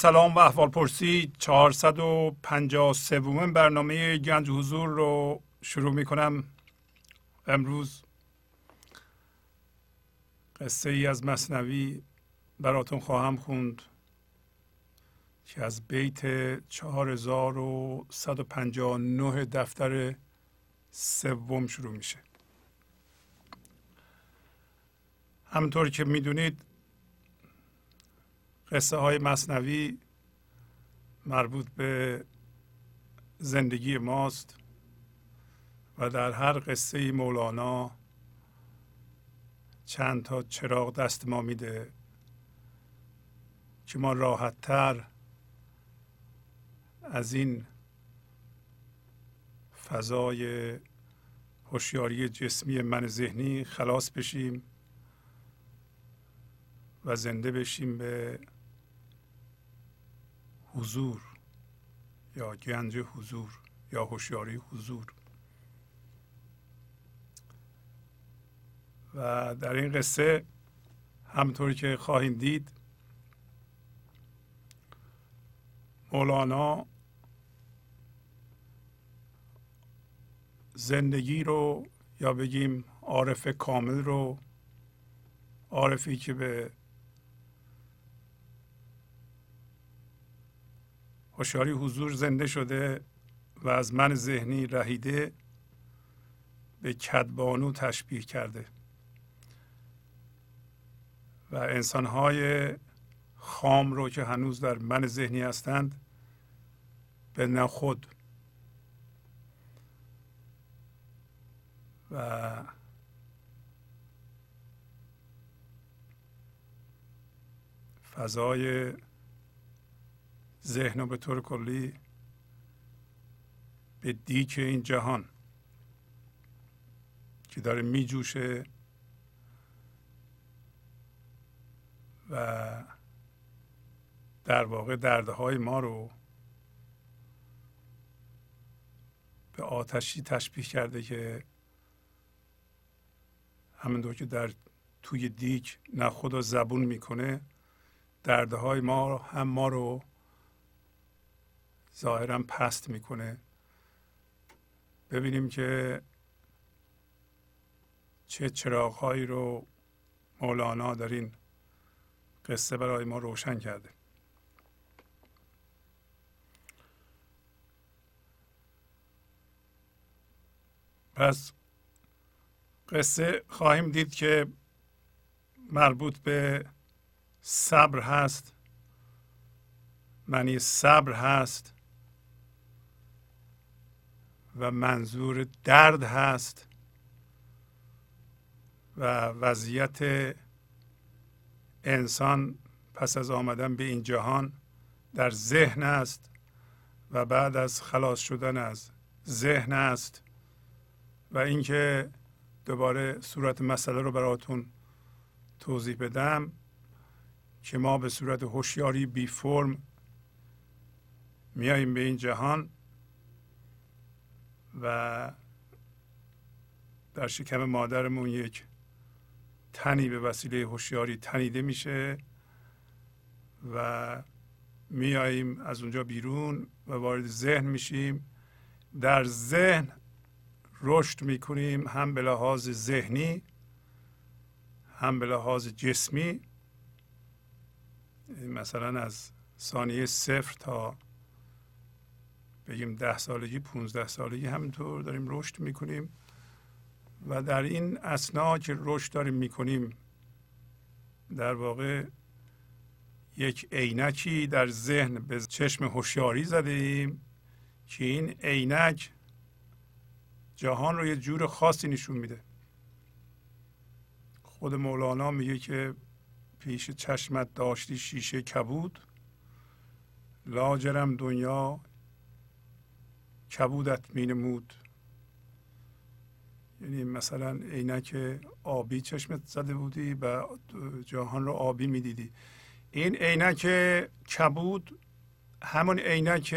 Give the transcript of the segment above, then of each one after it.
سلام و احوال پرسی. 453 برنامه گنج حضور رو شروع می کنم امروز قصه ای از مصنوی براتون خواهم خوند که از بیت 4159 دفتر سوم شروع میشه. همطور که می‌دونید قصه های مصنوی مربوط به زندگی ماست و در هر قصه مولانا چند تا چراغ دست ما میده که ما راحت تر از این فضای هوشیاری جسمی من ذهنی خلاص بشیم و زنده بشیم به حضور یا گنج حضور یا هوشیاری حضور. و در این قصه همطور که خواهیم دید مولانا زندگی رو یا بگیم عارف کامل رو عارفی که به هوشیاری حضور زنده شده و از من ذهنی رهیده به کدبانو تشبیه کرده. و انسانهای خام رو که هنوز در من ذهنی هستند به نخود و فضای ذهن و به طور کلی به دیک این جهان که داره میجوشه و در واقع دردهای ما رو به آتشی تشبیه کرده که همینطور که در توی دیک نه خدا زبون می‌کنه دردهای ما هم ما رو ظاهرا پست می‌کنه. ببینیم که چه چراغهایی رو مولانا در این قصه برای ما روشن کرده. پس قصه خواهیم دید که مربوط به صبر هست. معنی صبر هست. و منظور درد هست و وضعیت انسان پس از آمدن به این جهان در ذهن است و بعد از خلاص شدن از ذهن است و اینکه دوباره صورت مسئله رو براتون توضیح بدم که ما به صورت هوشیاری بی فرم میاییم به این جهان. و در شکم مادرمون یک تنی به وسیله هوشیاری تنیده میشه و میاییم از اونجا بیرون و وارد ذهن میشیم. در ذهن رشد می‌کنیم هم به لحاظ ذهنی هم به لحاظ جسمی. مثلا از ثانیه صفر تا بگیم ده سالگی پونزده سالگی همینطور داریم رشد می‌کنیم و در این اسنا که رشد داریم می‌کنیم در واقع یک عینکی در ذهن به چشم هوشیاری زده که این عینک جهان رو یه جور خاصی نشون میده. خود مولانا میگه که پیش چشمت داشتی شیشه کبود لاجرم دنیا کبودت مینمود. یعنی مثلا عینک آبی چشمت زده بودی و جهان رو آبی می‌دیدی. این عینک کبود همون عینک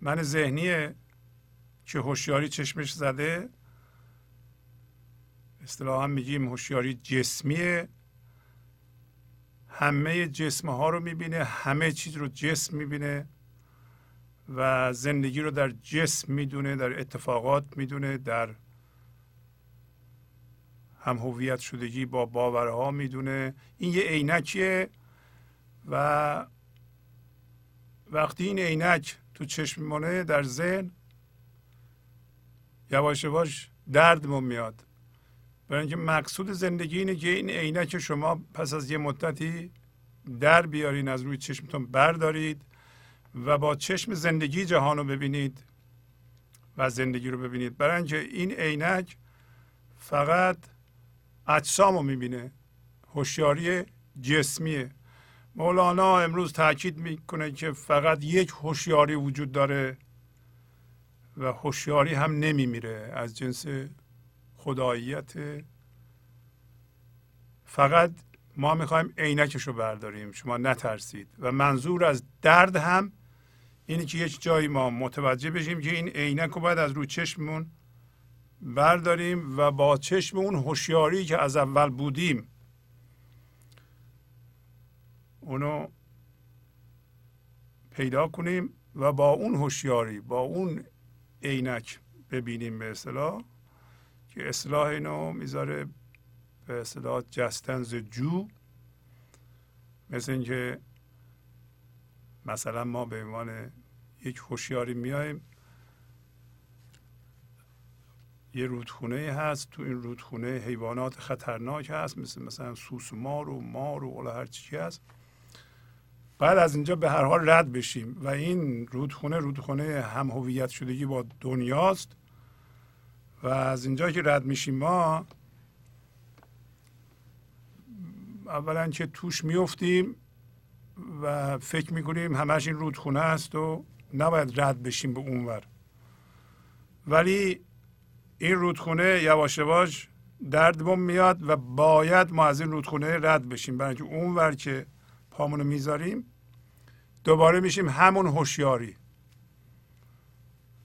من ذهنیه که هوشیاری چشمش زده. اصطلاحا میگیم هوشیاری جسمیه. همه جسم ها رو می‌بینه همه چیز رو جسم می‌بینه. و زندگی رو در جسم می‌دونه در اتفاقات می‌دونه در هم هویت شدگی با باورها می‌دونه. این یه عینکیه و وقتی این عینک تو چشم مونه در ذهن یواش یواش دردمون میاد. برای اینکه مقصود زندگی اینه که این عینک شما پس از یه مدتی در بیارین از روی چشمتون بردارید. و با چشم زندگی جهان رو ببینید و زندگی رو ببینید. برای اینکه این عینک فقط اجسام رو می‌بینه. هوشیاری جسمیه. مولانا امروز تاکید می‌کنه که فقط یک هوشیاری وجود داره و هوشیاری هم نمیمیره. از جنس خداییت. فقط ما می‌خوایم عینکش رو برداریم. شما نترسید. و منظور از درد هم اینه که یک جایی ما متوجه بشیم که این عینک رو باید از رو چشممون برداریم و با چشم اون هوشیاری که از اول بودیم اونو پیدا کنیم و با اون هوشیاری با اون عینک ببینیم به اصطلاح که اصلاح اینو می‌ذاره به اصطلاح جستنز جو مثل اینکه مثلا ما به عنوان یک هوشیاری میایم یه رودخونه هست تو این رودخونه حیوانات خطرناک هست مثل مثلا سوسمار و مار و هر چیزی هست. بعد از اینجا به هر حال رد بشیم و این رودخونه رودخونه هم هویت شدگی با دنیاست. و از اینجا که رد میشیم ما اولا که توش میفتیم و فکر می‌کنیم همش این رودخونه است و نباید رد بشیم به اونور. ولی این رودخونه یواش یواش دردمون میاد و باید ما از این رودخونه رد بشیم. برای اینکه اونور که پامونو می‌ذاریم دوباره میشیم همون هوشیاری.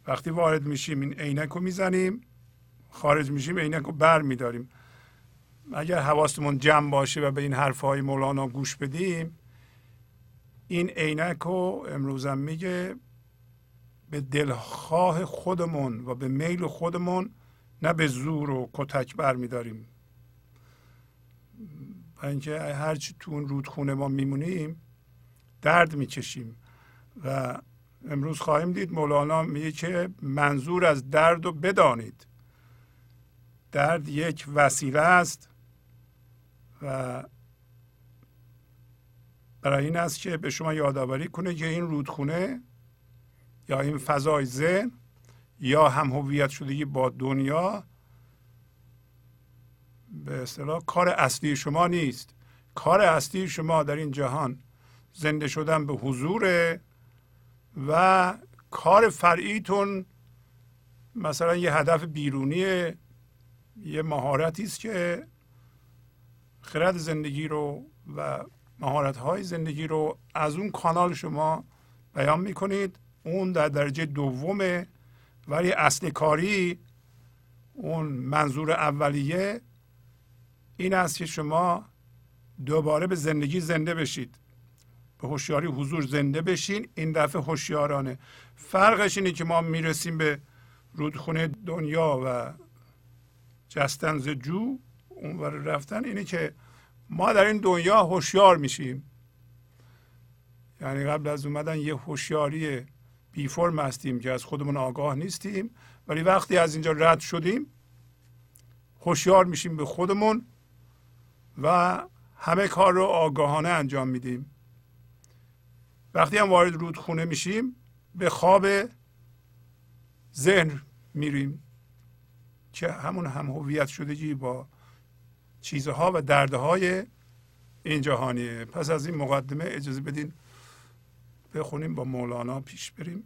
وقتی وارد میشیم این عینک رو می‌زنیم خارج میشیم عینک رو بر میداریم اگر حواستمون جمع باشه و به این حرفهای مولانا گوش بدیم این عینک رو امروزم میگه به دلخواه خودمون و به میل خودمون نه به زور و کتک بر میداریم اینکه هرچی تو اون رودخونه ما میمونیم درد می‌کشیم. و امروز خواهیم دید مولانا میگه که منظور از درد رو بدانید. درد یک وسیله است و برای این است که به شما یادآوری کنه که این رودخونه یا این فضای ذهن یا هم هویت شدگی با دنیا به اصطلاح کار اصلی شما نیست. کار اصلی شما در این جهان زنده شدن به حضور و کار فرعیتون مثلا یه هدف بیرونی یه مهارتی است که خرد زندگی رو و مهارت های زندگی رو از اون کانال شما بیان می‌کنید. اون در درجه دومه. ولی اصل کاری اون منظور اولیه این است که شما دوباره به زندگی زنده بشید. به هوشیاری حضور زنده بشین. این دفعه هوشیارانه. فرقش اینه که ما می‌رسیم به رودخونه دنیا و جستنز جو. اونور رفتن اینه که ما در این دنیا هوشیار میشیم. یعنی قبل از اومدن یه هوشیاری بی فرم هستیم که از خودمون آگاه نیستیم ولی وقتی از اینجا رد شدیم هوشیار میشیم به خودمون و همه کار رو آگاهانه انجام میدیم. وقتی هم وارد رودخونه میشیم به خواب ذهن میریم که همون هم هویت شدگی با چیزها و دردهای این جهانیه پس از این مقدمه اجازه بدین بخونیم با مولانا پیش بریم.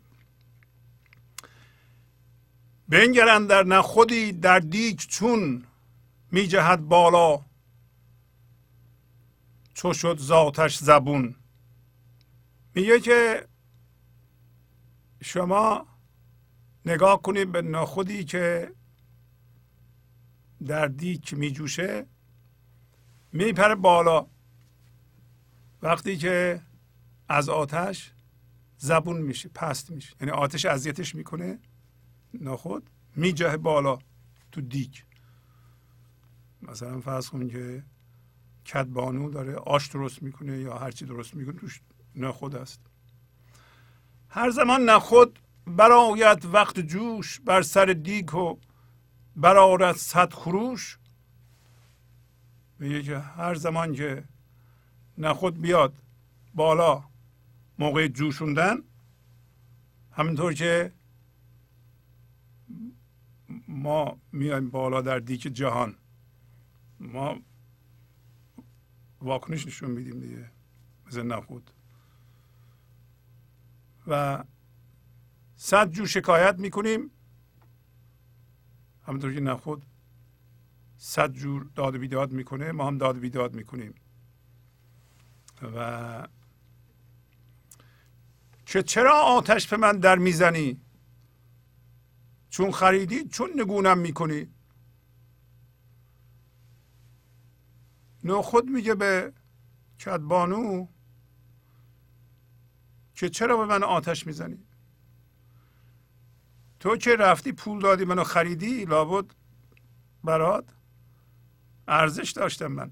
بنگرن در نخودی در دیک چون می جهد بالا. چو شد ذاتش زبون. میگه که شما نگاه کنید به نخودی که در دیک میجوشه. میپره بالا. وقتی که از آتش زبون میشه پست میشه. یعنی آتش اذیتش می‌کنه نخود میجه بالا تو دیگ. مثلا فرض کن که کدبانو داره آش درست می‌کنه یا هرچی درست می‌کنه توش نخود است. هر زمان نخود برایت وقت جوش بر سر دیگ و برارت صد خروش میگه که هر زمان که نخود بیاد بالا موقع جوشوندن همینطور که ما میایم بالا در دیک جهان ما واکنش نشون میدیم دیگه مثل نخود. و صد جور شکایت می‌کنیم همونطور که نخود صد جور داد و بیداد می‌کنه ما هم داد و بیداد می‌کنیم. و که چرا آتش به من در می‌زنی؟ چون خریدی چون نگونم می‌کنی؟ نو خود میگه به کدبانو که چرا به من آتش می‌زنی؟ تو که رفتی پول دادی منو خریدی لابد برات ارزش داشتم من.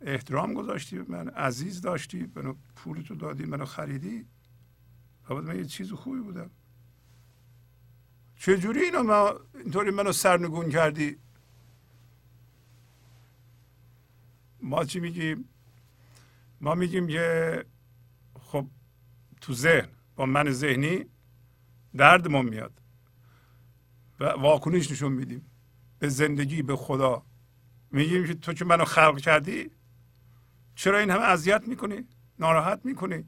احترام گذاشتی من عزیز داشتی منو پول تو دادی منو خریدی. لابد من یه چیز خوبی بودم. چجوری اینو ما اینطوری منو سرنگون کردی؟ ما چی میگیم؟ ما میگیم که خب تو ذهن با من ذهنی دردمون میاد. و واکنش نشون میدیم. به زندگی به خدا. میگیم که تو که منو خلق کردی چرا این همه اذیت می‌کنی؟ ناراحت می‌کنی؟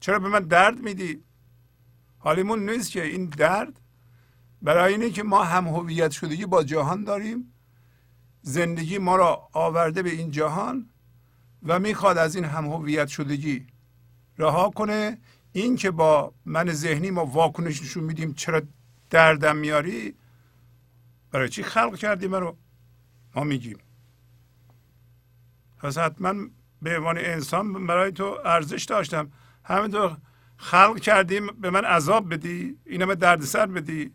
چرا به من درد میدی؟ حالیمون نیست که این درد برای اینه که ما هم هویت شدگی با جهان داریم. زندگی ما را آورده به این جهان و می‌خواد از این هم هویت شدگی رها کنه. این که با من ذهنی ما واکنش نشون میدیم چرا دردم میاری برای چی خلق کردی رو ما میگیم. پس حتما به عنوان انسان برای تو ارزش داشتم. همینطور خلق کردیم به من عذاب بدی اینا به دردسر بدی.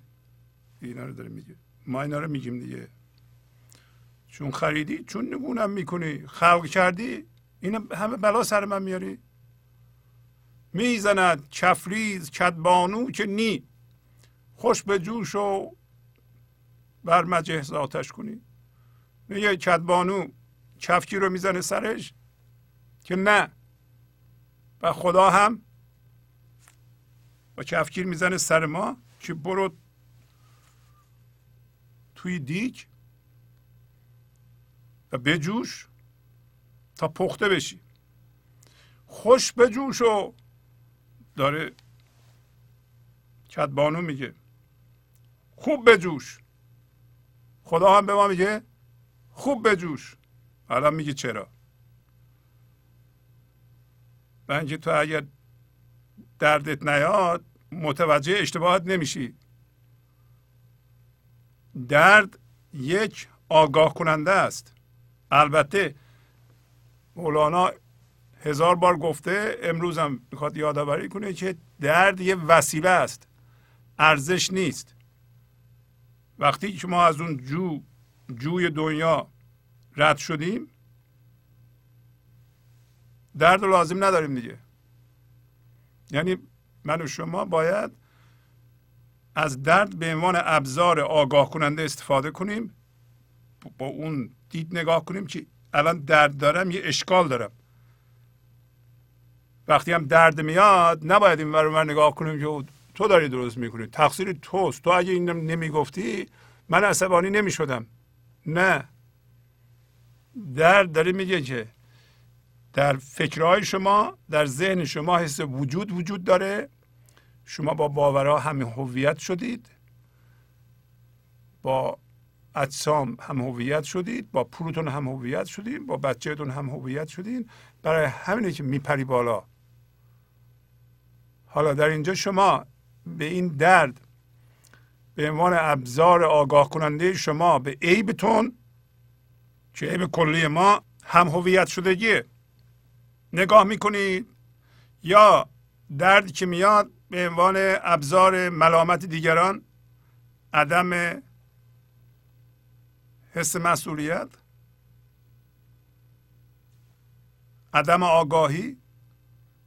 اینا رو داره میگه ما اینا رو میگیم دیگه. چون خریدی چون نگونم می‌کنی. خلق کردی اینا همه بلا سر من میاری. می‌زند کفریز کدبانو که نی. خوش به جوش و بر مجهز آتش کنی. میگه کدبانو کفکی رو می‌زنه سرش که نه. و خدا هم با کفگیر می‌زنه سر ما که برو توی دیگ و بجوش تا پخته بشی. خوش بجوش و داره کدبانو میگه. خوب بجوش. خدا هم به ما میگه خوب بجوش. الان میگه چرا؟ و تو اگر دردت نیاد متوجه اشتباهات نمیشی. درد یک آگاه کننده است. البته مولانا هزار بار گفته امروز هم می‌خواد یادآوری کنه که درد یه وسیله است. ارزش نیست. وقتی که ما از اون جو جوی دنیا رد شدیم درد رو لازم نداریم دیگه. یعنی من و شما باید از درد به عنوان ابزار آگاه کننده استفاده کنیم با اون دید نگاه کنیم که الان درد دارم یه اشکال دارم. وقتی هم درد میاد نباید این ور نگاه کنیم که تو داری درست می‌کنی. تقصیر توست. تو اگه این نمی‌گفتی من عصبانی نمی‌شدم. نه. درد داره میگه که در فکرهای شما در ذهن شما حس وجود وجود داره. شما با باورها همین هویت شدید. با اجسام هم هویت شدید. با پولتون هم هویت شدید. با بچهتون هم هویت شدید. برای همینه که میپری بالا. حالا در اینجا شما به این درد به عنوان ابزار آگاه کننده شما به عیبتون که عیب کلی ما هم هویت شدگیه. نگاه می‌کنید یا درد که میاد به عنوان ابزار ملامت دیگران عدم حس مسئولیت عدم آگاهی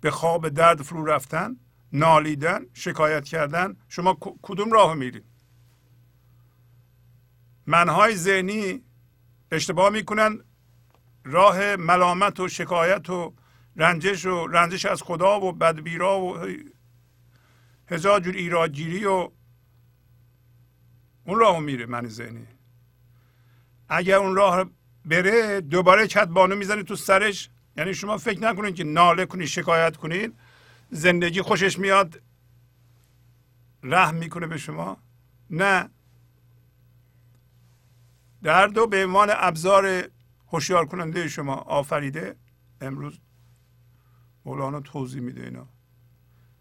به خواب درد فرو رفتن. نالیدن شکایت کردن شما کدوم راه میرید منهای ذهنی اشتباه می‌کنن راه ملامت و شکایت و رنجش و رنجش از خدا و بدبیرا و هزار جور ایرادگیری و اون راه میره من ذهنی. اگر اون راه بره دوباره بانو می‌زنه تو سرش. یعنی شما فکر نکنید که ناله کنید شکایت کنید زندگی خوشش میاد رحم می‌کنه به شما. نه. درد و به عنوان ابزار هوشیار کننده شما آفریده امروز مولانا توضیح میده اینا.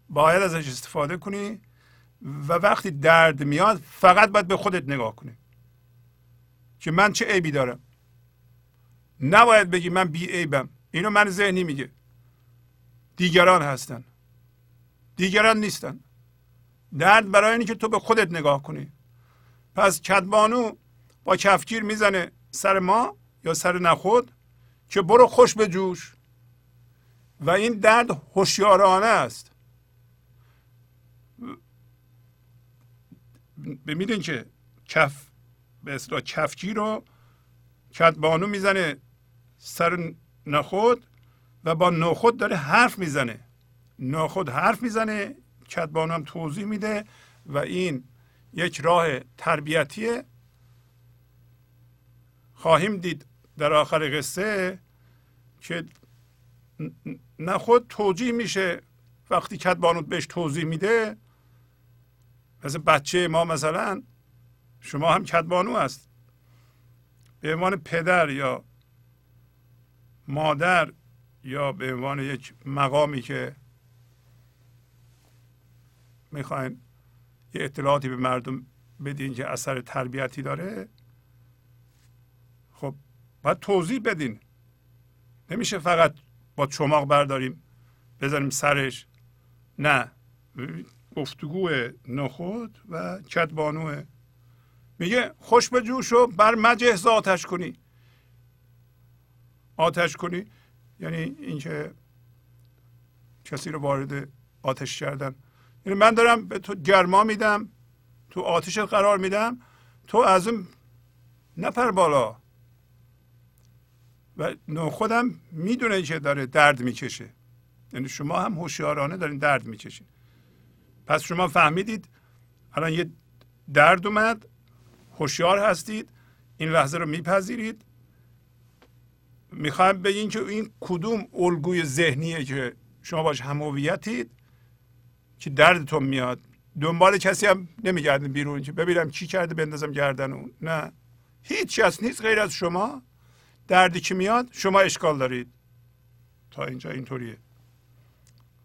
باید ازش استفاده کنی و وقتی درد میاد فقط باید به خودت نگاه کنی که من چه عیبی دارم. نباید بگی من بی عیبم اینو من ذهنی میگه. دیگران هستن. دیگران نیستن. درد برای اینه که تو به خودت نگاه کنی. پس کدبانو با کفگیر می‌زنه سر ما یا سر نخود که برو خوش به جوش. و این درد هوشیارانه است. ببینید که کف به اصطلاح کفگیر رو کدبانو می‌زنه سر نخود و با نخود داره حرف می‌زنه. نخود حرف می‌زنه کدبانو هم توضیح میده و این یک راه تربیتیه. خواهیم دید در آخر قصه که نخود توجیه میشه وقتی کدبانو بهش توضیح میده. مثل بچه ما مثلا شما هم کدبانو هست. به عنوان پدر یا مادر یا به عنوان یک مقامی که می‌خواین یه اطلاعاتی به مردم بدین که اثر تربیتی داره خب باید توضیح بدین. نمیشه فقط با چماق برداریم بزنیم سرش. نه گفتگو نخود و کدبانوه میگه خوش به جوشو بر مجهز آتش کنی. آتش کنی یعنی اینکه کسی رو وارد آتش کردن. یعنی من دارم به تو گرما میدم تو آتش قرار میدم تو از اون نپر بالا. و خودم می‌دونه که داره درد می‌کشه. یعنی شما هم هوشیارانه دارین درد می‌کشید پس شما فهمیدید الان یه درد اومد هوشیار هستید این لحظه رو میپذیرید. می‌خوایم بگین که این کدوم الگوی ذهنیه که شما باش همویتید؟ که دردتون میاد؟ دنبال کسی هم نمیگردین بیرون که. ببینم چی کرده بندازم گردن اون. نه. هیچ کس نیست غیر از شما. دردی که میاد شما اشکال دارید. تا اینجا اینطوریه.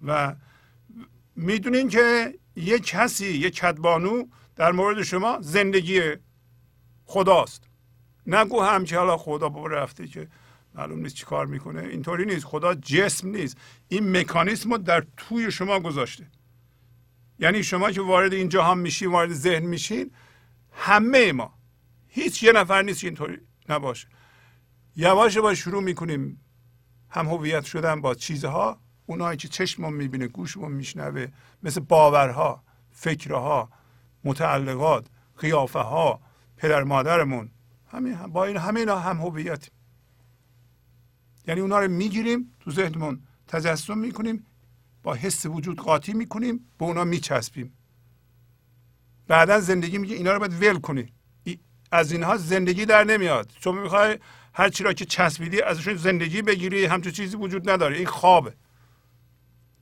و می‌دونین که یک کسی یک کدبانو در مورد شما زندگی خداست. نگو هم که حالا خدا بابا رفته که معلوم نیست چی کار می‌کنه. اینطوری نیست. خدا جسم نیست. این مکانیسم رو در توی شما گذاشته. یعنی شما که وارد این جهان میشین وارد ذهن میشین همه ما هیچ یه نفر نیست اینطوری نباشه. یواش یواش شروع می‌کنیم هم هویت شدن با چیزها. اونایی که چشممون می‌بینه گوشمون میشنوه مثل باورها فکرها متعلقات قیافه ها پدر مادرمون همین با این همه اینا هم هویت یعنی اونا رو می‌گیریم تو ذهنمون تجسم می‌کنیم با حس وجود قاطی می‌کنیم به اونا میچسبیم. بعدا زندگی میگه اینا رو باید ول کنی. از اینها زندگی در نمیاد. چون می‌خوای هر چی را که چسبیدی ازشون زندگی بگیری همچون چیزی وجود نداره. این خوابه.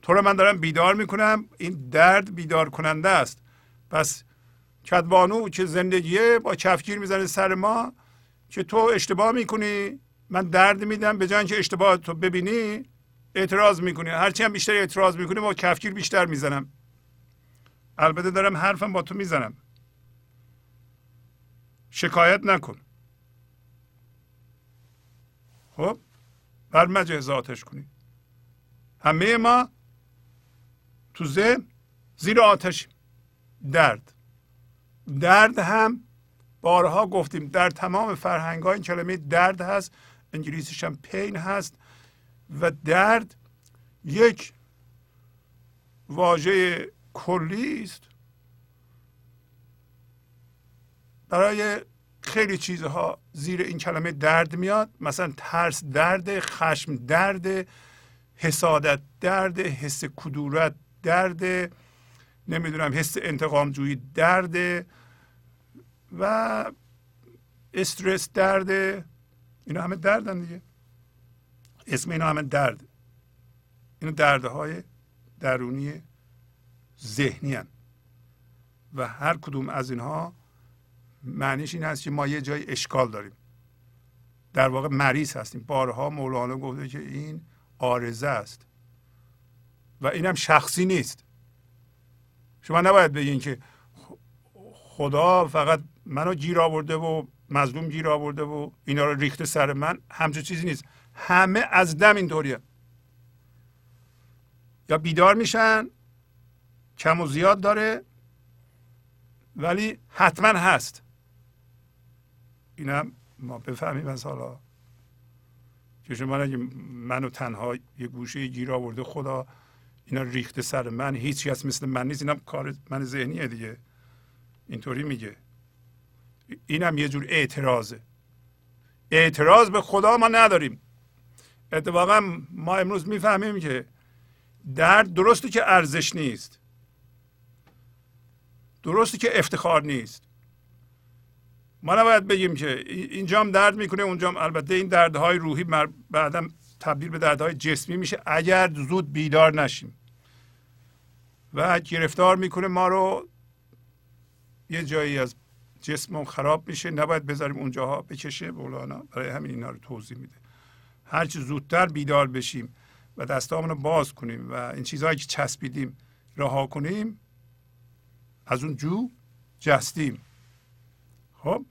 تو رو من دارم بیدار می‌کنم. این درد بیدار کننده است. پس کدبانو که زندگیه با کفگیر می‌زنه سر ما که تو اشتباه می‌کنی. من درد میدم به جای که اشتباه تو ببینی اعتراض می‌کنی. هرچی هم بیشتر اعتراض می‌کنی با کفگیر بیشتر می‌زنم. البته دارم حرفم با تو می‌زنم. شکایت نکن. خب؟ بر مجازاتش کنید همه ما تو ذهن زیر آتشیم. درد. درد هم بارها گفتیم. در تمام فرهنگ ها این کلمه درد هست. انگلیسیش هم پین هست. و درد یک واژه کلی است. برای خیلی چیزها زیر این کلمه درد میاد. مثلا ترس درد خشم درد حسادت درد حس کدورت درد نمی‌دونم حس انتقام جویی درد و استرس درد. اینا همه دردن دیگه. اسم اینا همه درد. اینا دردهای درونی ذهنی هن. و هر کدوم از اینها معنیش این هست که ما یه جای اشکال داریم. در واقع مریض هستیم. بارها مولانا گفته که این آرزه است. و اینم شخصی نیست. شما نباید بگین که خدا فقط منو گیر آورده و مظلوم گیر آورده و اینا رو ریخته سر من. همچون چیزی نیست. همه از دم اینطوریه. یا بیدار میشن کم و زیاد داره ولی حتما هست. اینم ما بفهمیم از حالا. که شما نگیم منو تنها یه گوشه گیر آورده خدا اینا ریخته سر من هیچی هست مثل من نیست. اینم کار من ذهنیه دیگه. اینطوری میگه. اینم یه جور اعتراضه. اعتراض به خدا ما نداریم. اتفاقا ما امروز می‌فهمیم که درد درسته که ارزش نیست. درسته که افتخار نیست. ما نباید بگیم که اینجا هم درد می‌کنه اونجا هم البته این دردهای روحی بعدا تبدیل به دردهای جسمی میشه. اگر زود بیدار نشیم و گرفتار می‌کنه ما رو یه جایی از جسممون خراب میشه. نباید بذاریم اونجاها بکشه مولانا برای همین اینا رو توضیح میده. هرچی زودتر بیدار بشیم و دستامون رو باز کنیم و این چیزهایی که چسبیدیم رها کنیم از اون جو جستیم. خب؟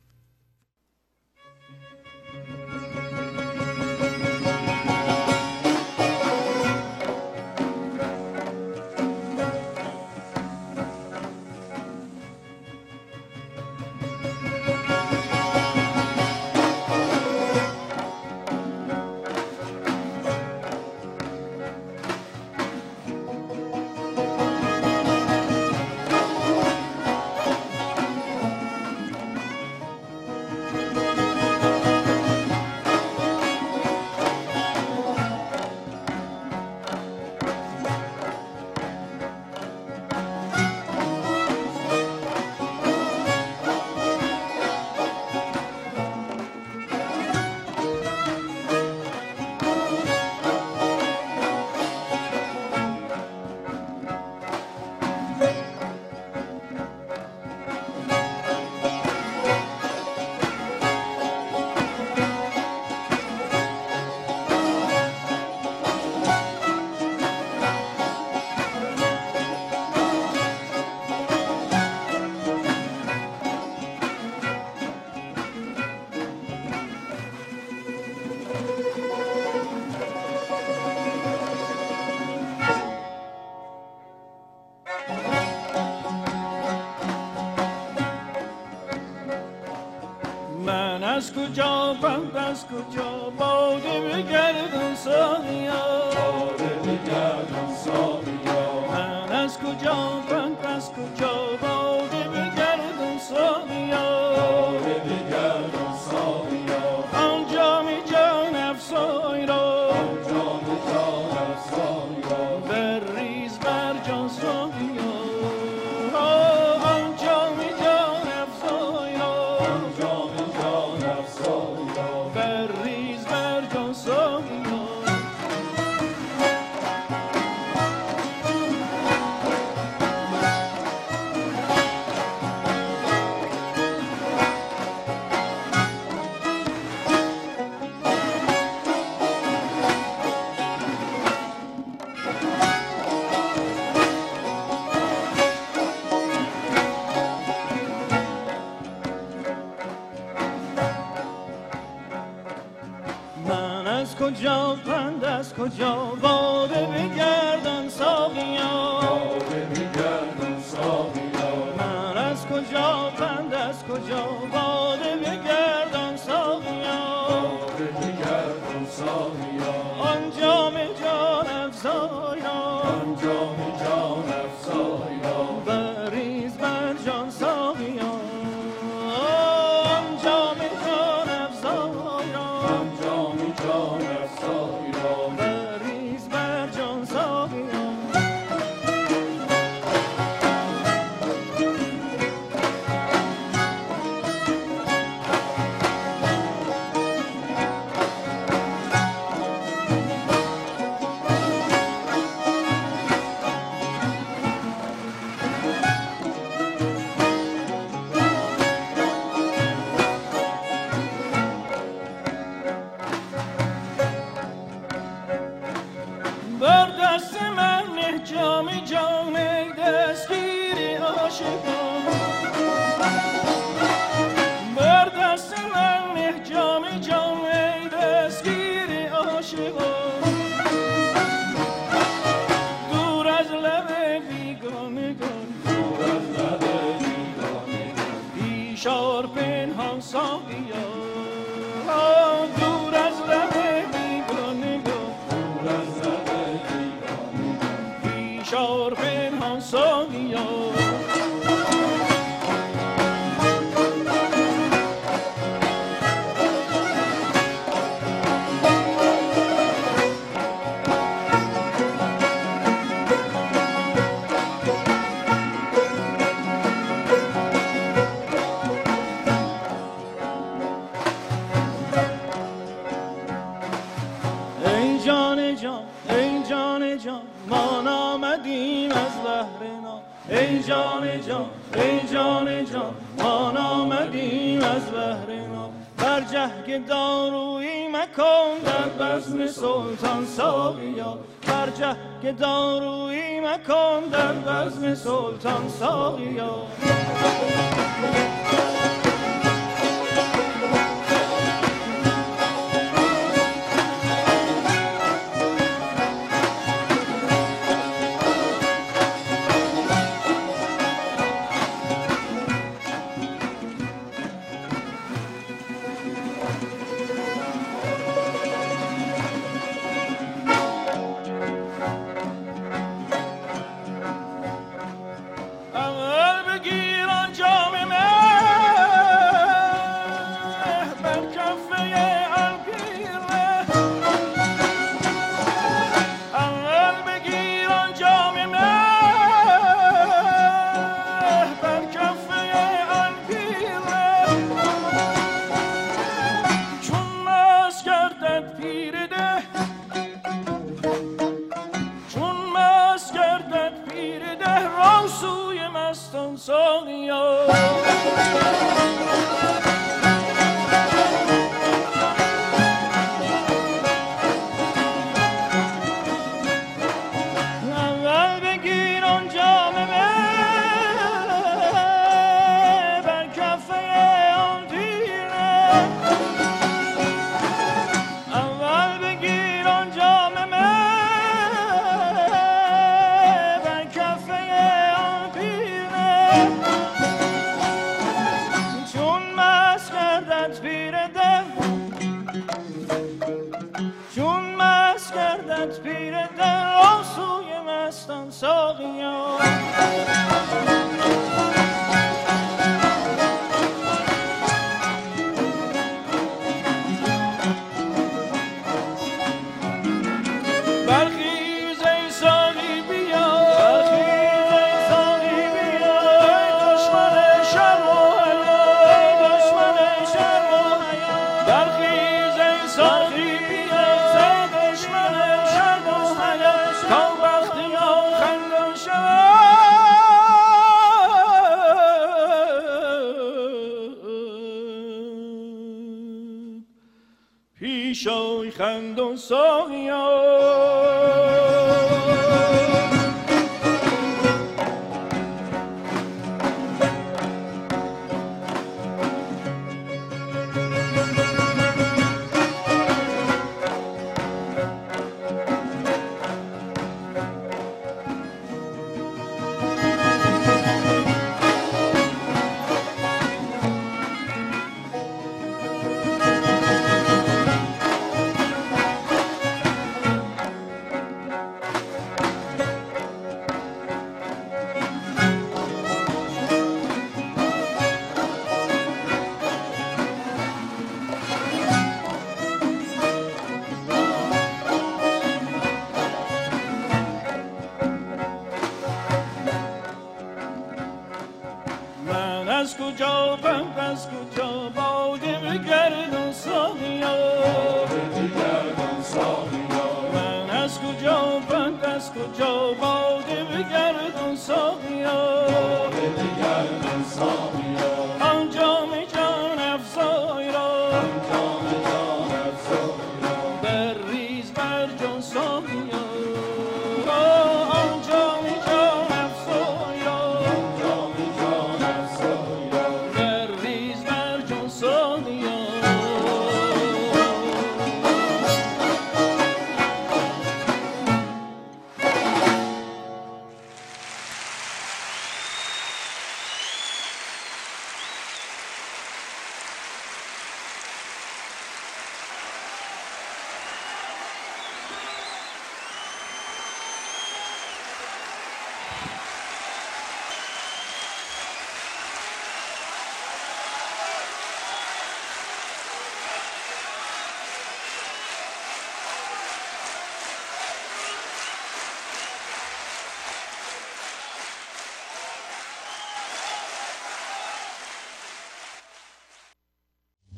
از کجا باده کجا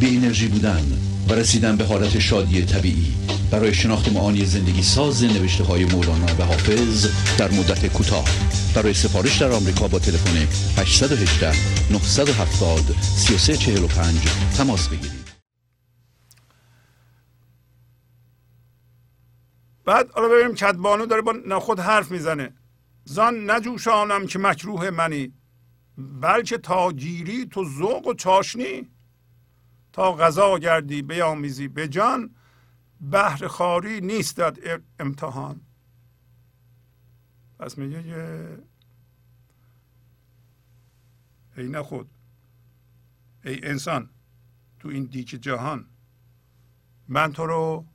بی انرژی بودن و رسیدن به حالت شادی طبیعی. برای شناخت معانی زندگی ساز نوشته های مولانا و حافظ در مدت کوتاه. برای سفارش در آمریکا با تلفن 818 970 3345 تماس بگیرید. بعد حالا ببینیم کدبانو داره با نخود حرف می‌زنه. زان نجوشانم که مکروه منی. بلکه تا گیری تو ذوق و چاشنی. تا غذا گردی بیامیزی. به جان بهر خاری نیستد امتحان. پس میگه که ای نخود ای انسان تو این دیک جهان من تو رو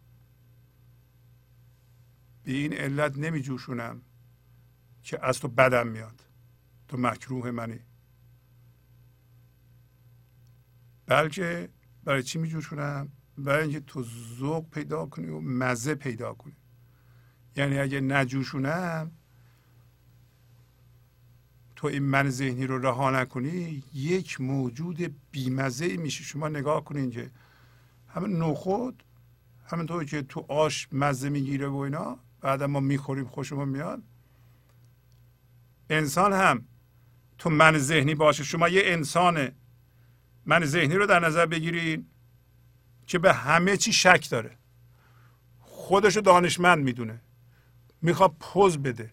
به این علت نمی جوشونم که از تو بدم میاد. تو مکروه منی. بلکه برای چی میجوشونم برای اینکه تو ذوق پیدا کنی و مزه پیدا کنی. یعنی اگه نجوشونم تو این من ذهنی رو رها نکنی یک موجود بیمزه میشه شما نگاه کنین که همین نخود همینطور که تو آش مزه می‌گیره و اینا بعد ما می‌خوریم خوشمون میاد. انسان هم تو من ذهنی باشه. شما یه انسان من ذهنی رو در نظر بگیرین که به همه چی شک داره. خودشو دانشمند می‌دونه. می‌خواد پوز بده.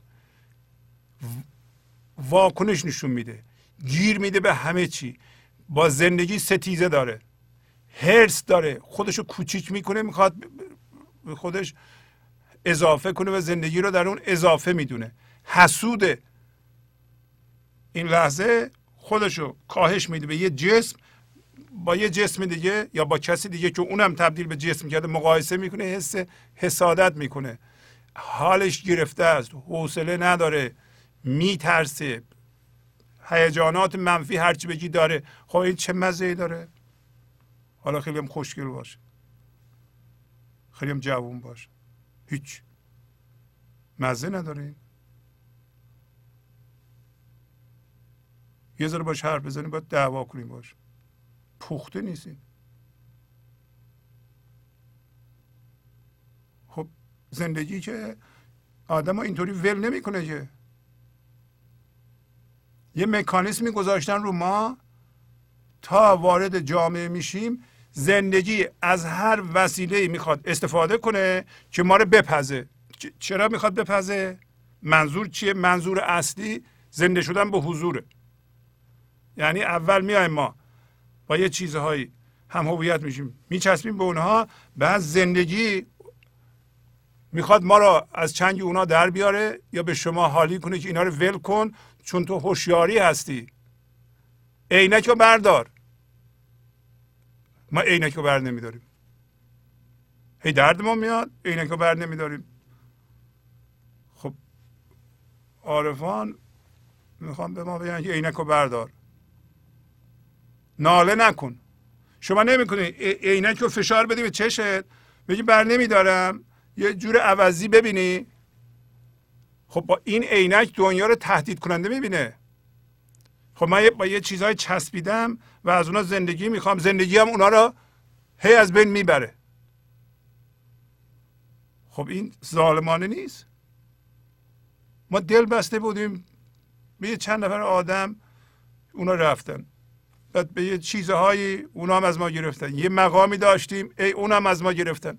واکنش نشون میده. گیر میده به همه چی. با زندگی ستیزه داره. هرس داره. خودشو کوچیک می‌کنه می‌خواد به خودش اضافه کنه و زندگی رو در اون اضافه می‌دونه. حسوده این لحظه خودشو کاهش میده. به یه جسم با یه جسم دیگه یا با کسی دیگه که اونم تبدیل به جسم کرده مقایسه می‌کنه حس حسادت می‌کنه. حالش گرفته است حوصله نداره میترسه. هیجانات منفی هرچی بگی داره. خب این چه مزه ای داره؟ حالا خیلی هم خوشگل باشه خیلی هم جوون باشه هیچ. مزه نداره یه ذره باش حرف بزنیم باید دعوا کنیم باشه پخته نیستین. خب زندگی که آدم اینطوری ول نمی‌کنه که. یه مکانیزمی گذاشتن رو ما تا وارد جامعه میشیم زندگی از هر وسیله می‌خواد استفاده کنه که ما رو بپزه. چرا می‌خواد بپزه؟ منظور چیه؟ منظور اصلی زنده شدن به حضوره. یعنی اول میایم ما با یه چیزهایی هم هویت میشیم. میچسبیم به اونها بعد زندگی می‌خواد ما را از چنگ اونا در بیاره یا به شما حالی کنه که اینا رو ول کن چون تو هوشیاری هستی. عینک رو بردار. ما عینک رو بر نمیداریم. هی درد ما میاد عینک رو بر نمیداریم. خب عارفان می‌خوام به ما بگن که عینک رو بردار. ناله نکن. شما نمی‌کنی. عینک رو فشار بدی به چشت. بگی بر نمیدارم. یه جور عوضی ببینی. خب با این عینک دنیا رو تهدید کننده می‌بینه. خب من با یه چیزهای چسبیدم و از اونا زندگی می‌خوام. زندگی هم اونا رو هی از بین می‌بره. خب این ظالمانه نیست. ما دل بسته بودیم. به چند نفر آدم اونا رفتن. به یه چیزهایی اونا هم از ما گرفتن. یه مقامی داشتیم ای اونا هم از ما گرفتن.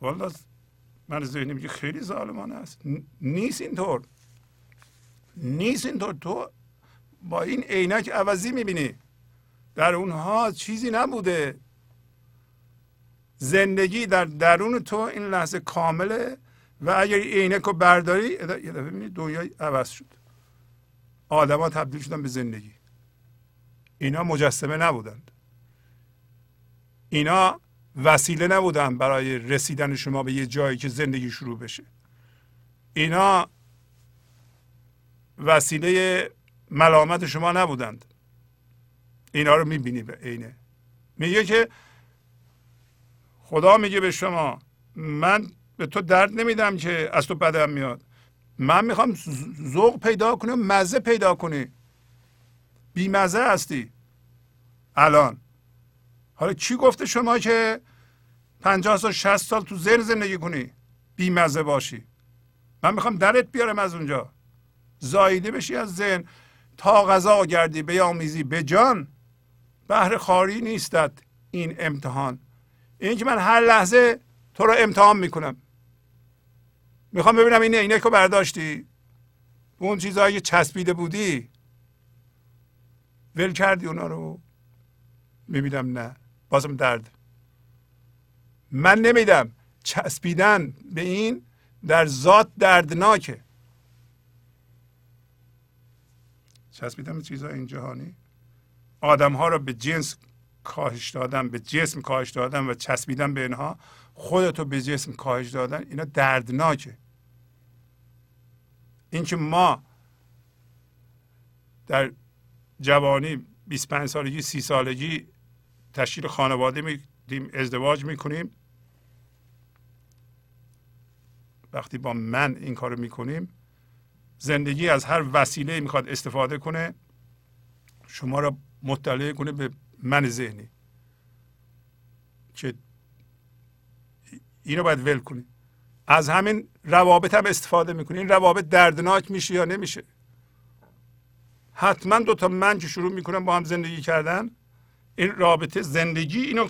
والا من ذهنی میگه خیلی ظالمانه است. نیست اینطور. نیست اینطور. تو با این عینک عوضی می‌بینی. در اونها چیزی نبوده. زندگی در درون تو این لحظه کامله و اگر عینک رو برداری یه دفعه دنیا عوض شد. آدما تبدیل شدن به زندگی. اینا مجسمه نبودند. اینا وسیله نبودن برای رسیدن شما به یه جایی که زندگی شروع بشه. اینا وسیله ملامت شما نبودند. اینا رو می‌بینی به عینه میگه که خدا میگه به شما من به تو درد نمیدم که از تو بدم میاد. من می‌خوام ذوق پیدا کنی مزه پیدا کنی. بیمزه هستی. الان. حالا چی گفته شما که پنجاه سال شست سال تو زیر زندگی کنی؟ بیمزه باشی. من می‌خوام درت بیارم از اونجا. زایده بشی از ذهن. تا غذا گردی بیامیزی به جان. بهر خاری نیستد این امتحان. این که من هر لحظه تو رو امتحان می‌کنم. می‌خوام ببینم این عینک رو برداشتی؟ اون چیزهایی که چسبیده بودی؟ ول کردی اونا رو؟ می‌بینم نه. بازم درد. من نمیدم. چسبیدن به این در ذات دردناکه. چسبیدن به چیزهای این جهانی؟ آدم ها رو به جنس کاهش دادن به جسم کاهش دادن و چسبیدن به اینها خودتو به جسم کاهش دادن اینا دردناکه. اینکه ما در جوانی 25 سالگی 30 سالگی تشکیل خانواده میدیم ازدواج می‌کنیم. وقتی با من این کارو می‌کنیم زندگی از هر وسیله می‌خواد استفاده کنه شما را مطلع کنه به من ذهنی. که اینو باید ول کنی. از همین روابط هم استفاده می‌کنی. این روابط دردناک میشه یا نمیشه؟ حتما دو تا من که شروع می‌کنم با هم زندگی کردن. این رابطه زندگی اینو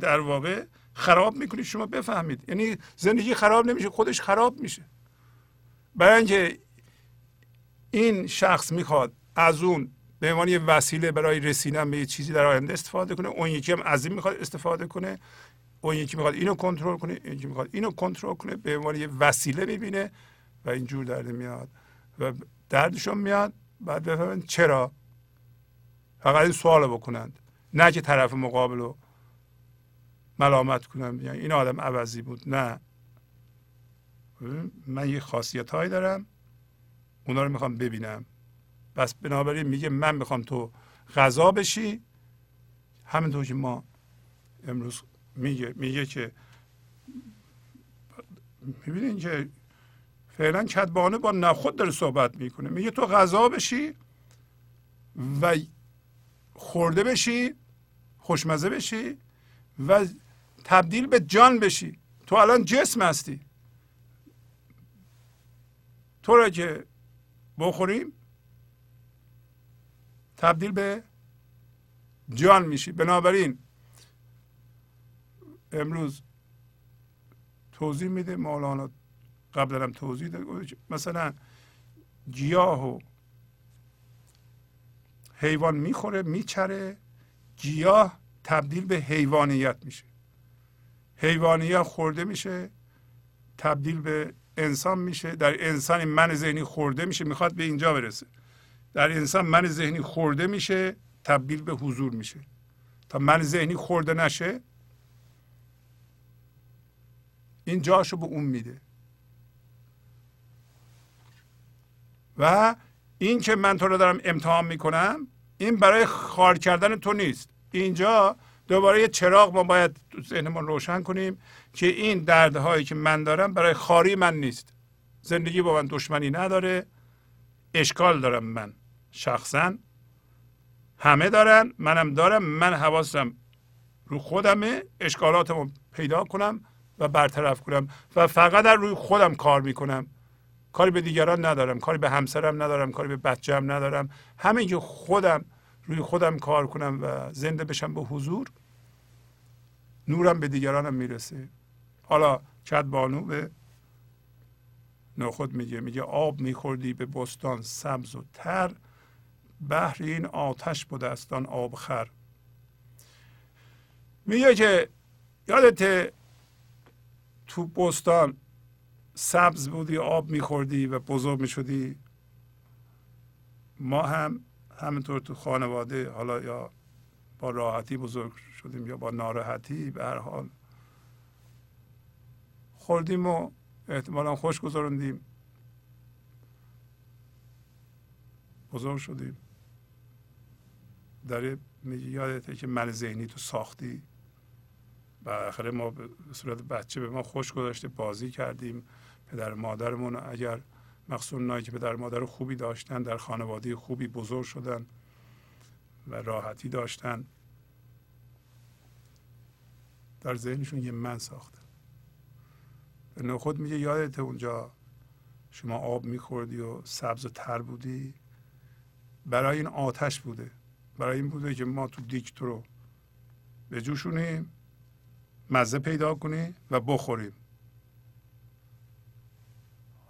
در واقع خراب می‌کنید شما بفهمید. یعنی زندگی خراب نمیشه خودش خراب میشه. برای اینکه این شخص می‌خواد از اون به عنوان یه وسیله برای رسیدن به یه چیزی در آینده استفاده کنه اون یکی هم از این می‌خواد استفاده کنه. اون یکی می‌خواد اینو کنترل کنه این یکی می‌خواد اینو کنترل کنه. به عنوان یه وسیله می‌بینه و اینجور درد میاد و دردشون میاد. بعد بفهمن چرا؟ فقط این سوال بکنند. نه که طرف مقابل رو ملامت کنم. یعنی این آدم عوضی بود. نه. من یه خاصیت هایی دارم. اونا رو می‌خوام ببینم. پس بنابراین میگه من می‌خوام تو غذا بشی. همینطور که ما امروز میگه میگه که می‌بینین که فعلا کدبانه با نخود داره صحبت می‌کنه. میگه تو غذا بشی و خورده بشی خوشمزه بشی و تبدیل به جان بشی. تو الان جسم هستی. تو را که بخوریم تبدیل به جان میشی. بنابراین امروز توضیح میده مولانا قبلا هم توضیح داد مثلا گیاه و حیوان می‌خوره میچره گیاه تبدیل به حیوانیت میشه. حیوانیت خورده میشه تبدیل به انسان میشه. در انسان من ذهنی خورده میشه می‌خواد به اینجا برسه. در انسان من ذهنی خورده میشه تبدیل به حضور میشه. تا من ذهنی خورده نشه این جاشو به اون میده. و این که من تو رو دارم امتحان می‌کنم این برای خار کردن تو نیست. اینجا دوباره یه چراغ ما باید تو ذهنمون روشن کنیم که این دردهایی که من دارم برای خاری من نیست. زندگی با من دشمنی نداره. اشکال دارم من شخصا. همه دارن منم دارم من حواسم رو خودمه. اشکالاتمو پیدا کنم و برطرف کنم و فقط در روی خودم کار می‌کنم. کاری به دیگران ندارم کاری به همسرم ندارم کاری به بچه‌ام ندارم. همین که خودم روی خودم کار کنم و زنده بشم به حضور نورم به دیگرانم می‌رسه. حالا چد بانو به نخود میگه میگه آب میخوردی به بستان سبز و تر بحر این آتش بوده است آن آب خر. میگه که یادت تو بستان سبز بودی آب میخوردی و بزرگ می‌شدی. ما هم همینطور تو خانواده حالا یا با راحتی بزرگ شدیم یا با ناراحتی به هر حال خوردیم و احتمالا خوش گذارندیم بزرگ شدیم. داره میگه یادته که من ذهنی تو ساختی. و آخره ما به صورت بچه به ما خوش گذاشته بازی کردیم. پدر مادرمون اگر مخصوص که پدر مادر خوبی داشتن در خانواده خوبی بزرگ شدن و راحتی داشتن در ذهنشون یه من ساختن. به نخود میگه یادت اونجا شما آب میخوردی و سبز و تر بودی. برای این آتش بوده. برای این بوده که ما تو دیک تو رو بجوشونیم مزه پیدا کنی و بخوریم.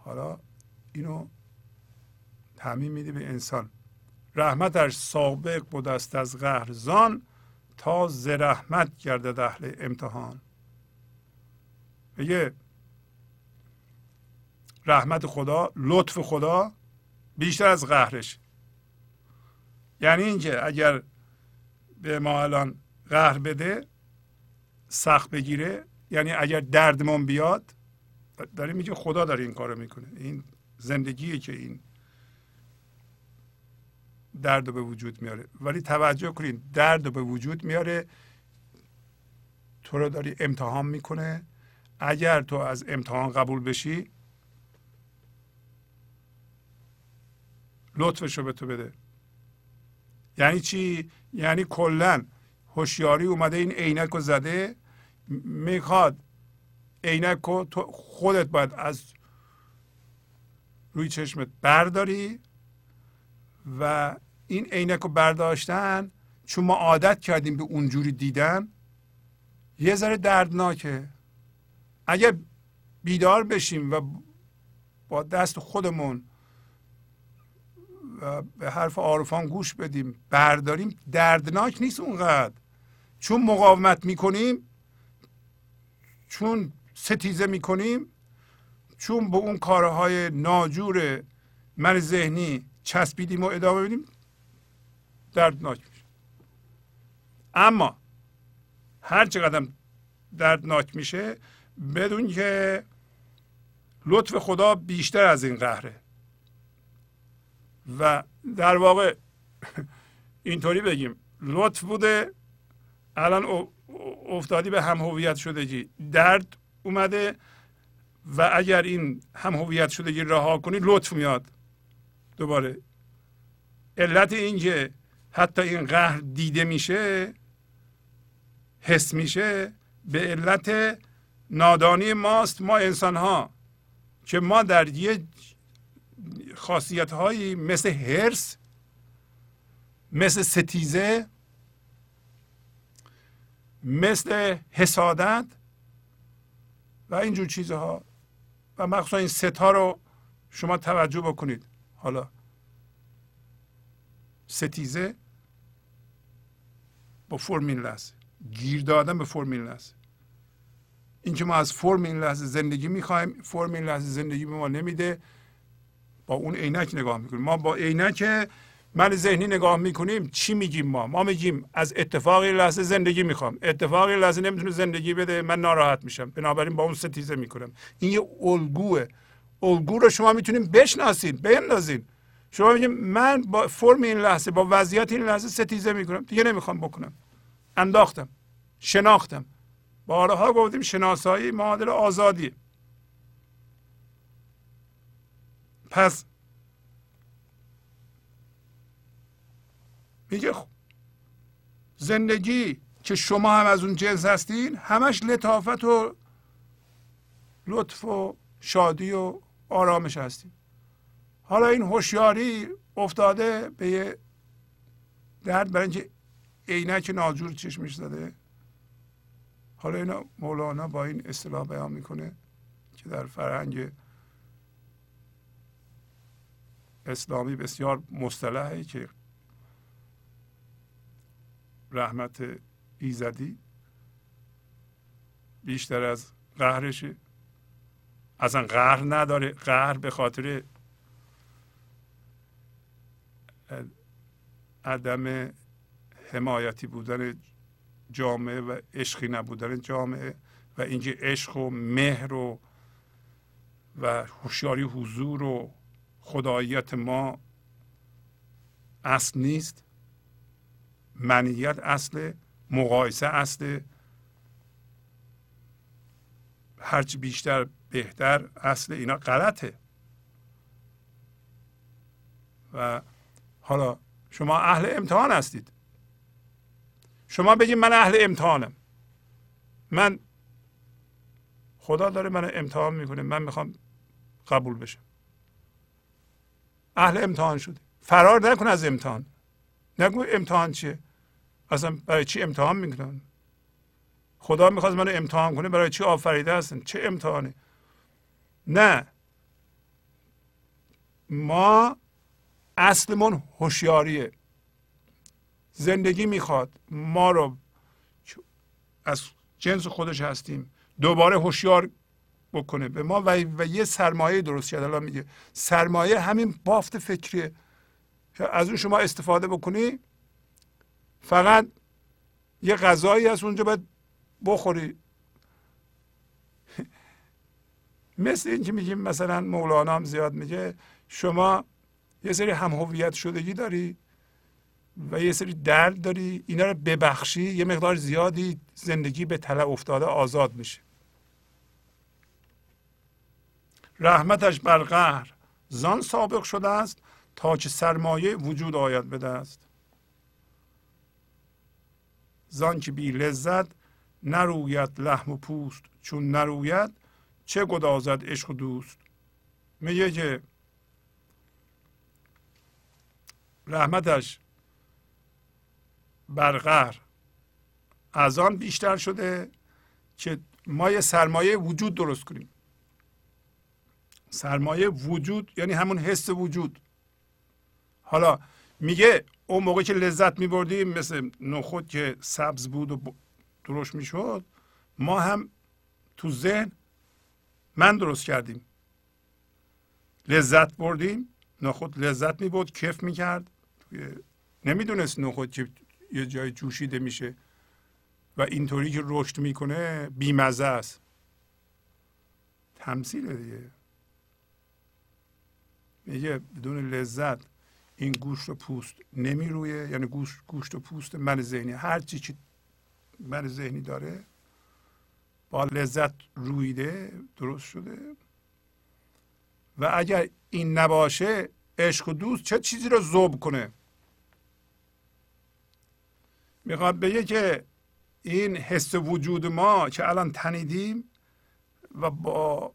حالا اینو تعمیم میده به انسان. رحمتش سابق بود است از قهر زان تا ز رحمت گردد اهل امتحان. میگه رحمت خدا لطف خدا بیشتر از قهرش. یعنی اینکه اگر به ما الان قهر بده سخت بگیره یعنی اگر دردمون بیاد داره میگه خدا داره این کارو می‌کنه. این زندگیه که این درد به وجود میاره. ولی توجه کنین درد به وجود میاره. تو رو داری امتحان می‌کنه. اگر تو از امتحان قبول بشی لطفش رو به تو بده. یعنی چی؟ یعنی کلا هوشیاری اومده این عینک رو زده می‌خواد عینک رو تو خودت باید از روی چشمت برداری و این عینک رو برداشتن چون ما عادت کردیم به اونجوری دیدن یه ذره دردناکه. اگر بیدار بشیم و با دست خودمون و به حرف عارفان گوش بدیم برداریم دردناک نیست اونقدر. چون مقاومت می‌کنیم چون ستیزه می‌کنیم چون به اون کارهای ناجور من ذهنی چسبیدیم و ادامه بدیم دردناک میشه. اما هر چقدر دردناک میشه بدون که لطف خدا بیشتر از این قهره. و در واقع اینطوری بگیم لطف بوده الان افتادی به هم هویت شدگی درد اومده و اگر این هم هویت شدگی رها کنی لطف میاد دوباره. علت اینکه حتی این قهر دیده میشه حس میشه به علت نادانی ماست ما انسان ها که ما در یه خاصیت هایی مثل هرس مثل ستیزه مثل حسادت و اینجور چیزها. و مخصوصا این ستا رو شما توجه بکنید. حالا. ستیزه با فرم این لحظه. گیر دادن به فرم این لحظه اینکه ما از فرم این لحظه زندگی می‌خوایم فرم این لحظه زندگی به ما نمیده با اون عینک نگاه می‌کنیم. ما با عینک من ذهنی نگاه می‌کنیم چی میگیم ما؟ ما میگیم از اتفاق این لحظه زندگی می‌خوام. اتفاق این لحظه نمی‌تونه زندگی بده من ناراحت میشم. بنابراین با اون ستیزه می‌کنم. این یه الگوه. الگو رو شما می‌تونیم بشناسین بندازین. شما میگیم من با فرم این لحظه با وضعیت این لحظه ستیزه می‌کنم. دیگه نمی‌خوام بکنم. انداختم. شناختم. بارها گفتیم شناسایی معادل آزادی پس میگه زندگی که شما هم از اون جنس هستین همش لطافت و لطف و شادی و آرامش هستین. حالا این هوشیاری افتاده به یه درد برای اینکه عینک ناجور چشمش زده. حالا اینا مولانا با این اصطلاح بیان می‌کنه که در فرهنگ اسلامی بسیار مصطلحی که رحمت ایزدی بیشتر از قهرشه اصلا قهر نداره قهر به خاطر عدم حمایتی بودن جامعه و عشقی نبودن جامعه و اینکه عشق و مهر و و هوشیاری حضور و خداییت ما اصل نیست. منیت اصل مقایسه اصل. هرچی بیشتر بهتر اصل اینا غلطه. و حالا شما اهل امتحان هستید. شما بگید من اهل امتحانم. من خدا داره من امتحان می‌کنه. من می‌خوام قبول بشم. اهل امتحان شده فرار نکن از امتحان. نگو امتحان چیه؟ اصلا برای چی امتحان می‌کنن؟ خدا می‌خواست منو امتحان کنه برای چی آفریده هستن؟ چه امتحانی؟ نه. ما اصلمون هوشیاریه. زندگی می‌خواد. ما رو از جنس خودش هستیم. دوباره هوشیار بکنه. به ما و, و یه سرمایه درست کرد. الان میگه سرمایه همین بافت فکریه. که از اون شما استفاده بکنی فقط یه غذایی هست اونجا باید بخوری. مثل این که میگیم مثلا مولانا هم زیاد میگه شما یه سری هم هویت شدگی داری و یه سری درد داری اینا رو ببخشی یه مقدار زیادی زندگی به تله افتاده آزاد میشه. رحمتش بر قهر زان سابق شده است تا که سرمایه وجود آید به دست زان که بی لذت نروید لحم و پوست چون نروید چه گدازد عشق و دوست؟ میگه که رحمتش برقر از آن بیشتر شده که ما یه سرمایه وجود درست کنیم. سرمایه وجود یعنی همون حس وجود. حالا میگه اون موقع که لذت میبردیم مثل نخود که سبز بود و درشت می‌شد ما هم تو ذهن من درست کردیم. لذت بردیم نخود لذت می‌برد کف می‌کرد. نمی‌دونست نخود که یه جای جوشیده میشه و اینطوری که رشد می‌کنه بیمزه است. تمثیل دیگه. میگه بدون لذت این گوشت و پوست نمیرویه یعنی گوشت, گوشت و پوست من ذهنی. هر چی که من ذهنی داره با لذت رویده درست شده. و اگر این نباشه عشق و دوست چه چیزی رو ذوب کنه؟ می‌خواد بگه که این حس وجود ما که الان تنیدیم و با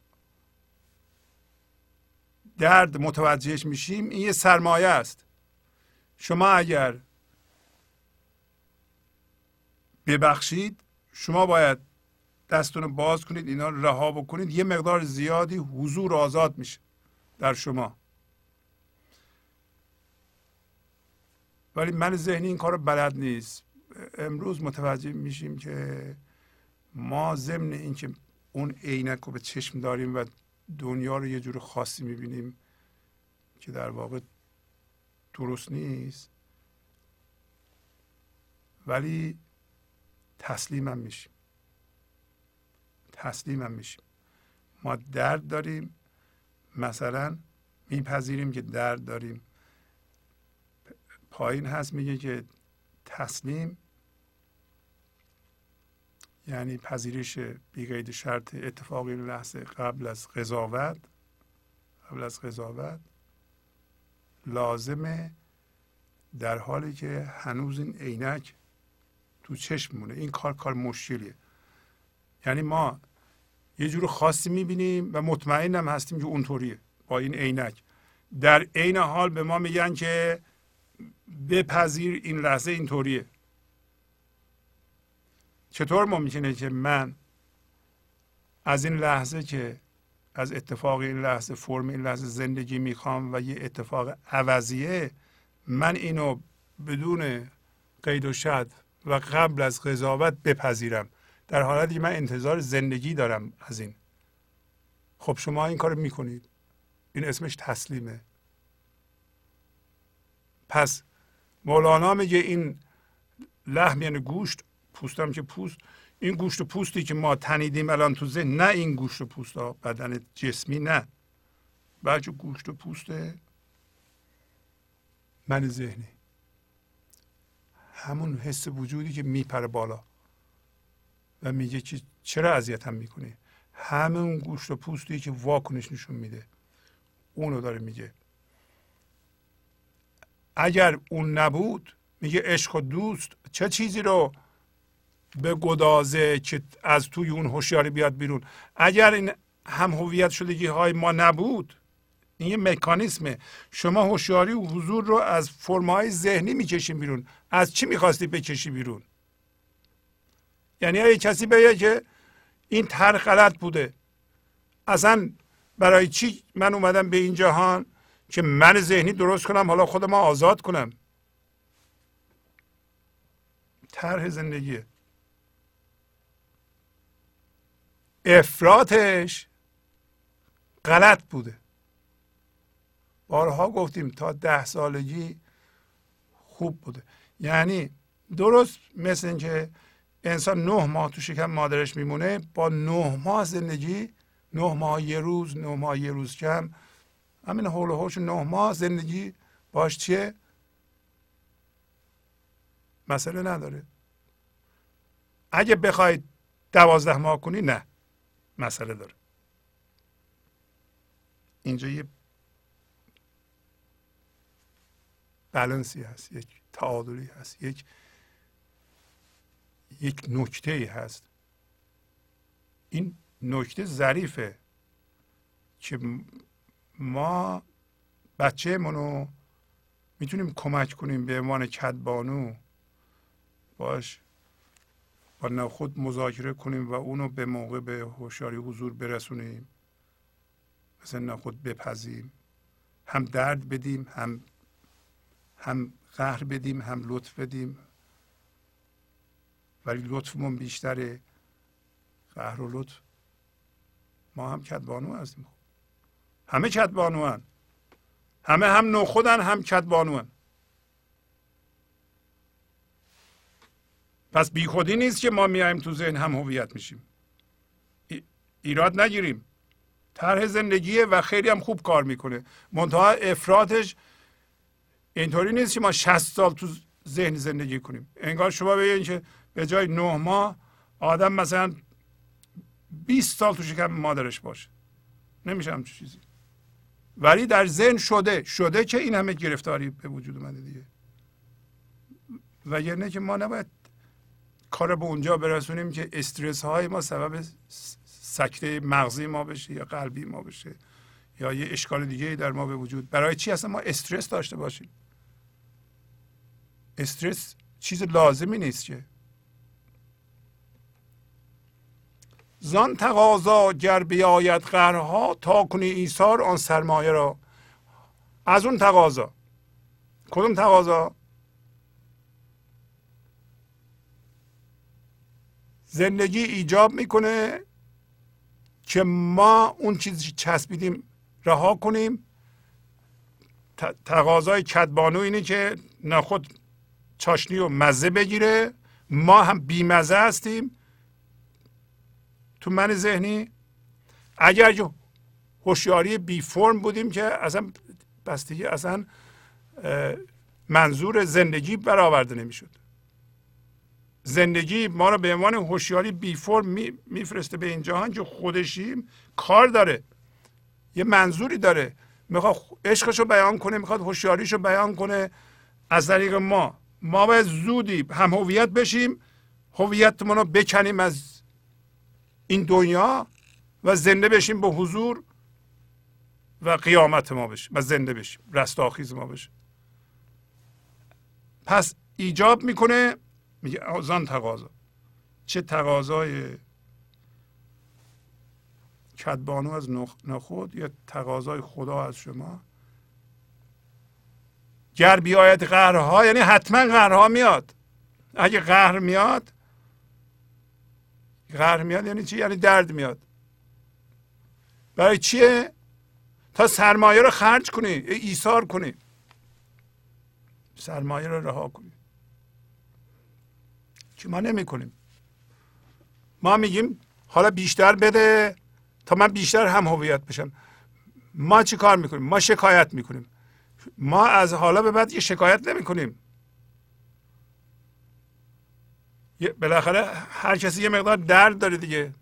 درد متوجهش میشیم این یه سرمایه است. شما اگر ببخشید شما باید دستون باز کنید اینا رها بکنید یه مقدار زیادی حضور آزاد میشه در شما. ولی من ذهنی این کار بلد نیست. امروز متوجه میشیم که ما ضمن اینکه اون عینک رو به چشم داریم و دنیا رو یه جور خاصی می‌بینیم که در واقع درست نیست. ولی تسلیمم میشیم. تسلیمم میشیم. ما درد داریم. مثلا میپذیریم که درد داریم. پایین هست میگه که تسلیم یعنی پذیرش بیقید شرط اتفاق این لحظه قبل از قضاوت قبل از قضاوت لازمه در حالی که هنوز این عینک تو چشم مونه. این کار کار مشکلیه. یعنی ما یه جور خاصی می‌بینیم و مطمئنم هستیم که اونطوریه با این عینک. در عین حال به ما میگن که بپذیر این لحظه اینطوریه. چطور ممکنه که من از این لحظه که از اتفاق این لحظه فرم این لحظه زندگی می‌خوام و یه اتفاق عوضیه من اینو بدون قید و شد و قبل از قضاوت بپذیرم. در حالتی که من انتظار زندگی دارم از این. خب شما این کار می‌کنید. این اسمش تسلیمه. پس مولانا میگه این لحم یعنی گوشت پوستم که پوست این گوشت و پوستی که ما تنیدیم الان تو ذهن نه این گوشت و پوست ها بدن جسمی نه. بلکه گوشت و پوست من ذهنی. همون حس وجودی که میپره بالا و میگه که چرا اذیتم می‌کنی؟ همون گوشت و پوستی که واکنش نشون میده اونو داره میگه. اگر اون نبود میگه عشق و دوست چه چیزی رو به گدازه که از توی اون هوشیاری بیاد بیرون. اگر این هم هویت شدگی های ما نبود این یه مکانیسمه. شما هوشیاری و حضور رو از فرمای ذهنی می‌کشین بیرون. از چی می‌خواستی بکشی بیرون؟ یعنی اگه کسی بگه که این طرح غلط بوده. اصلا برای چی من اومدم به این جهان که من ذهنی درست کنم حالا خودم آزاد کنم؟ طرح زندگیه. افراتش غلط بوده. بارها گفتیم تا ده سالگی خوب بوده. یعنی درست مثل اینکه انسان نه ماه تو شکم مادرش میمونه با نه ماه زندگی نه ماه یه روز نه ماه یه روز کم. همین حول و حوش نه ماه زندگی باش چیه؟ مسئله نداره. اگه بخواید دوازده ماه کنی نه. مسئله داره. اینجا یه بلنسی هست یک تعادلی هست یک یک نکته ای هست. این نکته ظریفه که ما بچه منو می‌تونیم کمک کنیم به عنوان کدبانو باش خود مذاکره کنیم و اونو به موقع به هوشیاری حضور برسونیم. مثل خود بپذیم هم درد بدیم هم هم قهر بدیم هم لطف بدیم. ولی لطفمون بیشتره. قهر و لطف. ما هم کدبانو هستیم. همه کدبانو هن. همه هم نو خودن هم کدبانو هن. پس بیخودی نیست که ما میایم تو ذهن هم هویت میشیم. ایراد نگیریم. طرح زندگیه و خیلی هم خوب کار می‌کنه. منتها افرادش اینطوری نیست که ما 60 سال تو ذهن زندگی کنیم. انگار شما بگید که به جای نه ماه آدم مثلا 20 سال تو شکم مادرش باشه. نمیشه همچون چیزی. ولی در ذهن شده. شده که این همه گرفتاری به وجود اومده دیگه. یعنی که ما نباید کار به اونجا برسونیم که استرس های ما سبب سکته مغزی ما بشه یا قلبی ما بشه یا یه اشکال دیگه در ما به وجود. برای چی اصلا ما استرس داشته باشیم؟ استرس چیز لازمی نیست که. زان تقاضا گر بیاید قهرها تا کنی ایثار آن سرمایه را. از اون تقاضا. کدوم تقاضا؟ زندگی ایجاب می‌کنه که ما اون چیزی چسبیدیم رها کنیم. تقاضای کدبانو اینه که نخود چاشنی و مزه بگیره. ما هم بیمزه هستیم. تو من ذهنی اگر هوشیاری بی فرم بودیم که اصلا بستگی اصلا منظور زندگی برآورده نمی‌شد. زندگی ما رو به عنوان هوشیاری بی فرم میفرسته به این جهان که خودشیم کار داره. یه منظوری داره. می‌خواد عشقش رو بیان کنه می‌خواد هوشیاریش رو بیان کنه. از طریق ما. ما باید زودی هم هویت بشیم هویتمون رو بکنیم از این دنیا و زنده بشیم به حضور و قیامت ما بشیم و زنده بشیم رستاخیز ما بشیم. پس ایجاب می‌کنه میگه آزان تقاضا. چه تقاضای کدبانو از نخود یا تقاضای خدا از شما. گر بیاید قهرها یعنی حتما قهرها میاد. اگه قهر میاد قهر میاد یعنی چی؟ یعنی درد میاد. برای چیه؟ تا سرمایه رو خرج کنی ایثار کنی. سرمایه رو رها کنی. که ما نمی کنیم ما میگیم حالا بیشتر بده تا من بیشتر هم هویت بشم. ما چی کار می‌کنیم؟ ما شکایت می‌کنیم. ما از حالا به بعد یه شکایت نمی کنیم بالاخره هر کسی یه مقدار درد داره دیگه.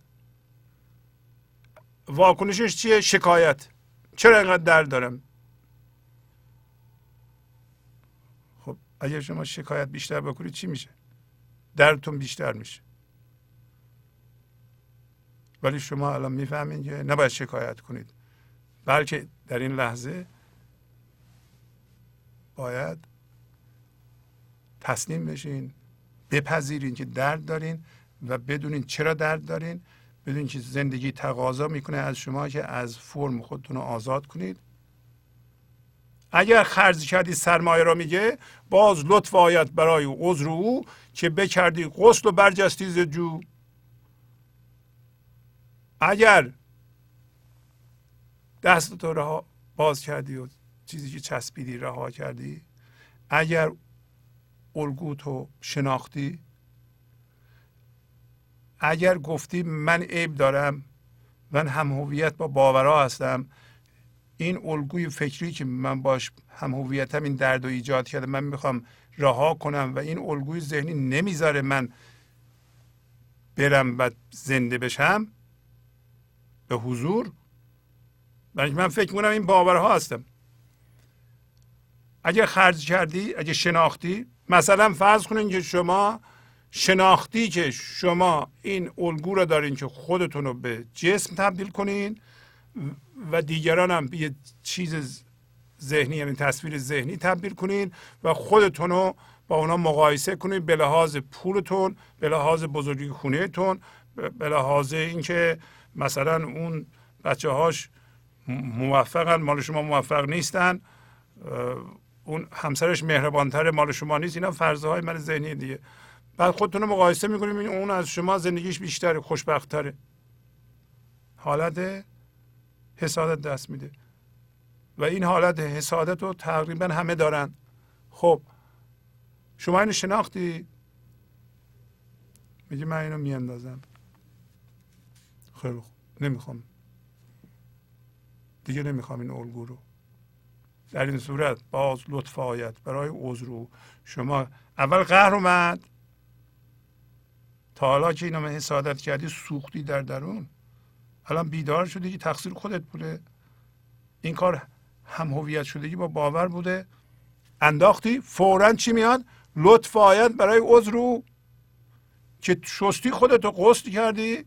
واکنشش چیه؟ شکایت. چرا اینقدر درد دارم؟ خب اگر شما شکایت بیشتر بکنید چی میشه؟ دردتون بیشتر میشه. ولی شما الان می‌فهمید که نباید شکایت کنید. بلکه در این لحظه باید تسلیم بشین بپذیرین که درد دارین و بدونین چرا درد دارین. بدونین که زندگی تقاضا می‌کنه از شما که از فرم خودتون رو آزاد کنید. اگر خرج کردی سرمایه را میگه باز لطف آید برای عذر او که بکردی غسل و برجستی ز جو. اگر دست تو رها باز کردی و چیزی که چسبیدی رها کردی اگر الگو تو شناختی اگر گفتی من عیب دارم من هم هویت با باورا هستم این الگوی فکری که من باش هم هویتم این درد و ایجاد کرده من می‌خوام رها کنم و این الگوی ذهنی نمی‌ذاره من برم و زنده بشم به حضور. من فکر می‌کنم این باورها هستم. اگه خرج کردی اگه شناختی مثلا فرض کنین که شما شناختی که شما این الگو رو دارین که خودتون رو به جسم تبدیل کنین و دیگران هم یه چیز ذهنی یعنی تصویر ذهنی تبدیل کنین و خودتون رو با اونا مقایسه کنین به لحاظ پولتون به لحاظ بزرگی خونهتون به لحاظ اینکه مثلا اون بچه هاش موفقن مال شما موفق نیستن اون همسرش مهربانتر مال شما نیست اینا فرضه های من ذهنی دیگه. بعد خودتون رو مقایسه می‌کنیم اون از شما زندگیش بیشتر خوشبختتره. حالت حسادت دست میده. و این حالت حسادت رو تقریبا همه دارن. خب شما اینو شناختی؟ میگی من اینو میاندازم. خیلی خوب. نمی‌خوام. دیگه نمی‌خوام این الگو رو. در این صورت باز لطف آید برای عذر شما اول قهر اومد. تا حالا که اینو حسادت کردی سوختی در درون. الان بیدار شدی که تقصیر خودت بوده. این کار هم هویت شدگی با باور بوده. انداختی فورا چی میاد؟ لطف آید برای عذر که شستی خودتو قصد کردی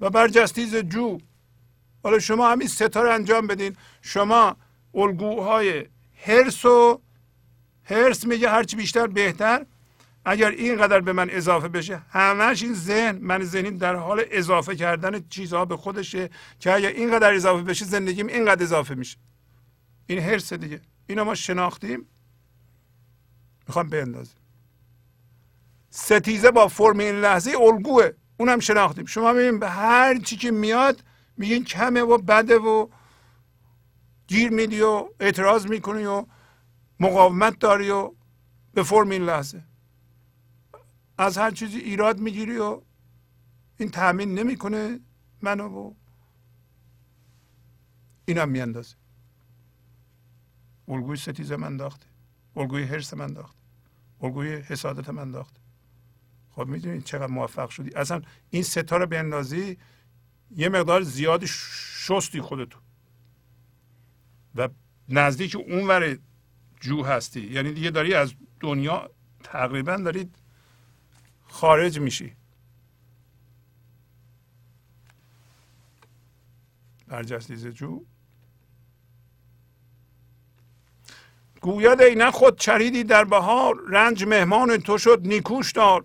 و برجستی ز جو. حالا شما همین ستاره انجام بدین. شما الگوهای هرس و هرس میگه هرچی بیشتر بهتر. اگر اینقدر به من اضافه بشه همش این ذهن من ذهنی در حال اضافه کردن چیزها به خودشه که اگر اینقدر اضافه بشه زندگیم اینقدر اضافه میشه. این هرس دیگه. اینو ما شناختیم. می‌خوام بندازیم ستیزه با فرم این لحظه الگوه. اونم شناختیم. شما ببین به هر چی که میاد میگین کمه و بده و گیر میدی و اعتراض می‌کنی و مقاومت داری و به فرم این لحظه. از هر چیزی ایراد می‌گیری و این تأمین نمی‌کنه منو و اینم میاندازه. الگوی ستیزه من انداخته. الگوی حرس من انداخته. الگوی حسادت من انداخته. خب می‌دونید چقدر موفق شدی. اصلا این ستا رو اندازی یه مقدار زیادی شستی خودتو. و نزدیک اونور جو هستی. یعنی دیگه داری از دنیا تقریبا دارید خارج میشی. برجستیز جو. گوید ای نه خود چریدی در بهار رنج مهمان تو شد نیکوش دار.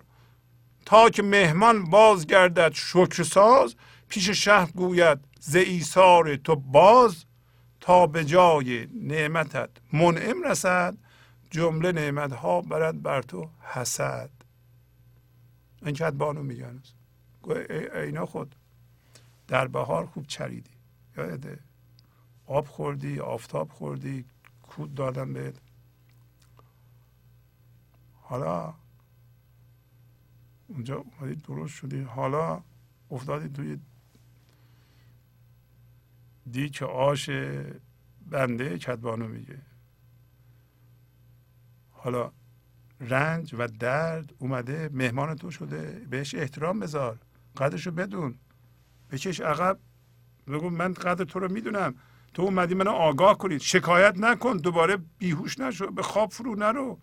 تا که مهمان باز گردد شکر ساز پیش شهر گوید ز ایثار تو باز. تا به جای نعمتت منعم رسد جمله نعمت ها برد بر تو حسد. این که بانو میگن اینا خود در بهار خوب چریدی. یاده آب خوردی آفتاب خوردی کود دادم بهت. حالا اونجا اومدی درست شدی. حالا افتادی توی دیک آش بنده کدبانو میگه. حالا رنج و درد اومده مهمان تو شده بهش احترام بذار. قدرشو بدون. بکش عقب بگو من قدر تو رو می‌دونم. تو اومدی منو آگاه کنید شکایت نکن. دوباره بیهوش نشو. به خواب فرو نرو.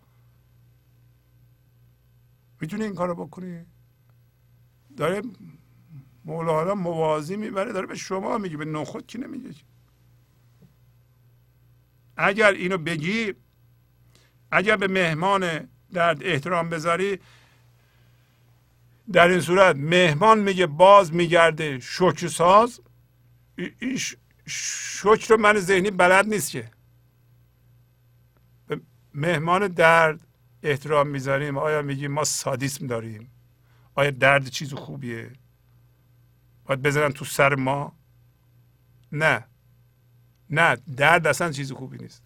می‌تونی این کارو بکنی؟ داره مولانا موازی می‌بره. داره به شما میگه. به نخود کی نمیگه اگر اینو بگی اگر به مهمان درد احترام بذاری. در این صورت مهمان میگه باز میگرده شکر ساز. شکر رو من ذهنی بلد نیست که. مهمان درد احترام می‌ذاریم. آیا میگیم ما سادیسم داریم؟ آیا درد چیز خوبیه؟ باید بزنن تو سر ما؟ نه. نه درد اصلا چیز خوبی نیست.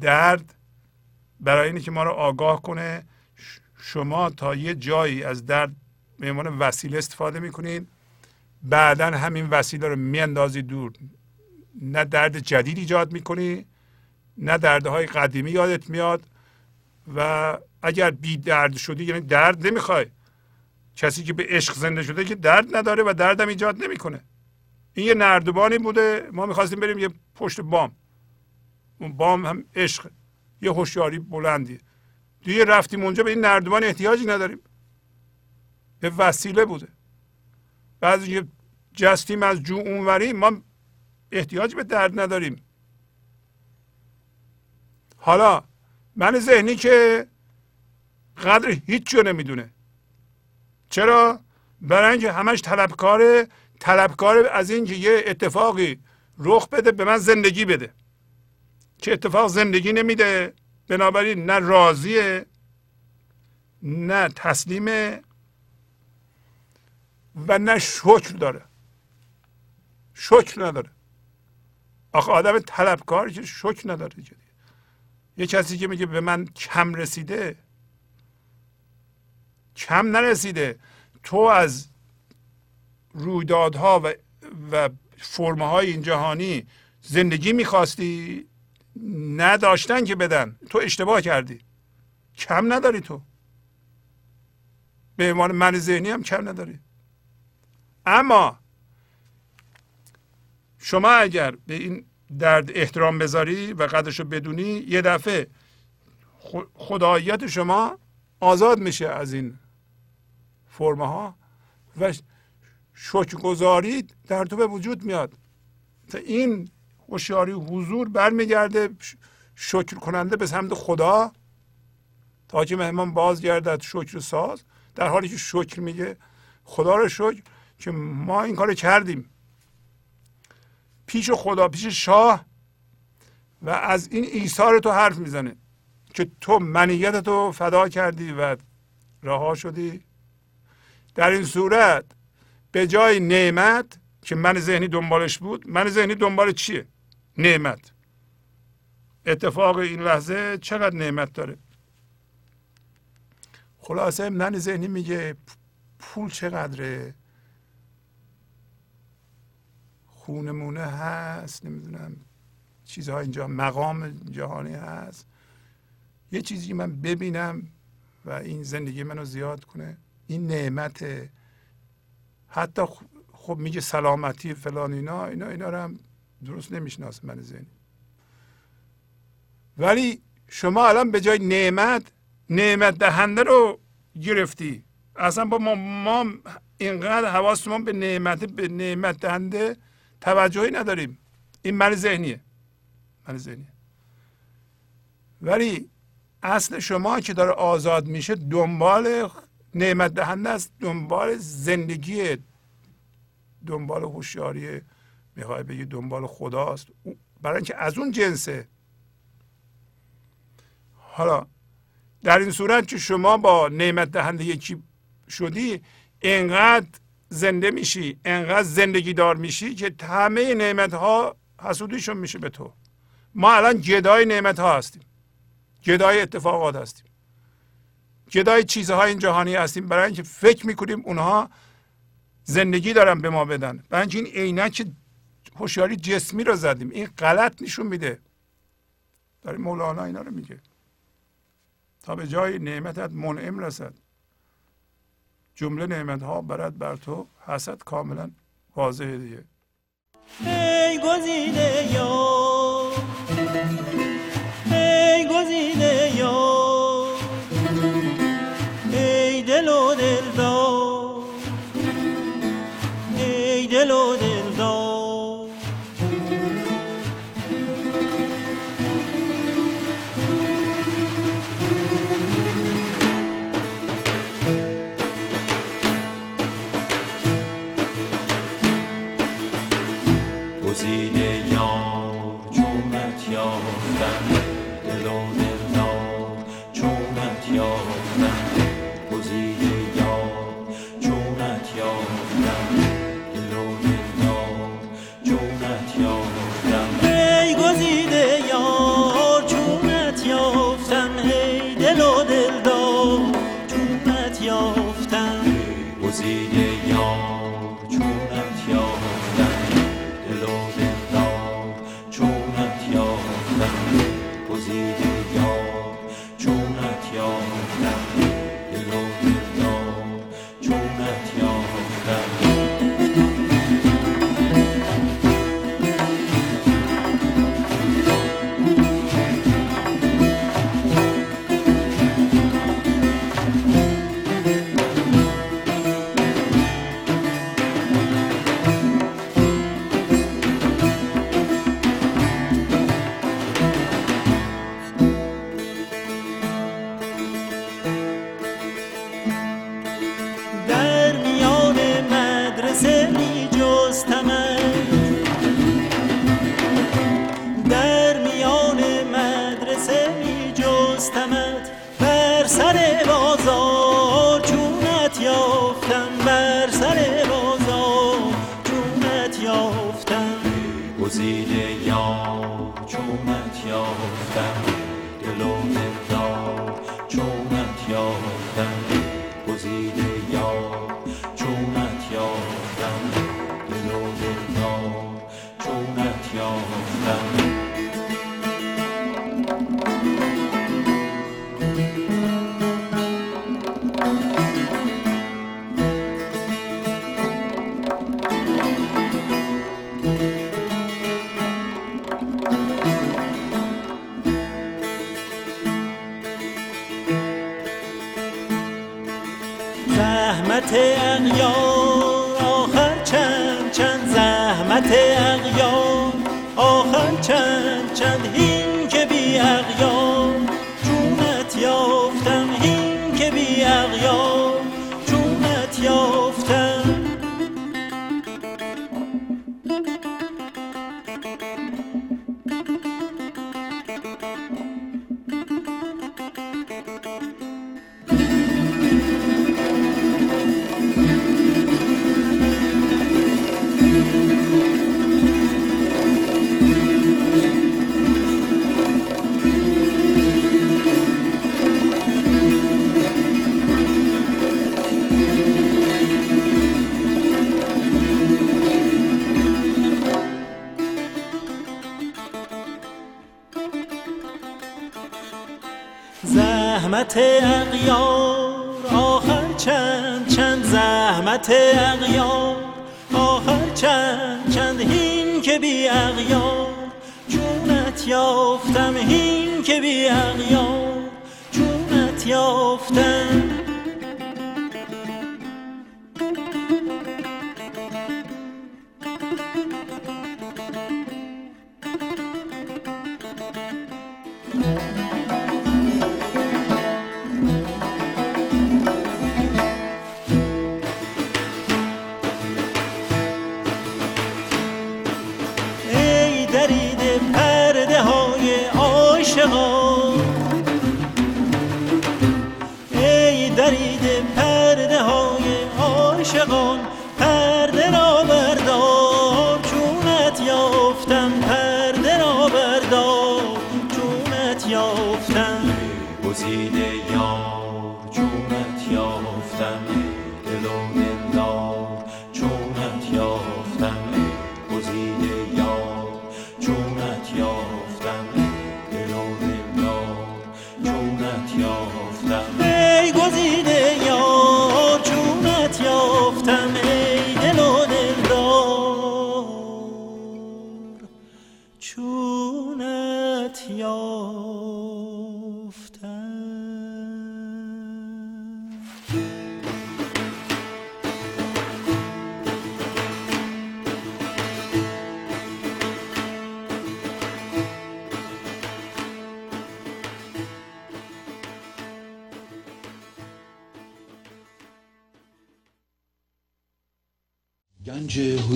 درد برای اینه که ما رو آگاه کنه. شما تا یه جایی از درد به وسیله استفاده می‌کنید بعدا همین وسیله رو میاندازی دور. نه درد جدید ایجاد می‌کنی نه دردهای قدیمی یادت میاد و اگر بی درد شدی یعنی درد نمی‌خوای. کسی که به عشق زنده شده که درد نداره و دردم ایجاد نمی‌کنه. این یه نردبانی بوده. ما می‌خواستیم بریم یه پشت بام. اون بام هم عشق یه هوشیاری بلندی. دیگه رفتیم اونجا به این نردبان احتیاجی نداریم. به وسیله بوده. اینکه جستیم از جو اونوری ما احتیاج به درد نداریم. حالا من ذهنی که قدر هیچ جو نمی‌دونه. چرا؟ برای اینکه همش طلبکاره طلبکار از اینکه یه اتفاقی رخ بده به من زندگی بده. که اتفاق زندگی نمیده؟ بنابراین نه راضیه نه تسلیمه و نه شکر داره. شکر نداره. آخه آدم طلبکار که شکر نداره یه کسی که میگه به من کم رسیده کم نرسیده. تو از رویدادها و و فرمه های این جهانی زندگی می‌خواستی؟ نداشتن که بدن. تو اشتباه کردی. کم نداری تو. به عنوان من ذهنی هم کم نداری. اما شما اگر به این درد احترام بذاری و قدرش رو بدونی یه دفعه خداییت شما آزاد میشه از این فرمه ها و شکرگزاری در تو به وجود میاد. تا این هوشیاری حضور برمیگرده شکر کننده به سمت خدا. تا که مهمان بازگردد شکر ساز. در حالی که شکر میگه خدا رو شکر که ما این کار کردیم. پیش خدا پیش شاه و از این ایثار تو حرف می‌زنه که تو منیت تو فدا کردی و رها شدی. در این صورت به جای نعمت که من ذهنی دنبالش بود من ذهنی دنبال چیه؟ نعمت. اتفاق این لحظه چقدر نعمت داره؟ خلاصه من ذهنی میگه پول چقدره؟ خونمونه هست نمی‌دونم چیزها اینجا مقام جهانی هست. یه چیزی من ببینم و این زندگی منو زیاد کنه. این نعمت حتی خب میگه سلامتی فلان اینا اینا اینا رو هم درست نمی‌شناسه من ذهنی. ولی شما الان به جای نعمت نعمت دهنده رو گرفتی. اصلا با ما, ما اینقدر حواستمون به نعمت به نعمت دهنده توجهی نداریم. این من ذهنیه. من ذهنیه. ولی اصل شما که داره آزاد میشه دنبال نعمت دهنده است دنبال زندگی دنبال هوشیاری می‌خوای بگی دنبال خداست. برای اینکه از اون جنسه. حالا در این صورت که شما با نعمت دهنده یکی شدی انقدر زنده میشی انقدر زندگی دار میشی که همه نعمت ها حسودیشون میشه به تو. ما الان جدای نعمت ها هستیم. جدای اتفاقات هستیم. جدای چیزهای این جهانی هستیم. برای اینکه فکر می‌کنیم اونها زندگی دارن به ما بدن. برای اینکه این عینک هوشیاری جسمی رو زدیم. این غلط نشون میده. داره مولانا اینا رو میگه. تا به جای نعمتت منعم رسد. جمله نعمت ها برد بر تو حسد کاملا واضحه دیگه. ای گزیده یا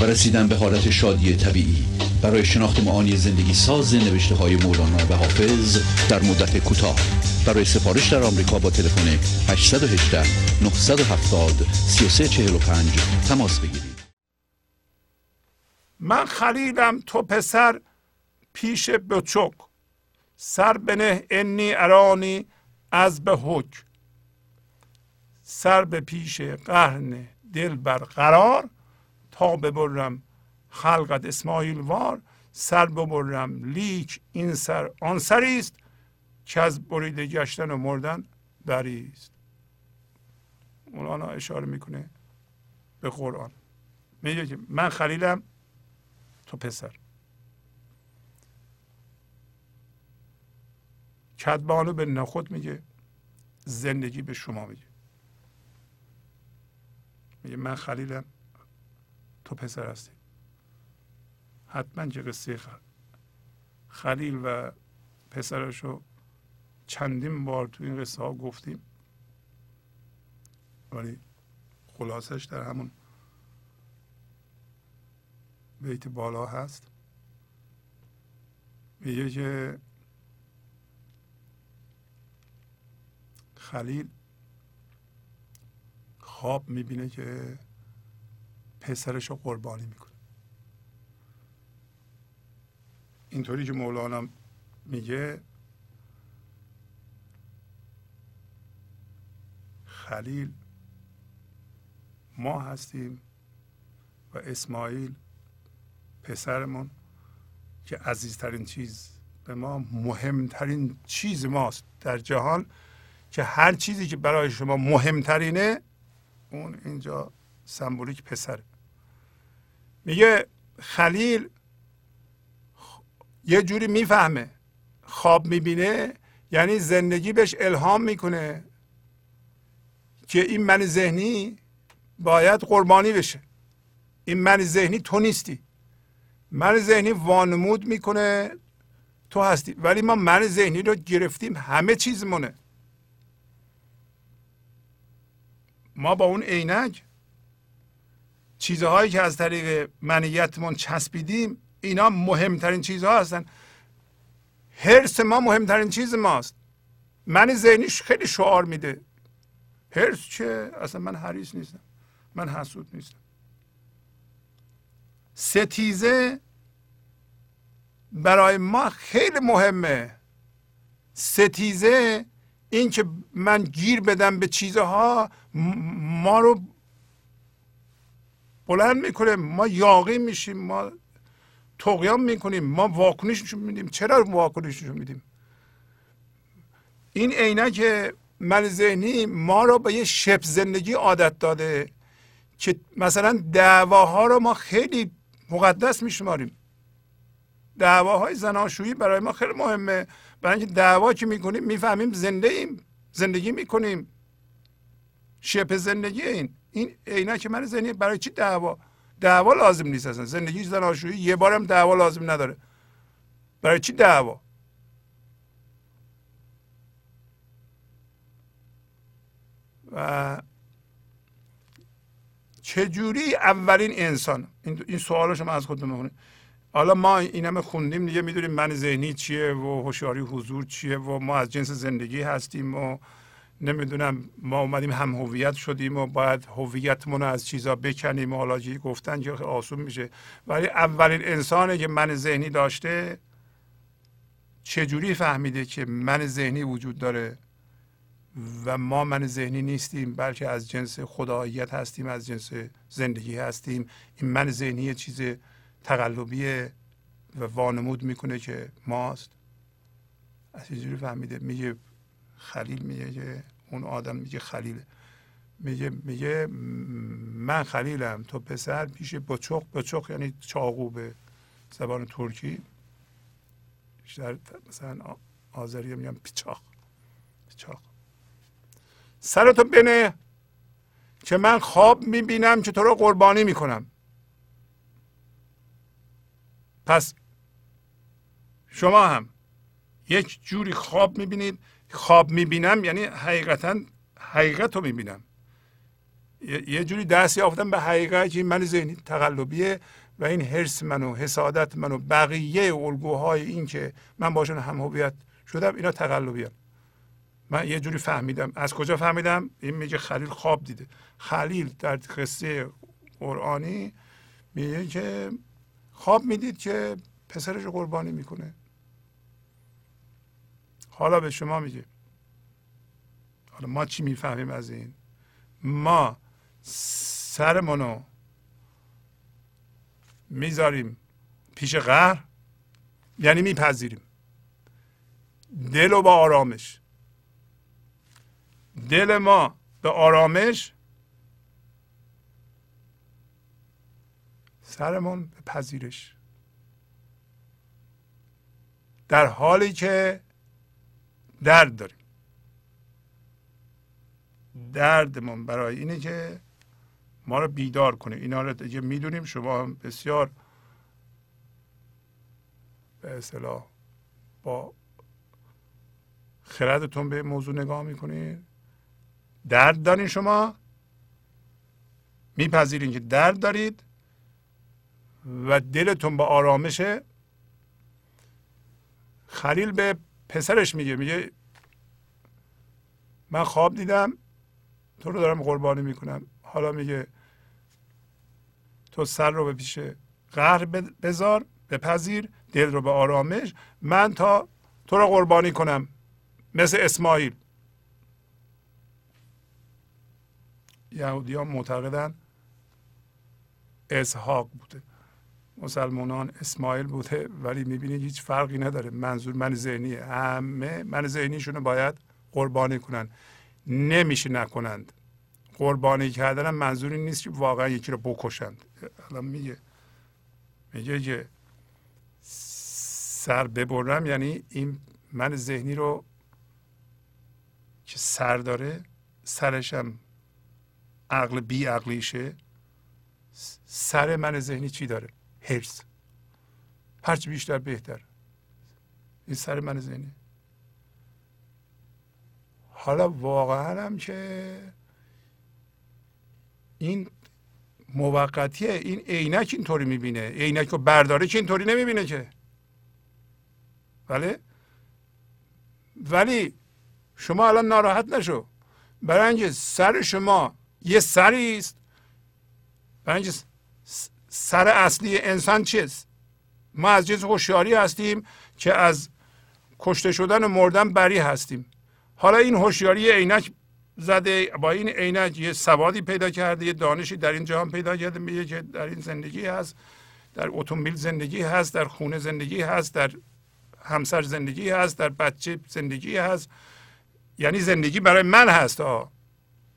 و رسیدن به حالت شادی طبیعی. برای شناخت معانی زندگی ساز نوشته های مولانا و حافظ در مدت کوتاه. برای سفارش در آمریکا با تلفن 818 970 3345 تماس بگیرید. من خلیلم تو پسر پیش بچک سر بنه انی ارانی از به حک. سر به پیش قرن دل بر قرار ببرم خلقت اسماعیل وار سر ببرم لیک این سر آن سری است که از بریده گشتن و مردن بری است. مولانا اشاره می‌کنه به قرآن. میگه که من خلیلم تو پسر. کدبانو به نخود میگه زندگی به شما میگه. میگه من خلیلم تو پسر هستی. حتما که قصه خلیل و پسرش رو چندین بار تو این قصه ها گفتیم. ولی خلاصش در همون بیت بالا هست. میگه که خلیل خواب می‌بینه که پسرش رو قربانی می‌کنه. اینطوری که مولانا میگه خلیل ما هستیم و اسماعیل پسرمون که عزیزترین چیز به ما مهمترین چیز ماست در جهان که هر چیزی که برای شما مهمترینه اون اینجا سمبولیک پسره. میگه خلیل یه جوری می‌فهمه. خواب می‌بینه یعنی زندگی بهش الهام می‌کنه که این من ذهنی باید قربانی بشه. این من ذهنی تو نیستی. من ذهنی وانمود می‌کنه تو هستی. ولی ما من ذهنی رو گرفتیم همه چیزمونه ما با اون عینک چیزهایی که از طریق منیتمون چسبیدیم اینا مهمترین چیزها هستن. حرس ما مهمترین چیز ماست. من ذهنیش خیلی شعار میده. هرس چه؟ اصلا من حریص نیستم. من حسود نیستم. ستیزه برای ما خیلی مهمه. ستیزه این که من گیر بدم به چیزها ما رو بلند می‌کنه ما یاقی میشیم ما تقیان می‌کنیم ما واکنش نشون میدیم. چرا واکنش نشون میدیم؟ این عینک من ذهنی ما رو به یه شب زندگی عادت داده که مثلا دعواها رو ما خیلی مقدس میشماریم. دعواهای زناشویی برای ما خیلی مهمه. برای اینکه دعوا که می‌کنیم می‌فهمیم زنده ایم زندگی می‌کنیم. شپ زندگی این. این عینک من ذهنی برای چی دعوا؟ دعوا لازم نیست اصلا. زندگی زناشویی یه بارم دعوا لازم نداره. برای چی دعوا؟ و چجوری اولین انسان؟ این, این سوال شما از خودتون بکنید حالا ما این همه خوندیم دیگه می‌دونیم من ذهنی چیه و هوشیاری حضور چیه و ما از جنس زندگی هستیم و نمی‌دونم ما اومدیم هم هویت شدیم و باید هویتمون رو از چیزا بکنیم. و حالا گفتن که آسون میشه. ولی اولین انسانی که من ذهنی داشته چجوری فهمیده که من ذهنی وجود داره و ما من ذهنی نیستیم بلکه از جنس خداییت هستیم از جنس زندگی هستیم. این من ذهنی چیز تقلبی و وانمود می‌کنه که ماست. از چجوری فهمیده؟ میگه خلیل میگه که اون آدم میگه خلیل. میگه میگه من خلیلم تو پسر پیش بچخ بچخ یعنی چاقو به زبان ترکی. بیشتر مثلا آذری میگم پیچاق پیچاق سرتو بنه که من خواب می‌بینم که تو رو قربانی می‌کنم. پس شما هم یک جوری خواب می‌بینید خواب می‌بینم یعنی حقیقتا حقیقت رو می‌بینم. یه جوری دست یافتم به حقیقت که من ذهنی تقلبیه و این حرس من و حسادت من و بقیه الگوهای این که من باشون هم هویت شدم اینا تقلبیه. من یه جوری فهمیدم. از کجا فهمیدم؟ این میگه خلیل خواب دیده. خلیل در قصه قرآنی میگه که خواب می‌دید که پسرش قربانی می‌کنه. حالا به شما میگه. حالا ما چی می‌فهمیم از این؟ ما سرمونو می‌ذاریم پیش قهر یعنی میپذیریم. دل و با آرامش. دل ما به آرامش سرمون به پذیرش. در حالی که درد داریم. دردمون برای اینه که ما رو بیدار کنه اینا رو دیگه می‌دونیم. شما هم بسیار به اصطلاح با خردتون به موضوع نگاه می‌کنید درد دارین شما. میپذیرین که درد دارید و دلتون با آرامشه خلیل به پسرش میگه میگه من خواب دیدم تو رو دارم قربانی می‌کنم. حالا میگه تو سر رو به پیش قهر بذار بپذیر دل رو به آرامش من تا تو رو قربانی کنم مثل اسماعیل. یهودی ها معتقدن اسحاق بوده. مسلمانان اسماعیل بوده ولی می‌بینید هیچ فرقی نداره. منظور من ذهنی همه من ذهنیشون باید قربانی کنن. نمیشه نکنند. قربانی کردن منظوری نیست که واقعا یکی رو بکشند. الان میگه میگه که سر ببرم یعنی این من ذهنی رو که سر داره سرشم عقل بی عقلیشه سر من ذهنی چی داره؟ هرس هرچی بیشتر بهتر. این سر من حالا واقعا هم که این موقتیه. این عینک اینطوری می‌بینه. عینک رو برداره که اینطوری نمی‌بینه که. ولی ولی شما الان ناراحت نشو. برای سر شما یه سری است برای سر اصلی انسان چیست؟ ما از جنس هوشیاری هستیم که از کشته شدن و مردن بری هستیم. حالا این هوشیاری عینک زده با این عینک یه سوادی پیدا کرده یه دانشی در این جهان پیدا کرده میگه که در این زندگی هست در اتومبیل زندگی هست در خونه زندگی هست در همسر زندگی هست در بچه زندگی هست. یعنی زندگی برای من هست آه.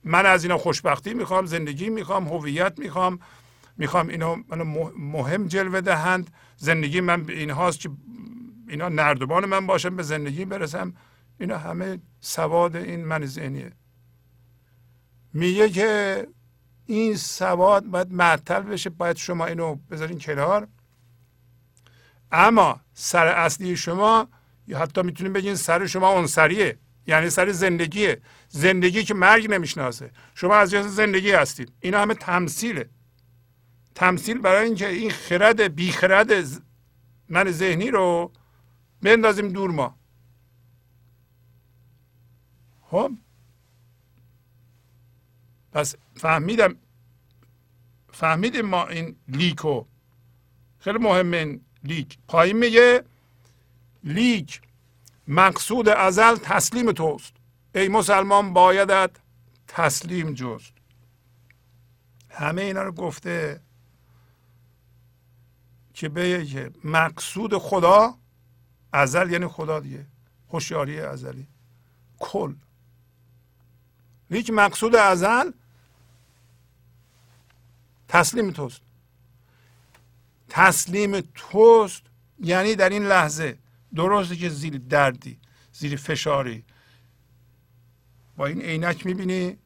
من از اینا خوشبختی می‌خوام زندگی می‌خوام هویت می‌خوام. می‌خوام اینا منو مهم جلوه دهند. زندگی من این هاست که اینا نردبان من باشم به زندگی برسم. اینا همه سواد این من ذهنیه. میگه که این سواد باید معطل بشه باید شما اینو بذارین کنار. اما سر اصلی شما یا حتی می‌تونیم بگین سر شما اونسریه یعنی سر زندگیه. زندگی که مرگ نمی‌شناسه. شما از جنس زندگی هستید. اینا همه تمثیله. تمثیل برای اینکه این خرد بی خرد من ذهنی رو بندازیم دور ما. خب. پس فهمیدم فهمیدیم ما این لیکو خیلی مهمه این لیک. پایین میگه لیک مقصود ازل تسلیم توست. ای مسلمان بایدت تسلیم جست. همه اینا رو گفته. که به که مقصود خدا ازل یعنی خدا دیگه هوشیاری ازلی. کل. لیک مقصود ازل تسلیم توست. تسلیم توست یعنی در این لحظه. درسته که زیر دردی زیر فشاری. با این عینک می‌بینی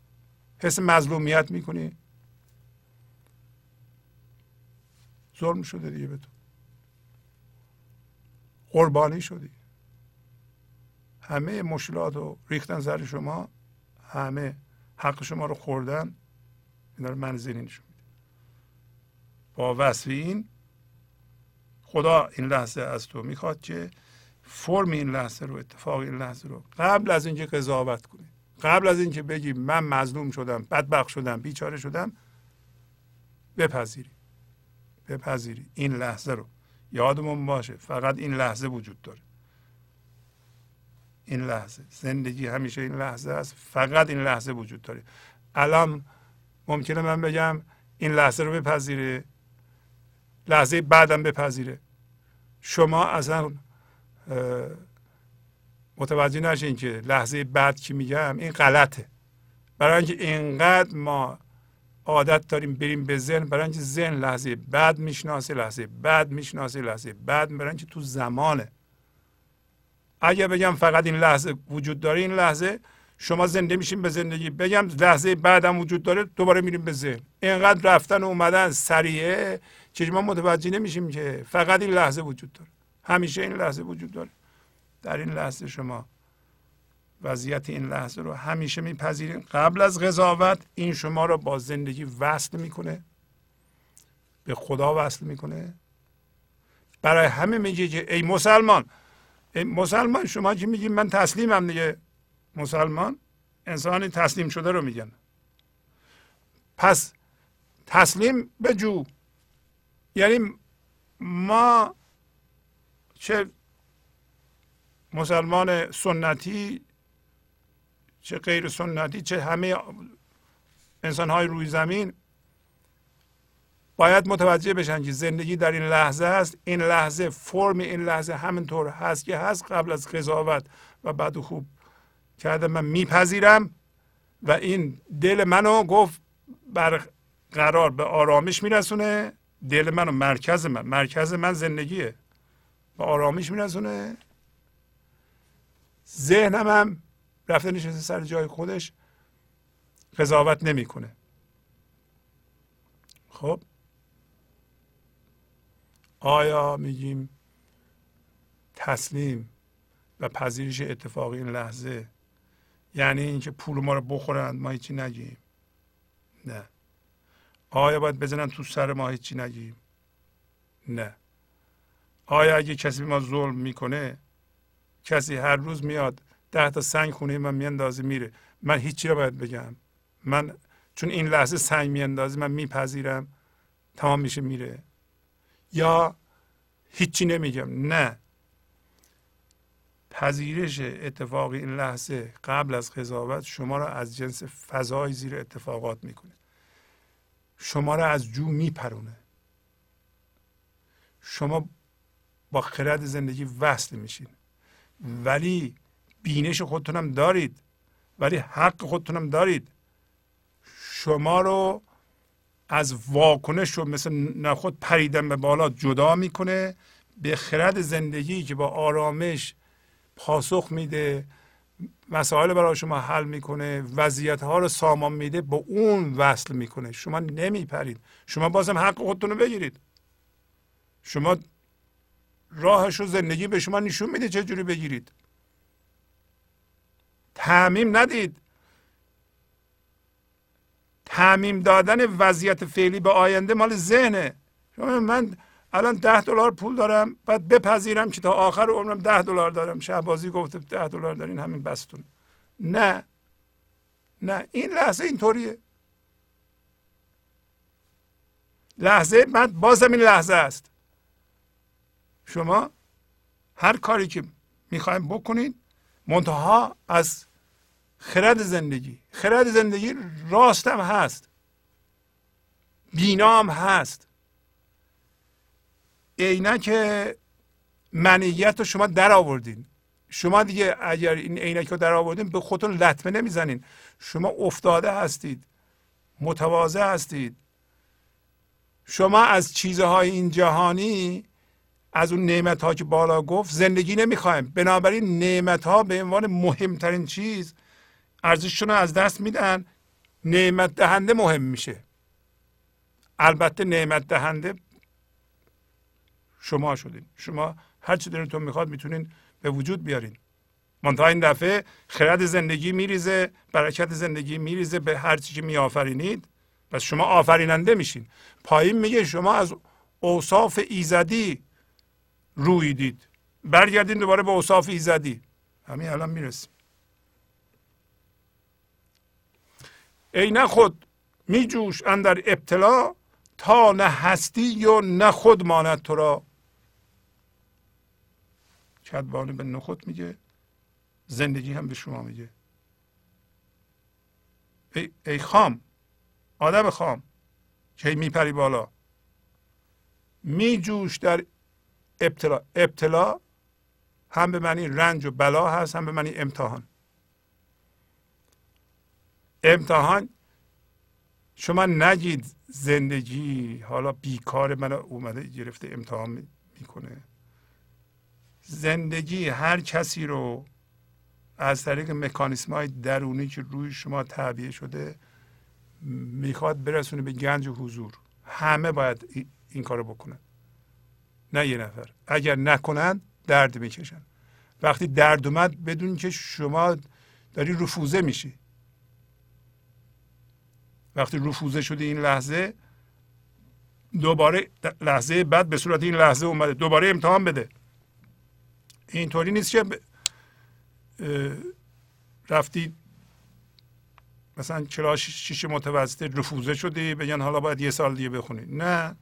حس مظلومیت می‌کنی. ظلم شده دیگه به تو. قربانی شدی. همه مشکلات رو ریختن سر شما همه حق شما رو خوردن اینا رو منزلی نشون میده با وصف این خدا این لحظه از تو می‌خواد که فرم این لحظه رو اتفاق این لحظه رو قبل از اینکه قضاوت کنی قبل از اینکه بگی من مظلوم شدم بدبخت شدم بیچاره شدم بپذیری. بپذیری این لحظه رو. یادمون باشه فقط این لحظه وجود داره. این لحظه. زندگی همیشه این لحظه است. فقط این لحظه وجود داره. الان ممکنه من بگم این لحظه رو بپذیره. لحظه بعدم بپذیره. شما اصلا متوجه نشین که لحظه بعد که میگم؟ این غلطه. برای اینکه اینقدر ما عادت داریم بریم به ذهن برای اینکه ذهن لحظه بعد می‌شناسه لحظه بعد می‌شناسه لحظه بعد برای اینکه تو زمانه. اگر بگم فقط این لحظه وجود داره این لحظه شما زنده میشین به زندگی. بگم لحظه بعدم وجود داره دوباره میریم به ذهن. اینقدر رفتن و اومدن سریعه که ما متوجه نمیشیم که فقط این لحظه وجود داره. همیشه این لحظه وجود داره. در این لحظه شما وضعیت این لحظه رو همیشه میپذیرین قبل از قضاوت این شما رو با زندگی وصل می‌کنه به خدا وصل می‌کنه. برای همه میگه که ای مسلمان ای مسلمان شما که میگی من تسلیمم دیگه. مسلمان انسانی تسلیم شده رو میگن. پس تسلیم به جو. یعنی ما چه مسلمان سنتی چه غیر سنتی چه همه انسان های روی زمین باید متوجه بشن که زندگی در این لحظه است. این لحظه فرم این لحظه همینطور هست که هست قبل از قضاوت و بعد خوب کرده من میپذیرم و این دل منو گفت بر قرار به آرامش میرسونه. دل منو مرکز من مرکز من زندگیه. به آرامش میرسونه. ذهنم هم رفته نشسته سر جای خودش قضاوت نمی‌کنه. خب؟ آیا میگیم تسلیم و پذیرش اتفاقی این لحظه یعنی اینکه پول ما رو بخورند ما هیچی نگیم؟ نه. آیا باید بزنن تو سر ما هیچی نگیم؟ نه. آیا اگه کسی ما ظلم می‌کنه کسی هر روز میاد ده تا سنگ خونه من میاندازه میره. من هیچی رو باید بگم. من چون این لحظه سنگ میاندازه من میپذیرم. تمام میشه میره. یا هیچی نمیگم. نه. پذیرش اتفاق این لحظه قبل از قضاوت شما را از جنس فضای زیر اتفاقات می‌کنه. شما را از جو میپرونه. شما با خرد زندگی وصل میشین. ولی بینش خودتونم دارید. ولی حق خودتونم دارید. شما رو از واکنش رو مثل نخود پریدن به بالا جدا می‌کنه. به خرد زندگی که با آرامش پاسخ میده مسائل برای شما حل می‌کنه وضعیت ها رو سامان میده با اون وصل می‌کنه. شما نمیپرید. شما بازم حق خودتون رو بگیرید. شما راهش رو زندگی به شما نشون میده چه جوری بگیرید. تعمیم ندید. تعمیم دادن وضعیت فعلی به آینده مال ذهنه. شما من الان ده دلار پول دارم بعد بپذیرم که تا آخر عمرم ده دلار دارم. شهبازی گفته ده دلار دارین همین بستون. نه. نه. این لحظه اینطوریه. لحظه من بازم این لحظه است. شما هر کاری که می‌خوایم بکنید منتها از خرد زندگی. خرد زندگی راستم هست. بینام هست. عینک منیت رو شما در آوردین. شما دیگه اگر این عینک رو در آوردین به خودتون لطمه نمی‌زنین. شما افتاده هستید. متواضع هستید. شما از چیزهای این جهانی از اون نعمت ها که بالا گفت زندگی نمی‌خوایم. بنابراین نعمت ها به عنوان مهمترین چیز ارزششون رو از دست میدن. نعمت دهنده مهم میشه. البته نعمت دهنده شما شدین. شما هر چی دلتون می‌خواد می‌تونین به وجود بیارین. منتها این دفعه خرد زندگی میریزه برکت زندگی میریزه به هر چی که میآفرینید پس شما آفریننده میشین. پایین میگه شما از اوصاف ایزدی روی دید. برگردین دوباره به اوصاف ایزدی همین الان می‌رسیم. ای نه خود می جوش اندر ابتلا تا نه هستی و نه خود ماند تو را. کدبانی به نخود میگه زندگی هم به شما میگه. ای, ای خام آدم خام که میپری بالا؟ می جوش در ابتلا ابتلا هم به معنی رنج و بلا هست هم به معنی امتحان. امتحان شما نگید زندگی حالا بیکار من اومده گرفته امتحان می‌کنه. زندگی هر کسی رو از طریق مکانیسم های درونی که روی شما تعبیه شده می‌خواد برسونه به گنج و حضور. همه باید این کارو بکنن. نه یه نفر. اگر نکنن درد می‌کشن. وقتی درد اومد بدون که شما داری رفوزه میشی. وقتی رفوزه شده این لحظه دوباره لحظه بعد به صورت این لحظه اومده. دوباره امتحان بده. اینطوری نیست که رفتی مثلا کلاس شیش متوسطه رفوزه شدی؟ بگن حالا باید یه سال دیگه بخونی. نه.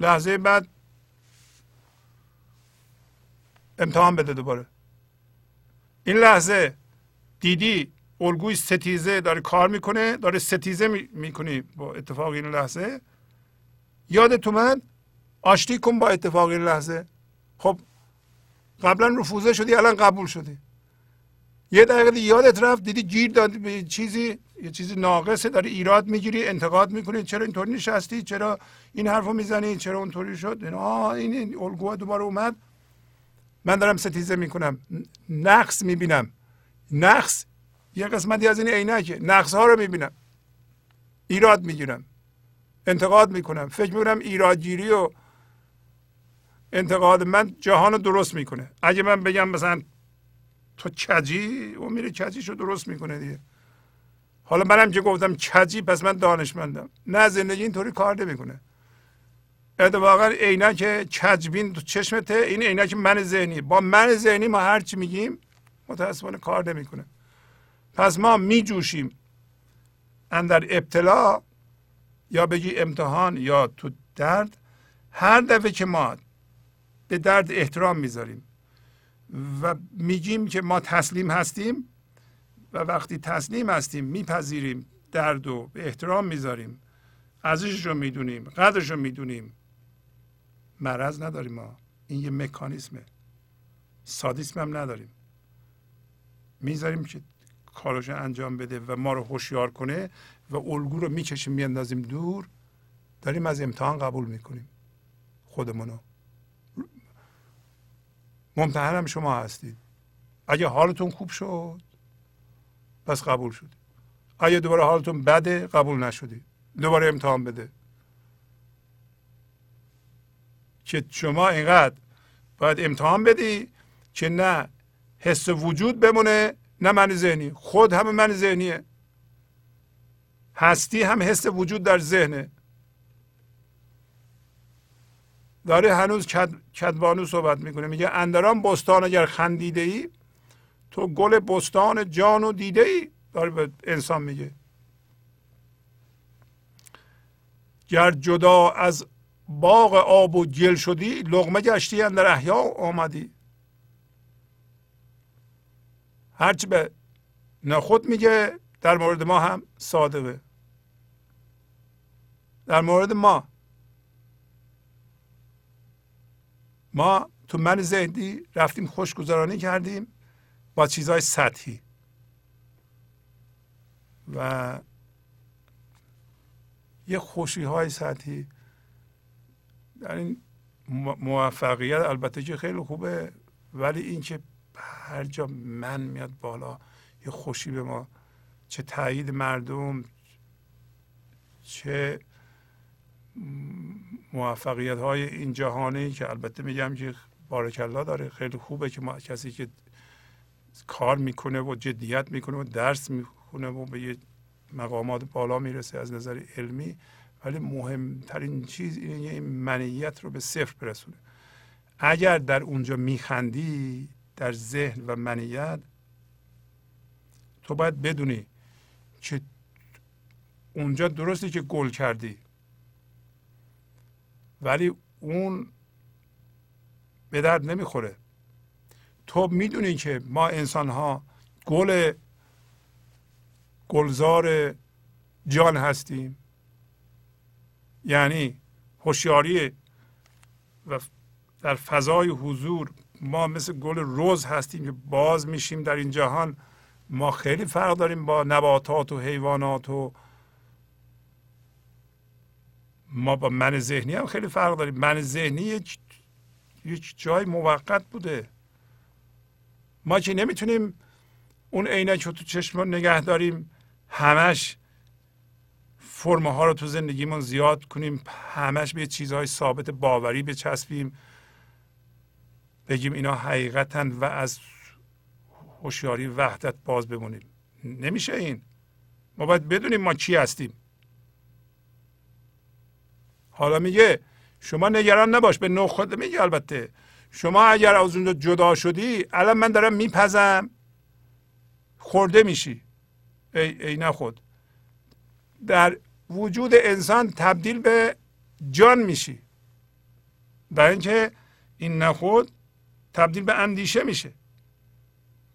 لحظه بعد امتحان بده دوباره. این لحظه دیدی الگوی ستیزه داره کار می‌کنه داره ستیزه می‌کنی با اتفاق این لحظه. یادت اومد؟ آشتی کن با اتفاق این لحظه. خب قبلا رفوزه شدی الان قبول شدی. یه دقیقه یادت رفت؟ دیدی گیر دادی به چیزی یه چیزی ناقصه داری ایراد می‌گیری انتقاد می‌کنی. چرا اینطوری نشستی؟ چرا این حرفو می‌زنی؟ چرا اونطوری شد؟ آه این الگوها دوباره اومد. من دارم ستیزه می‌کنم. نقص می‌بینم. نقص یه قسمتی از این عینکه. نقص ها رو می‌بینم. ایراد می‌گیرم. انتقاد می‌کنم. فکر می‌کنم ایرادگیری و انتقاد من جهان رو درست می‌کنه. اگه من بگم مثلا تو کجی؟ او میره کجیش رو درست می‌کنه دیگه. حالا منم که گفتم کجی پس من دانشمندم. نه زندگی اینطوری کار نمی‌کنه. اتفاقا عینک کجبین تو چشمته. این عینک من ذهنی. با من ذهنی ما هر چی میگیم متاسفانه کار نمی‌کنه. پس ما میجوشیم اندر ابتلا یا بگی امتحان یا تو درد. هر دفعه که ما به درد احترام می‌ذاریم و میگیم که ما تسلیم هستیم و وقتی تسلیم هستیم میپذیریم درد و به احترام می‌ذاریم. ارزشش رو می‌دونیم قدرش رو می‌دونیم. مرض نداریم ما. این یه مکانیزمه. سادیسم هم نداریم. می‌ذاریم که کارش انجام بده و ما رو هوشیار کنه و الگو رو می‌کشیم میاندازیم دور. داریم از امتحان قبول می‌کنیم. خودمونو. ممتحنم شما هستید. اگه حالتون خوب شد پس قبول شد اگه دوباره حالتون بده قبول نشدی دوباره امتحان بده. که شما اینقدر باید امتحان بدی که نه حس وجود بمونه نه من ذهنی. خود همه من ذهنیه. هستی هم حس وجود در ذهنه. داره هنوز کد، کدبانو صحبت می‌کنه. میگه اندران بستان اگر خندیده ای تو گل بستان جان و دیده ای داره به انسان میگه. گر جدا از باغ آب و گل شدی لغمه گشتی اندر احیا آمدی. هرچی به نخود میگه در مورد ما هم صادقه در مورد ما. ما تو من ذهنی رفتیم خوشگذرانی کردیم با چیزهای سطحی. و یه خوشی های سطحی. در این موفقیت البته که خیلی خوبه ولی اینکه هر جا من میاد بالا یه خوشی به ما چه تایید مردم چه موفقیت های این جهانی که البته میگم که بارک الله داره خیلی خوبه که ما کسی که کار می‌کنه و جدیت می‌کنه و درس می‌خونه و به یه مقامات بالا می‌رسه از نظر علمی ولی مهمترین چیز اینه یه منیت رو به صفر برسونه. اگر در اونجا میخندی در ذهن و منیت تو باید بدونی که اونجا درسته که گل کردی. ولی اون به درد نمی‌خوره. تو می‌دونی که ما انسان ها گل گلزار جان هستیم. یعنی هوشیاری و در فضای حضور ما مثل گل روز هستیم که باز میشیم در این جهان. ما خیلی فرق داریم با نباتات و حیوانات و ما با من ذهنی هم خیلی فرق داریم. من ذهنی یک, یک جای موقت بوده. ما که نمی‌تونیم اون عینک رو تو چشم نگه داریم همش فرمه ها رو تو زندگیمون زیاد کنیم همش به چیزهای ثابت باوری بچسبیم بگیم اینا حقیقتن و از هوشیاری وحدت باز بمونیم. نمیشه این. ما باید بدونیم ما چی هستیم. حالا میگه شما نگران نباش به نو خود میگه البته. شما اگر از اونجا جدا شدی الان من دارم میپزم. خورده میشی. ای, ای نخود. در وجود انسان تبدیل به جان میشی. برای اینکه این نخود تبدیل به اندیشه میشه.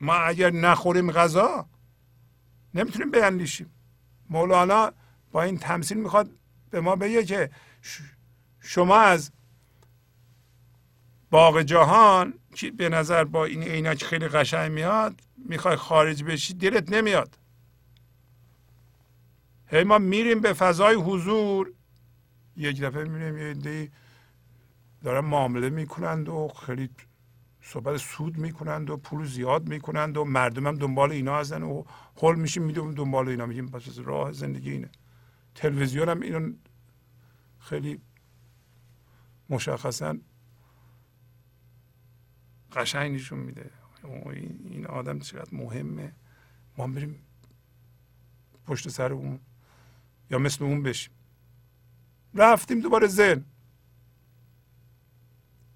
ما اگر نخوریم غذا نمی‌تونیم بیندیشیم مولانا با این تمثیل می‌خواد به ما بگه که شما از باغ جهان که به نظر با این عینک خیلی قشنگ میاد می‌خوای خارج بشی دلت نمیاد. هی ما میریم به فضای حضور. یک دفعه میریم یه عده دارن معامله می‌کنند و خیلی صحبت سود می‌کنند و پول زیاد می‌کنند و مردم هم دنبال اینا هستن و حل میشیم می‌دونم دنبال اینا میگیم پس راه زندگی اینه. تلویزیون هم اینو خیلی مشخصا قشنگ نشون میده این آدم چقدر مهمه. ما بریم پشت سر اون یا مثل اون بشیم. رفتیم دوباره ذهن.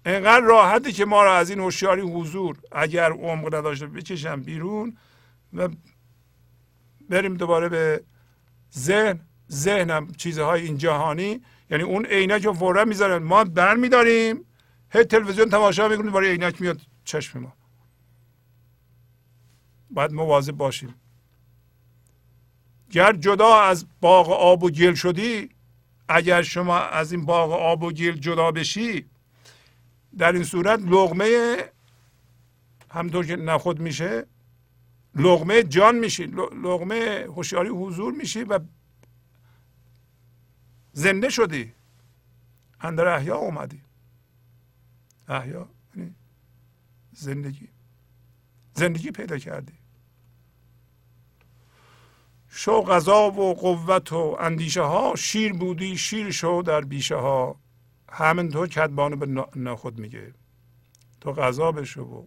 انقدر راحتی که ما را از این هوشیاری حضور اگر عمق نداشته بکشم بیرون و بریم دوباره به ذهن. ذهنم چیزهای این جهانی یعنی اون عینک رو فورا می‌ذارن. ما بر میداریم. هی تلویزیون تماشا می‌کنیم دوباره عینک میاد چشم ما. باید مواظب باشیم. گر جدا از باغ آب و گل شدی اگر شما از این باغ آب و گل جدا بشی در این صورت لغمه همطور که نخود میشه لغمه جان میشی لغمه هوشیاری حضور میشی و زنده شدی. اندر احیا اومدی. احیا یعنی زندگی. زندگی پیدا کردی. شو غذا و قوت و اندیشه ها شیر بودی شیر شو در بیشه ها. همینطور کدبانو به نخود میگه. تو غذا بشو و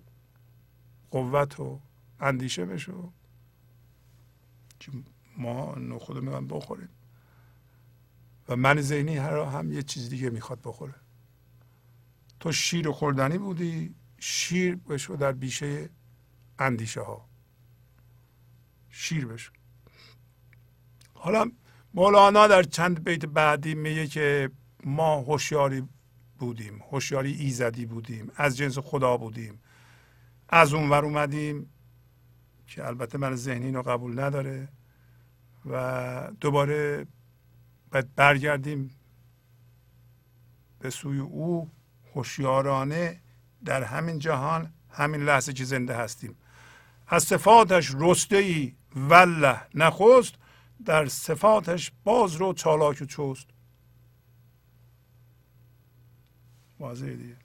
قوت و اندیشه بشو. ما نخود میگن بخوریم. و من ذهنی هر هم یه چیز دیگه می‌خواد بخوره. تو شیر خوردنی بودی شیر بشو در بیشه اندیشه ها. شیر بشو. حالا مولانا در چند بیت بعدی میگه که ما هوشیاری بودیم هوشیاری ایزدی بودیم از جنس خدا بودیم. از اون ور اومدیم که البته من ذهنی رو قبول نداره و دوباره باید برگردیم به سوی او هوشیارانه در همین جهان همین لحظه که زنده هستیم. از صفاتش رسته ای وله نخست در صفاتش باز رو چالاک و چوست واضح دیگه.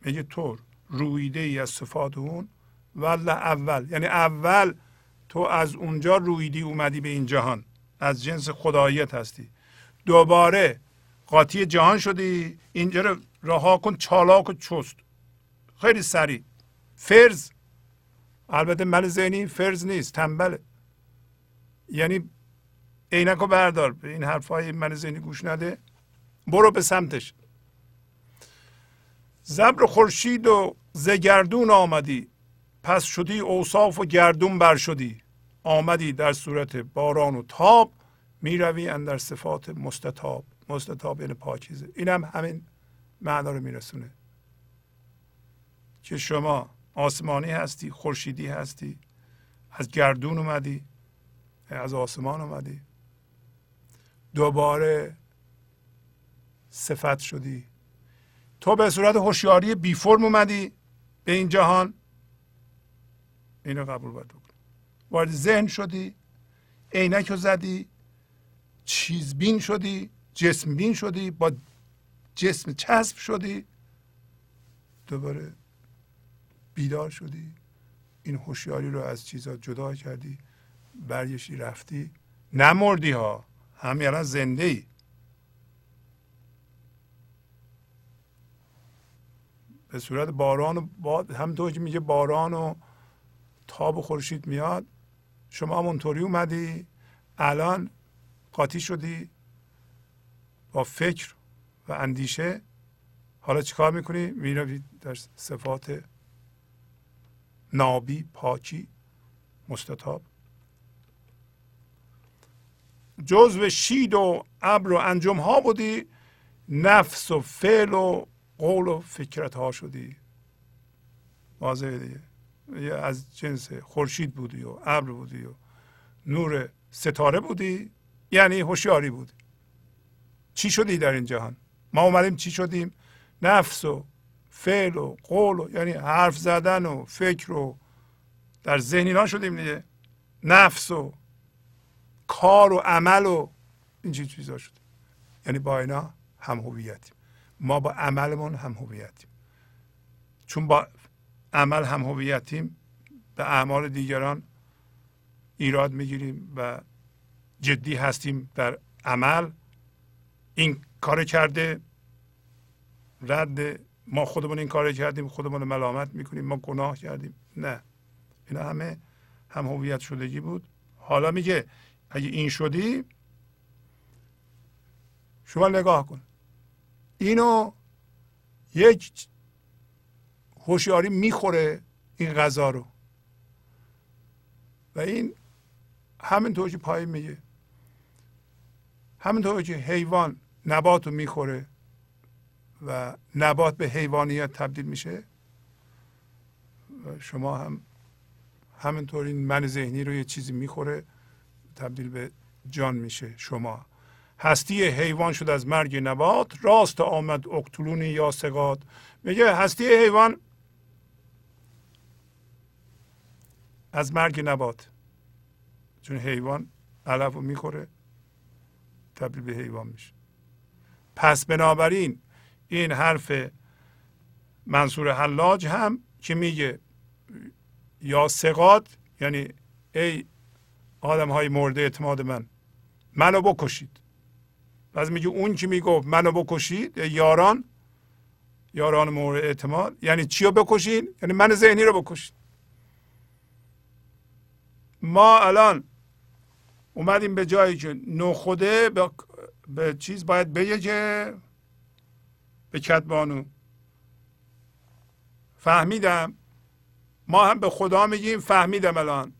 میگه طور رویده ای از صفات اون وله اول یعنی اول تو از اونجا رویدی اومدی به این جهان. از جنس خداییت هستی. دوباره قاطی جهان شدی. اینجا رو رها کن چالاک و چست. خیلی سریع. فرض. البته من ذهنی فرض نیست. تنبله. یعنی عینک رو بردار. به این حرفای من ذهنی گوش نده. برو به سمتش. زبر خورشید و زگردون آمدی. پس شدی اوصاف و گردون بر شدی. آمدی در صورت باران و تاب. می‌روی اندر صفات مستطاب. مستطاب یعنی پاکیزه. این هم همین معنا رو میرسونه. که شما آسمانی هستی خورشیدی هستی. از گردون اومدی از آسمان اومدی. دوباره صفت شدی. تو به صورت هوشیاری بی فرم اومدی به این جهان. اینو قبول باید بکن وارد ذهن شدی عینک رو زدی چیزبین شدی جسم بین شدی با جسم چسب شدی دوباره بیدار شدی. این هوشیاری رو از چیزها جدا کردی برگشتی رفتی نمردی ها. همین الان زنده ای به صورت باران و باد همطور که میگه باران و تاب و خورشید میاد شما هم اونطوری اومدی الان قاطی شدی با فکر و اندیشه. حالا چیکار می‌کنی؟ می‌روی در صفات نابی پاکی مستطاب. جزو شید و ابر و انجم ها بودی نفس و فعل و قول و فکرت ها شدی. واضحه دیگه. از جنس خورشید بودی و ابر بودی و نور ستاره بودی یعنی هوشیاری بودی. چی شدی در این جهان؟ ما اومدیم چی شدیم؟ نفس و فعل و قول و یعنی حرف زدن و فکر و در ذهن اینا شدیم دیگه. نفس و کار و عمل و این چیزا شد یعنی با اینا هم هویتیم. ما با عملمون هم هویتیم. چون با عمل هم هویتیم به اعمال دیگران ایراد می‌گیریم و جدی هستیم در عمل. این کار کرده رد ما خودمون این کار کردیم خودمون ملامت می‌کنیم ما گناه کردیم. نه. اینا همه هم هویت شدگی بود. حالا میگه اگه این شدی شما نگاه کن. اینو یک هوشیاری می‌خوره این غذا رو. و این همینطور که پای میگه همینطور که حیوان نبات رو می‌خوره و نبات به حیوانیت تبدیل میشه و شما هم همینطور این من ذهنی رو یه چیزی می‌خوره تبدیل به جان میشه شما. هستی حیوان شد از مرگ نبات راست آمد اکتلونی یا سقات میگه هستی حیوان از مرگ نبات. چون حیوان علف رو می‌خوره تبدیل به حیوان میشه. پس بنابراین این حرف منصور حلاج هم که میگه یا سقات یعنی ای آدم های مورد اعتماد من. منو بکشید. پس میگه اون که می‌گفت منو بکشید یاران. یاران مورد اعتماد. یعنی چی رو بکشید یعنی من ذهنی رو بکشید ما الان اومدیم به جایی که نخوده به, به چیز باید بگه که به کتبانو. فهمیدم. ما هم به خدا میگیم فهمیدم الان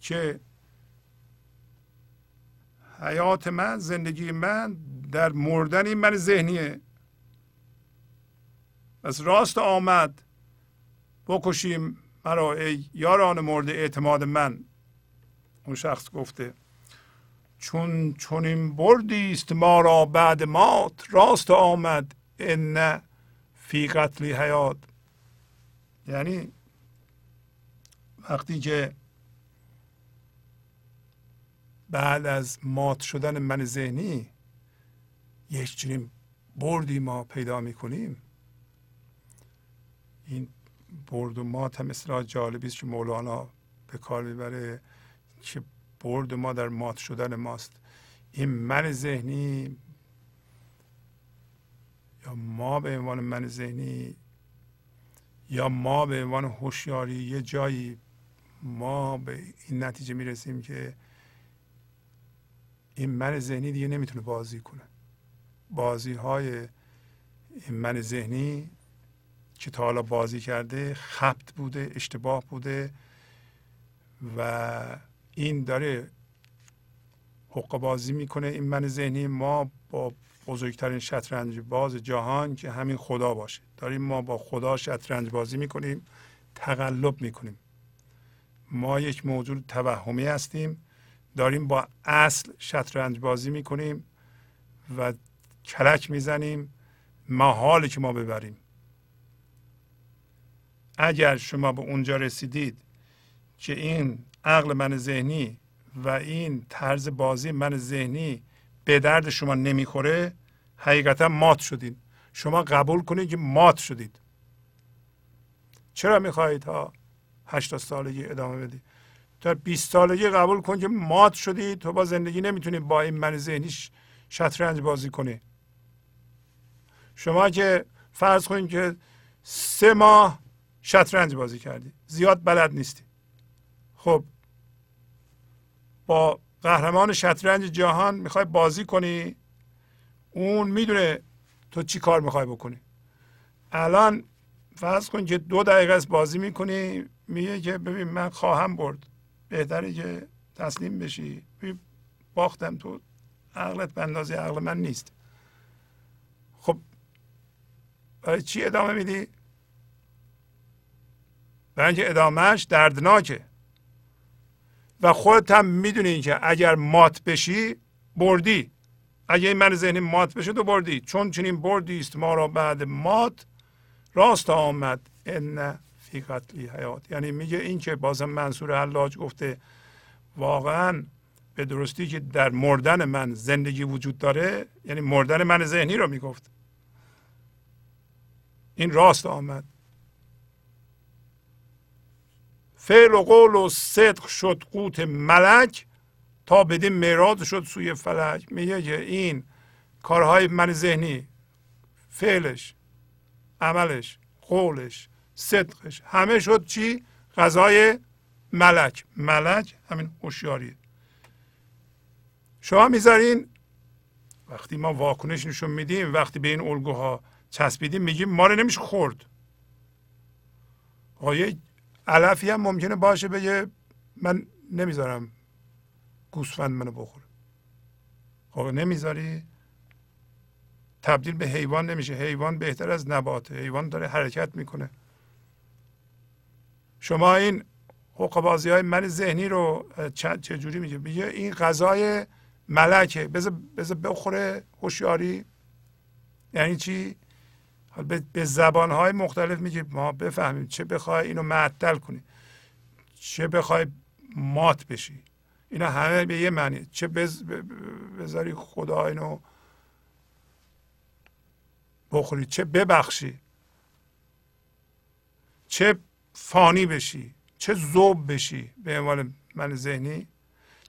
که حیات من زندگی من در مردن این من ذهنیه. پس راست آمد بکشیم مرا ای یاران مورد اعتماد من. اون شخص گفته چون چون این بردی است ما را بعد مات راست آمد ان فی قتلی حیات. یعنی وقتی که بعد از مات شدن من ذهنی یک چنین بردی ما پیدا می‌کنیم. این برد و مات هم اصطلاح جالبی است که مولانا به کار می‌بره که برد ما در مات شدن ماست. این من ذهنی یا ما به عنوان من ذهنی یا ما به عنوان هوشیاری یه جایی ما به این نتیجه می‌رسیم که این من ذهنی دیگه نمی‌تونه بازی کنه. بازی های این من ذهنی که تا حالا بازی کرده خبت بوده اشتباه بوده و این داره حق بازی می‌کنه. این من ذهنی ما با بزرگترین شطرنج باز جهان که همین خدا باشه. داریم ما با خدا شطرنج بازی می‌کنیم تقلب می‌کنیم. ما یک موجود توهمی هستیم. داریم با اصل شطرنج بازی می‌کنیم و کلک می‌زنیم محاله که ما ببریم. اگر شما به اونجا رسیدید که این عقل من ذهنی و این طرز بازی من ذهنی به درد شما نمی‌خوره حقیقتا مات شدید شما قبول کنید که مات شدید. چرا می‌خواهید تا 80 سالگی ادامه بدید؟ تا 20 سالگی قبول کن که مات شدی. تو با زندگی نمی‌تونی با این من ذهنی شطرنج بازی کنی. شما که فرض کنید که سه ماه شطرنج بازی کردی. زیاد بلد نیستی. خب با قهرمان شطرنج جهان می‌خوای بازی کنی؟ اون می‌دونه تو چی کار می‌خوای بکنی. الان فرض کن که دو دقیقه است بازی می‌کنی میگه که ببین من خواهم برد. بهتره که تسلیم بشی. باختم تو. عقلت به اندازه عقل من نیست. خب برای چی ادامه میدی؟ برای اینکه ادامهش دردناکه. و خودت هم می‌دونی که اگر مات بشی بردی. اگه این من ذهنی مات بشه تو بردی. چون چنین بردی است ما را بعد مات. راست آمد. ان فی قتلی حیات. یعنی میگه این که بازم منصور حلاج گفته واقعا به درستی که در مردن من زندگی وجود داره یعنی مردن من ذهنی رو می‌گفت. این راست آمد. فعل و قول و صدق شد قوت ملک تا بدین مراد شد سوی فلک. میگه که این کارهای من ذهنی فعلش عملش قولش صدقش. همه شد چی؟ غذای ملک. ملک همین هوشیاری شما می‌ذارین وقتی ما واکنش نشون میدیم وقتی به این الگوها چسبیدیم میگیم ما رو نمیشه خورد. یه علفی هم ممکنه باشه بگه من نمی‌ذارم گوسفند منو بخوره. خب نمی‌ذاری؟ تبدیل به حیوان نمیشه. حیوان بهتر از نباته. حیوان داره حرکت می‌کنه. شما این حقبازی های من ذهنی رو چجوری میگه؟ میگه این غذای ملکه. بذار بخوره هوشیاری. یعنی چی؟ به زبان های مختلف میگه ما بفهمیم چه بخوای اینو معطل کنی. چه بخوای مات بشی. اینا همه به یه معنی. چه بذاری خدا اینو بخوری چه ببخشی. چه فانی بشی چه زوب بشی به عنوان من ذهنی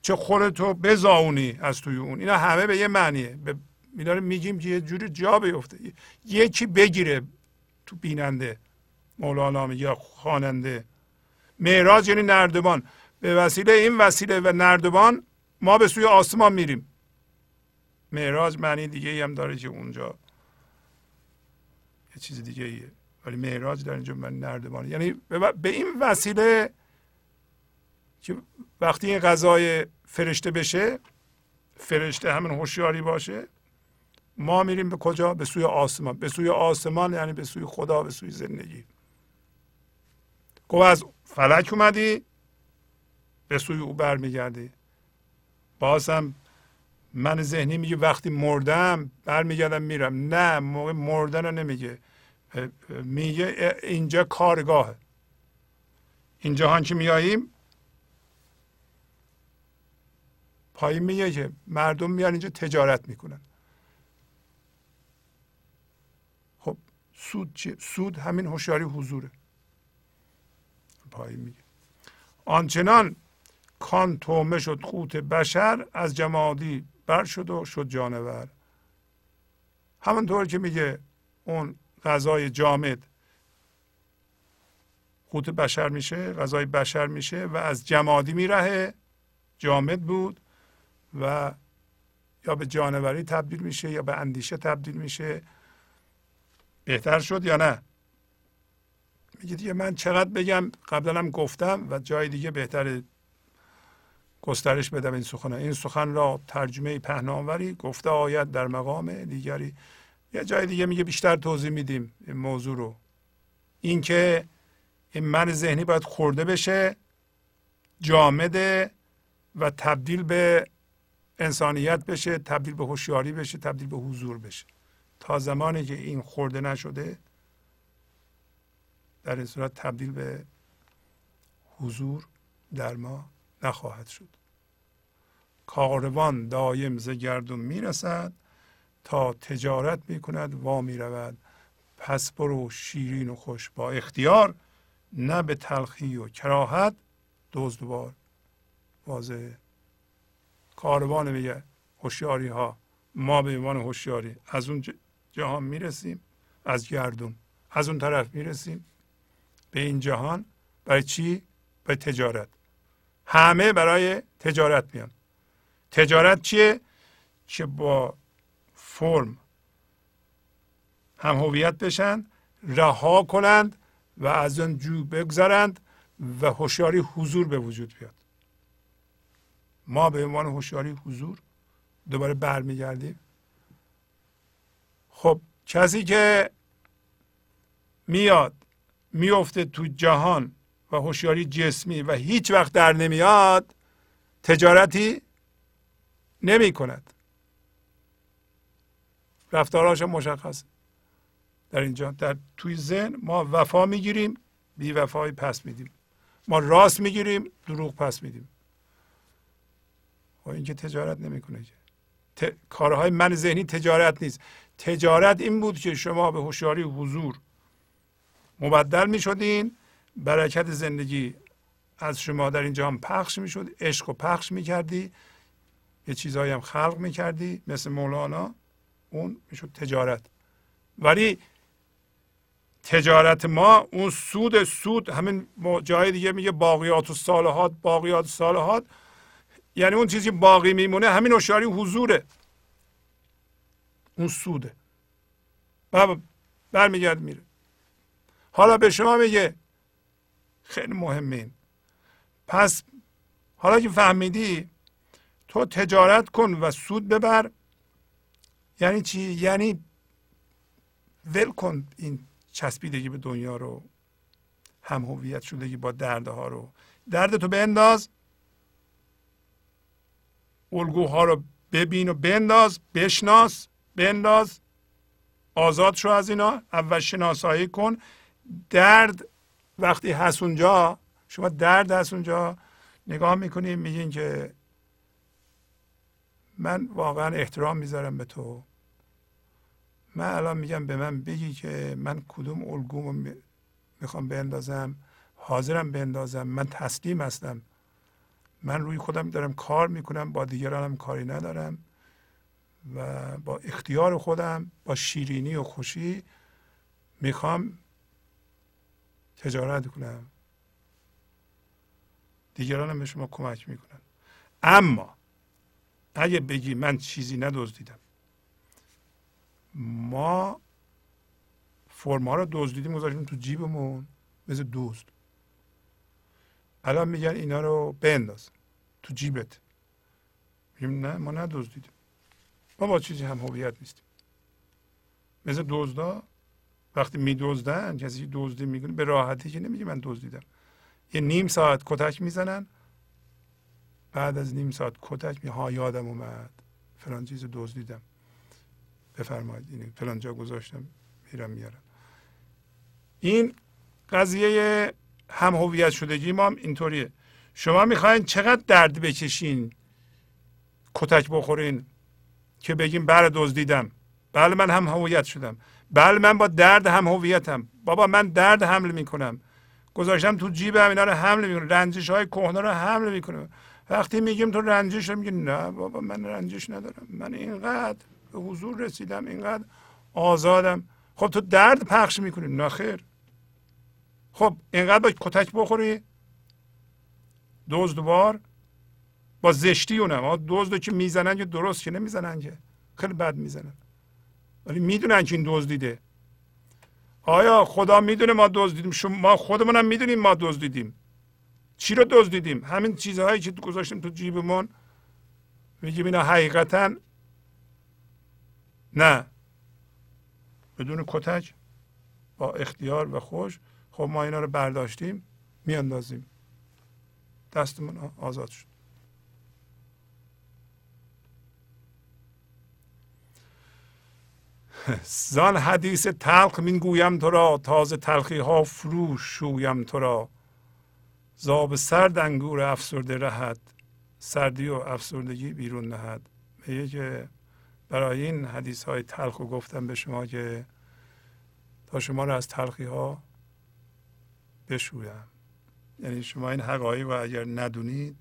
چه خودتو بزاونی از توی اون. اینا همه به یه معنیه. به اینا میگیم که یه جوری جا بیفته. یکی بگیره تو بیننده مولانا یا خواننده. معراج یعنی نردبان. به وسیله این وسیله و نردبان ما به سوی آسمان میریم. معراج معنی دیگه ای هم داره که اونجا یه چیز دیگه ایه ولی معراج در اینجا من نردبان یعنی به این وسیله که وقتی این غذای فرشته بشه فرشته همین هوشیاری باشه ما میریم به کجا؟ به سوی آسمان. به سوی آسمان یعنی به سوی خدا به سوی زندگی. گفت از فلک اومدی به سوی او برمیگردی. بازم من ذهنی میگه وقتی مردم برمیگردم میرم. نه موقع مردن رو نمیگه. میگه اینجا کارگاهه این جهان که میاییم؟ پایین میگه که مردم میان اینجا تجارت می‌کنن. خب سود چیه؟ سود همین هوشیاری حضوره. پایین میگه. آنچنان کان تومه شد قوت بشر از جمادی بر شد و شد جانور. همانطور که میگه اون غذای جامد. قوت بشر میشه غذای بشر میشه و از جمادی میرهه. جامد بود و یا به جانوری تبدیل میشه یا به اندیشه تبدیل میشه. بهتر شد یا نه؟ میگه دیگه من چقدر بگم؟ قبلا هم گفتم و جای دیگه بهتر گسترش بدم این سخن این سخن را ترجمه پهناوری گفته آید در مقام دیگری. یه جای دیگه میگه بیشتر توضیح میدیم این موضوع رو. اینکه این من ذهنی باید خورده بشه جامده و تبدیل به انسانیت بشه تبدیل به هوشیاری بشه تبدیل به حضور بشه. تا زمانی که این خورده نشده در این صورت تبدیل به حضور در ما نخواهد شد. کاروان دایم ز گردون می‌رسد. تا تجارت می‌کند وا می‌رود. پس برو شیرین و خوش با اختیار نه به تلخی و کراهت. دزدوار واضحه کاروان میگه هوشیاری ها ما به عنوان هوشیاری از اون جهان می‌رسیم از گردون. از اون طرف می‌رسیم به این جهان. برای چی؟ برای تجارت. همه برای تجارت میان. تجارت چیه؟ که با فرم. هم هویت بشن رها کنند و از اون جو بگذرند و هوشیاری حضور به وجود بیاد. ما به عنوان هوشیاری حضور دوباره برمیگردیم. خب کسی که میاد میفته تو جهان و هوشیاری جسمی و هیچ وقت در نمیاد تجارتی نمی کند رفتاراش مشخص در اینجا در توی ذهن ما وفا می‌گیریم بی وفایی پس میدیم. ما راست می‌گیریم دروغ پس میدیم. و اینکه تجارت نمی‌کنه ت... کارهای من ذهنی تجارت نیست. تجارت این بود که شما به هوشیاری حضور مبدل می شدین برکت زندگی از شما در این جهان پخش می شد عشق و پخش می کردی یه چیزهایی هم خلق می کردی مثل مولانا. اون می‌شد تجارت. ولی تجارت ما اون سود سود همین جای دیگه میگه باقیات و صالحات باقیات و صالحات. یعنی اون چیزی باقی میمونه همین هوشیاری حضوره. اون سوده. برمیگرد میره. حالا به شما میگه خیلی مهمه پس حالا که فهمیدی تو تجارت کن و سود ببر. یعنی چی؟ یعنی ول کن این چسبیدگی به دنیا رو هم هویت شدگی با دردها رو. درد تو بنداز الگوها رو ببین و بنداز بشناس بنداز. آزاد شو از اینا اول شناسایی کن. درد وقتی هست اونجا شما درد هست اونجا نگاه می‌کنیم میگین که من واقعا احترام می‌ذارم به تو. من الان میگم به من بگی که من کدوم الگومو می‌خوام بندازم. حاضرم بندازم. من تسلیم هستم. من روی خودم دارم کار می‌کنم. با دیگرانم کاری ندارم. و با اختیار خودم با شیرینی و خوشی می‌خوام تجارت کنم. دیگرانم به شما کمک می‌کنن. اما اگه بگی من چیزی ندزدیدم. ما فرما رو دزدیدیم گذاشتیم تو جیبمون مثل دوست. الان میگن اینا رو بنداز تو جیبت. میگیم نه ما ندزدیدیم. ما با چیزی هم هویت نیستیم. مثل دزدا وقتی میدزدن کسی دزدی می‌کنه به راحتی که نمیگه من دزدیدم. یه نیم ساعت کتک می‌زنن بعد از نیم ساعت کتک می ها یادم اومد. فلان چیز دزدیدم. بفرمایید این فلان جا گذاشتم میرم میارم این قضیه هم هویت شدگی ما هم اینطوریه. شما می‌خواین چقدر درد بکشین کتک بخورین که بگیم بله دزدیدم. بله من هم هویت شدم. بله من با درد هم هویتم. بابا من درد حمل می‌کنم. گذاشتم تو جیبم اینا رو حمل می‌کنم. رنجش های کهنه رو حمل می‌کنم. وقتی میگیم تو رنجش میگی نه بابا من رنجش ندارم. من اینقدر به حضور رسیدم اینقدر آزادم. خب تو درد پخش می‌کنی نه خیر. خب اینقدر با کتک بخوری. بار. با زشتی اونم. دزد که می‌زنن که درست که نمی‌زنن که. خیلی بد می‌زنن. ولی می‌دونن که این دزدیده آیا خدا می‌دونه ما دزدیدیم شما ما خودمونم می‌دونیم ما دزدیدیم چی رو دزدیدیم؟ همین چیزهایی که گذاشتیم تو جیبمون. میگیم اینا حقیقتا نه. بدون کتک با اختیار و خوش. خب ما اینا رو برداشتیم میاندازیم. دستمون آزاد شد. زان حدیث تلخ من گویم تو را تازه تلخی ها فروش شویم تو را. زاب سرد انگور افسرده رهد سردی و افسردگی بیرون نهد. میگه که برای این حدیث های تلخ و گفتم به شما که تا شما را از تلخی ها بشویم یعنی شما این حقایق رو اگر ندونید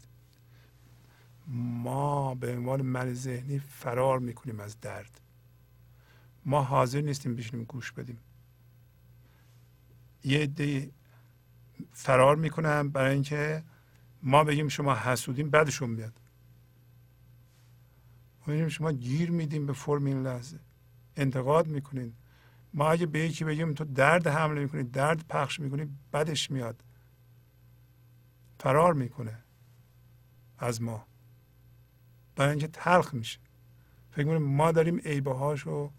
ما به عنوان من ذهنی فرار می‌کنیم از درد. ما حاضر نیستیم بشینیم گوش بدیم. یه عده فرار می‌کنم برای اینکه ما بگیم شما حسودیم بعدشون میاد بگیم شما گیر میدیم به فرم این لحظه. انتقاد می‌کنین. ما اگه به یکی بگیم تو درد حمله می‌کنی درد پخش می‌کنی بدش میاد. فرار می‌کنه از ما. برای اینکه تلخ میشه. فکر می‌کنیم ما داریم عیبه هاشو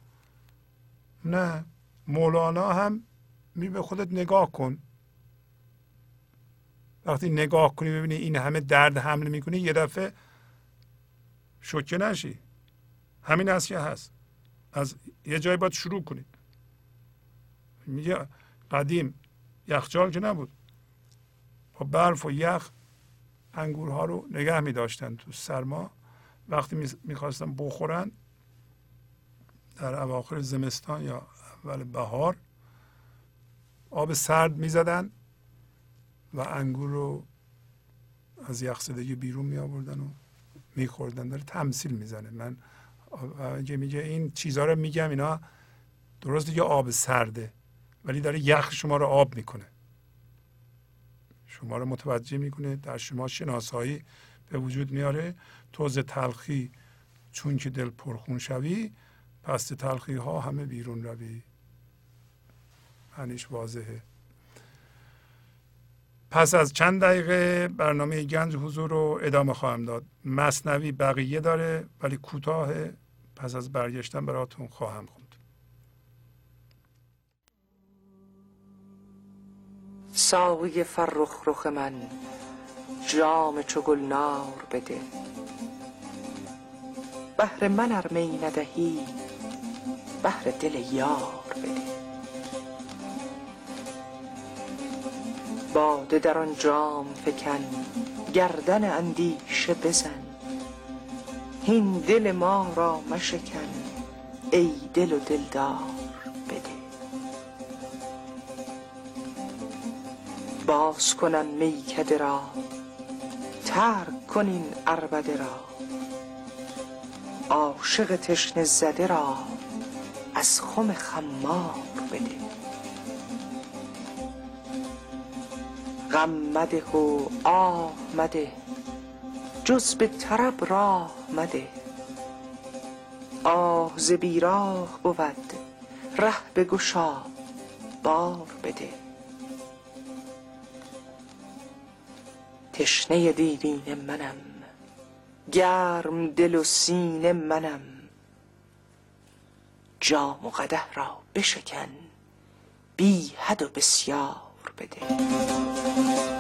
نه مولانا هم می به خودت نگاه کن. وقتی نگاه کنی ببینی این همه درد حمله می‌کنی یه دفعه شوکه نشی. همین که هست. از یه جای باید شروع کنید میگه قدیم یخچال که نبود. با برف و یخ انگورها رو نگه می داشتن تو سرما. وقتی می‌خواستن بخورن در اواخر زمستان یا اول بهار آب سرد می‌زدن. و انگور رو از یخزدگی بیرون می آوردن و میخوردن. داره تمثیل می‌زنه. من اگه میگه این چیزها رو میگم اینا درست دیگه آب سرده ولی داره یخ شما رو آب می‌کنه. شما رو متوجه می‌کنه در شما شناسایی به وجود میاره. توز تلخی چون که دل پرخون شوی پس تلخی ها همه بیرون روی. معنیش واضحه. پس از چند دقیقه برنامه گنج حضور رو ادامه خواهم داد. مصنوی بقیه داره ولی کوتاه پس از برگشتن براتون خواهم خوند. ساقی فرخ رخ من جام چو گلنار بده. بهر من ار می ندهی بهر دل یار بده. باده در آن جام فکن گردن اندیشه بزن. هین دل ما را مشکن ای دل و دلدار بده. باز کنم میکده را ترک کن این عربده را. عاشق تشنه زده را از خم خمار بده. غم مده و آه مده جز به طرب راه مده. آه ز بیراه بود. ره بگشا بار بده. تشنه دیرین منم. گرم دل و سینه منم. جام و قده را بشکن. بی حد و بسیار بده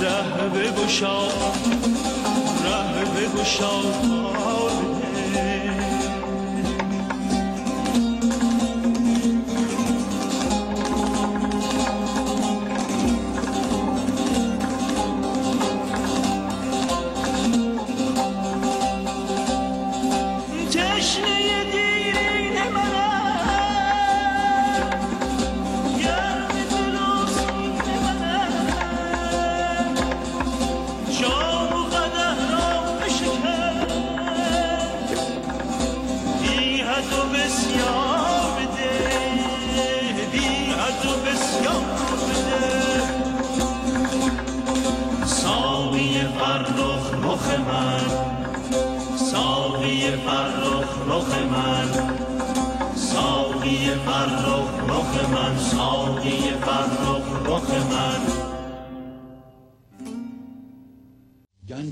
ره بگشا ره بگشا.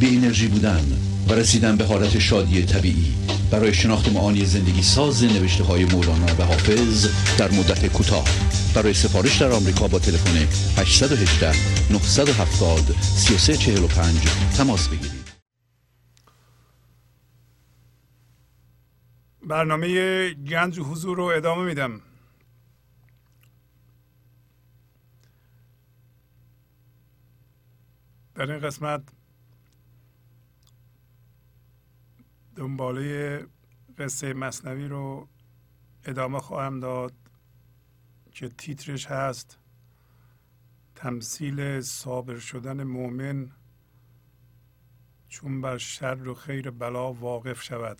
بی انرژی بودن و رسیدن به حالت شادی طبیعی. برای شناخت معانی زندگی ساز نوشته های مولانا و حافظ در مدت کوتاه. برای سفارش در آمریکا با تلفن 818 970 3345 تماس بگیرید. برنامه گنج حضور رو ادامه میدم. در این قسمت دنباله قصه مصنوی رو ادامه خواهم داد که تیترش هست تمثیل صابر شدن مؤمن چون بر شر و خیر بلا واقف شود.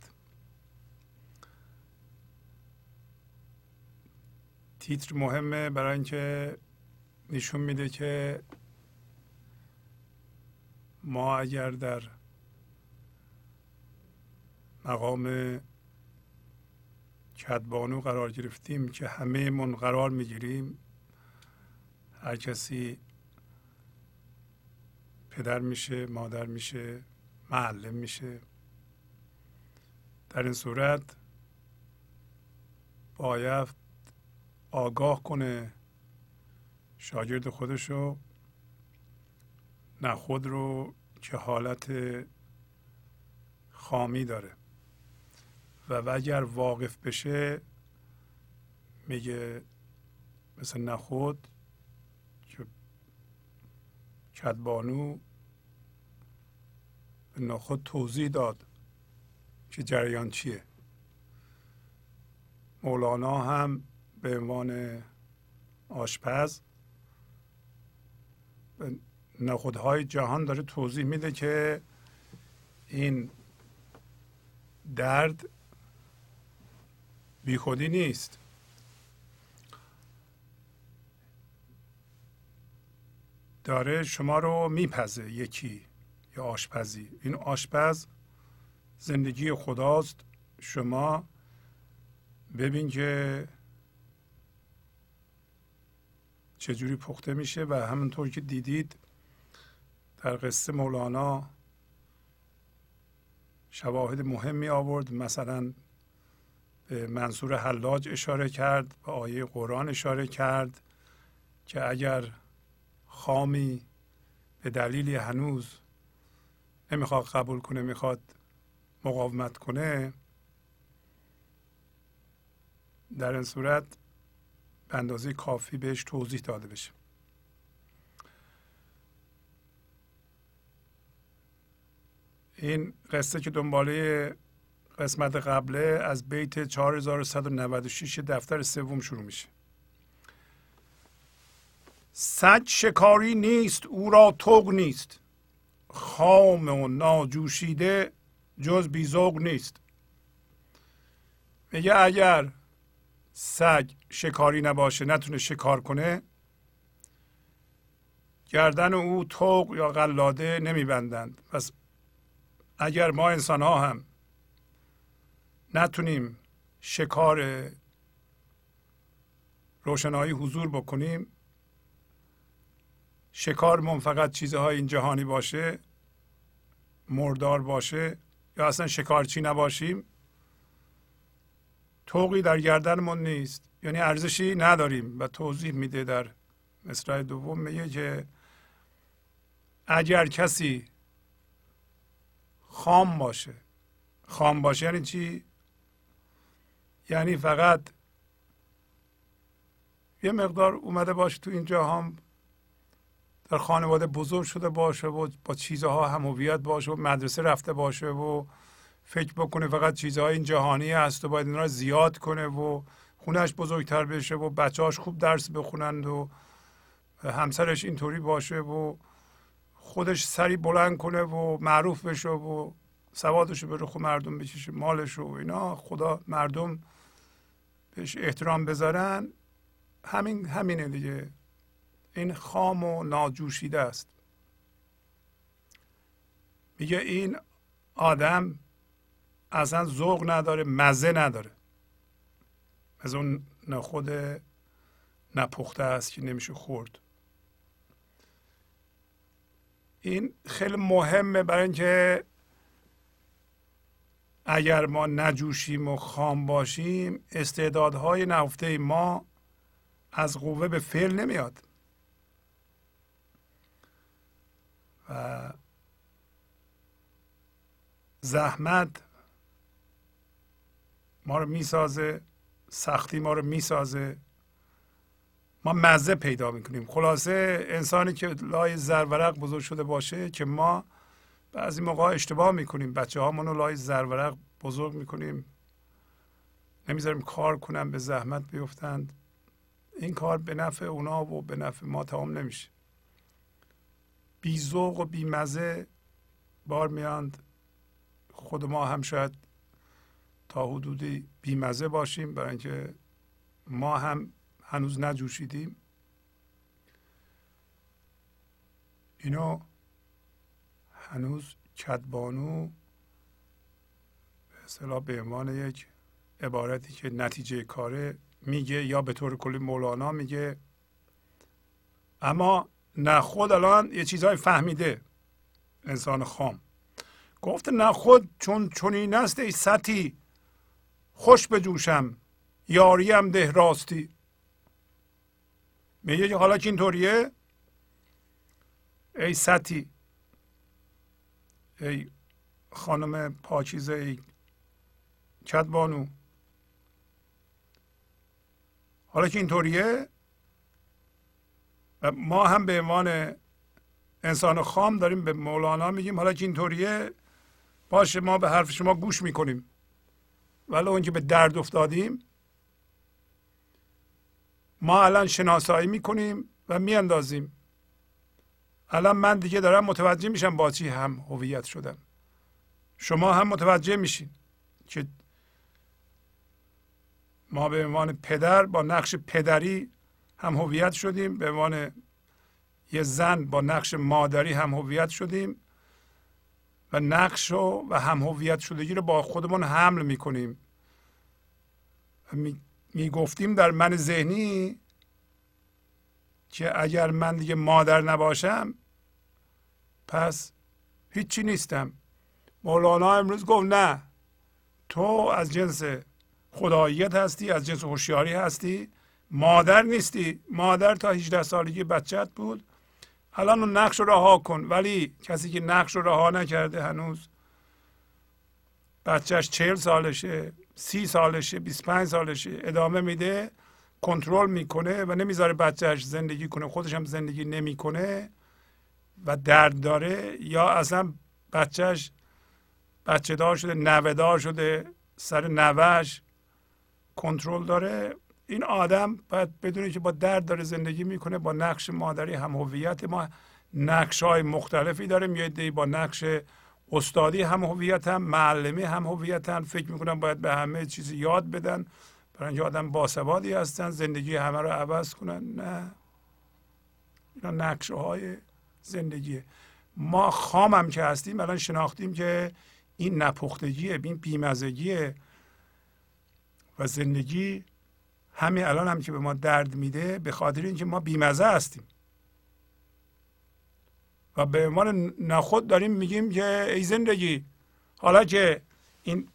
تیتر مهمه برای اینکه نشون میده که ما اگر در مقام کدبانو قرار گرفتیم که همه من قرار می‌گیریم. هر کسی پدر میشه مادر میشه معلم میشه. در این صورت باید آگاه کنه شاگرد خودشو نه خود رو که حالت خامی داره. و اگر واقف بشه میگه مثل نخود که کدبانو به نخود توضیح داد که جریان چیه. مولانا هم به عنوان آشپز به نخودهای جهان داره توضیح میده که این درد بیخودی نیست. داره شما رو میپزه یکی یا آشپزی. این آشپز زندگی خداست. شما ببین که چجوری پخته میشه و همونطور که دیدید در قصه مولانا شواهد مهمی آورد. مثلا به منصور حلاج اشاره کرد به آیه قرآن اشاره کرد که اگر خامی به دلیلی هنوز نمی‌خواد قبول کنه می‌خواد مقاومت کنه در این صورت به اندازه کافی بهش توضیح داده بشه. این قصه که دنباله قسمت قبله از بیت 4196 دفتر سوم شروع میشه. سج شکاری نیست او را توق نیست. خام و ناجوشیده جز بیزوق نیست. میگه اگر سگ شکاری نباشه نتونه شکار کنه گردن او توق یا قلاده نمیبندند. پس اگر ما انسان ها هم نتونیم شکار روشنایی حضور بکنیم شکار فقط چیزهای این جهانی باشه مردار باشه یا اصلا شکارچی نباشیم توقی در گردنمون نیست. یعنی ارزشی نداریم و توضیح میده در مصرع دوم میگه که اگر کسی خام باشه خام باشه یعنی چی؟ یعنی فقط یه مقدار اومده باشه تو این جهان در خانواده بزرگ شده باشه و با چیزها هم هویت باشه و مدرسه رفته باشه و فکر بکنه فقط چیزهای این جهانی هست و باید این را زیاد کنه و خونش بزرگتر بشه و بچهاش خوب درس بخونند و همسرش اینطوری باشه و خودش سری بلند کنه و معروف بشه و سوادش به رخ مردم بکشه مالش و اینا. خدا مردم بهش احترام بذارن همین همینه دیگه. این خام و ناجوشیده است. میگه این آدم اصلا ذوق نداره مزه نداره. از اون نخود نپخته است که نمیشه خورد. این خیلی مهمه برای اینکه اگر ما نجوشیم و خام باشیم استعدادهای نهفته ما از قوه به فعل نمیاد. و زحمت ما رو می‌سازه سختی ما رو می‌سازه. ما مزه پیدا می‌کنیم. خلاصه انسانی که لای زرورق بزرگ شده باشه که ما بعضی موقع اشتباه می‌کنیم. بچه هامون رو لای زرورق بزرگ می‌کنیم. نمی‌ذاریم کار کنن به زحمت بیفتند. این کار به نفع اونا و به نفع ما تمام نمیشه. بی و بی مزه بار میاند خود ما هم شاید تا حدودی بیمزه باشیم. برای اینکه ما هم هنوز نجوشیدیم. اینو هنوز کدبانو به اصطلاح به عنوان یک عبارتی که نتیجه کاره میگه یا به طور کلی مولانا میگه. اما نه خود الان یه چیزهای فهمیده انسان خام. گفت نه خود چون چنین است ای سطی خوش بجوشم یاریم ده راستی. میگه حالا که اینطوریه ای سطی ای خانم پاکیزه ای کدبانو حالا که اینطوریه ما هم به عنوان انسان خام داریم به مولانا میگیم. حالا که اینطوریه باشه ما به حرف شما گوش می‌کنیم. ولی اون که به درد افتادیم ما الان شناسایی می‌کنیم و میاندازیم. الان من دیگه دارم متوجه میشم با چی هم هویت شدم. شما هم متوجه میشین که ما به عنوان پدر با نقش پدری هم هویت شدیم به عنوان یه زن با نقش مادری هم هویت شدیم و نقش و, و هم هویت شدگی رو با خودمون حمل می‌کنیم. می گفتیم در من ذهنی که اگر من دیگه مادر نباشم پس هیچی نیستم. مولانا امروز گفت نه تو از جنس خداییت هستی از جنس هوشیاری هستی مادر نیستی. مادر تا 18 سالگی بچت بود. الان اون نقش رو رها کن. ولی کسی که نقش رو رها نکرده هنوز بچهش چهل سالشه سی سالشه 25 سالشه ادامه میده. کنترل می‌کنه و نمی‌ذاره بچهش زندگی کنه خودش هم زندگی نمی‌کنه و درد داره یا اصلا بچهش بچه دار شده نوه دار شده سر نوهش کنترل داره. این آدم باید بدونه که با درد داره زندگی می‌کنه با نقش مادری هم هویت ما نقش های مختلفی داریم یه دی با نقش استادی هم هویت هم معلمی هم هویت هم. فکر می‌کنم باید به همه چیزی یاد بدن. برای اینکه آدم باسوادی هستن زندگی همه رو عوض کنن. نه. اینا نقشه های زندگیه. ما خام هم که هستیم الان شناختیم که این نپختگیه این بیمزگیه. و زندگی همین الان هم که به ما درد میده به خاطر اینکه ما بیمزه هستیم. و به عنوان نخود داریم میگیم که ای زندگی حالا که این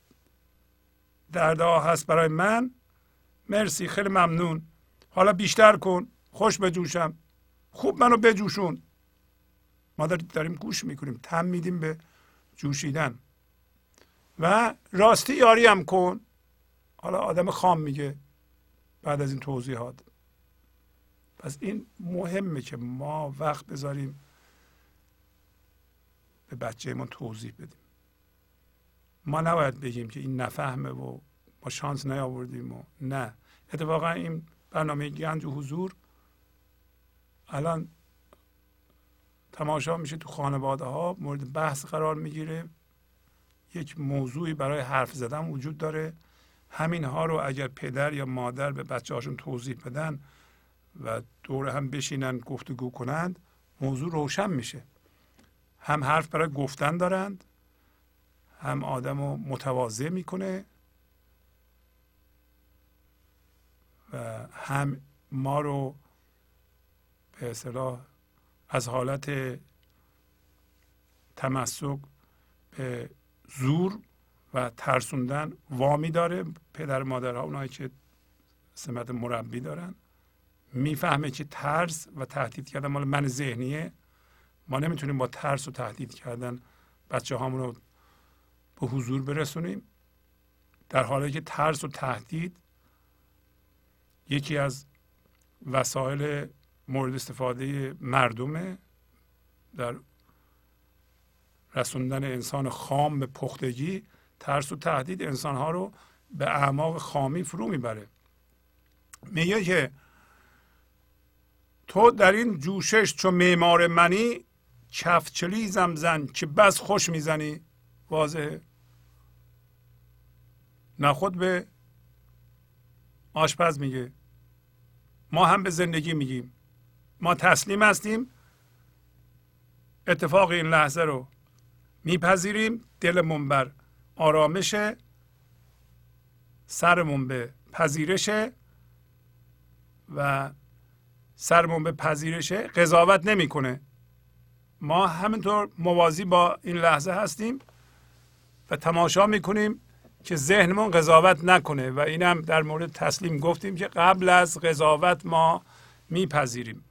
دردها هست برای من مرسی خیلی ممنون. حالا بیشتر کن. خوش بجوشم. خوب منو بجوشون. ما داریم گوش می‌کنیم. تم میدیم به جوشیدن. و راستی یاری هم کن. حالا آدم خام میگه بعد از این توضیحات. پس این مهمه که ما وقت بذاریم به بچهمون توضیح بدیم. ما نباید بگیم که این نفهمه و ما شانس نیاوردیم و نه. اتفاقا این برنامه گنج و حضور الان تماشا میشه تو خانواده ها مورد بحث قرار می‌گیره. یک موضوعی برای حرف زدن وجود داره. همین ها رو اگر پدر یا مادر به بچه هاشون توضیح بدن و دور هم بشینن گفتگو کنند موضوع روشن میشه. هم حرف برای گفتن دارند هم آدم رو متواضع می‌کنه. و هم ما رو به اصطلاح از حالت تمسک به زور و ترسوندن وامی داره. پدر مادرها اونایی که سمت مربی دارن. می‌فهمه که ترس و تهدید کردن مال من ذهنیه. ما نمی‌تونیم با ترس و تهدید کردن بچه هامون رو به حضور برسونیم. در حالی که ترس و تهدید یکی از وسایل مورد استفاده مردمه در رسوندن انسان خام به پختگی ترس و تهدید انسانها رو به اعماق خامی فرو می‌بره. میگه که تو در این جوشش چو معمار منی کفچلی زمزن که بس خوش می‌زنی. واضحه. نخود به آشپز میگه. ما هم به زندگی میگیم. ما تسلیم هستیم. اتفاق این لحظه رو میپذیریم. دلمون بر آرامش سرمون به پذیرشه و سرمون به پذیرشه قضاوت نمی‌کنه. ما همینطور موازی با این لحظه هستیم و تماشا می‌کنیم. که ذهنمون قضاوت نکنه و اینم در مورد تسلیم گفتیم که قبل از قضاوت ما میپذیریم.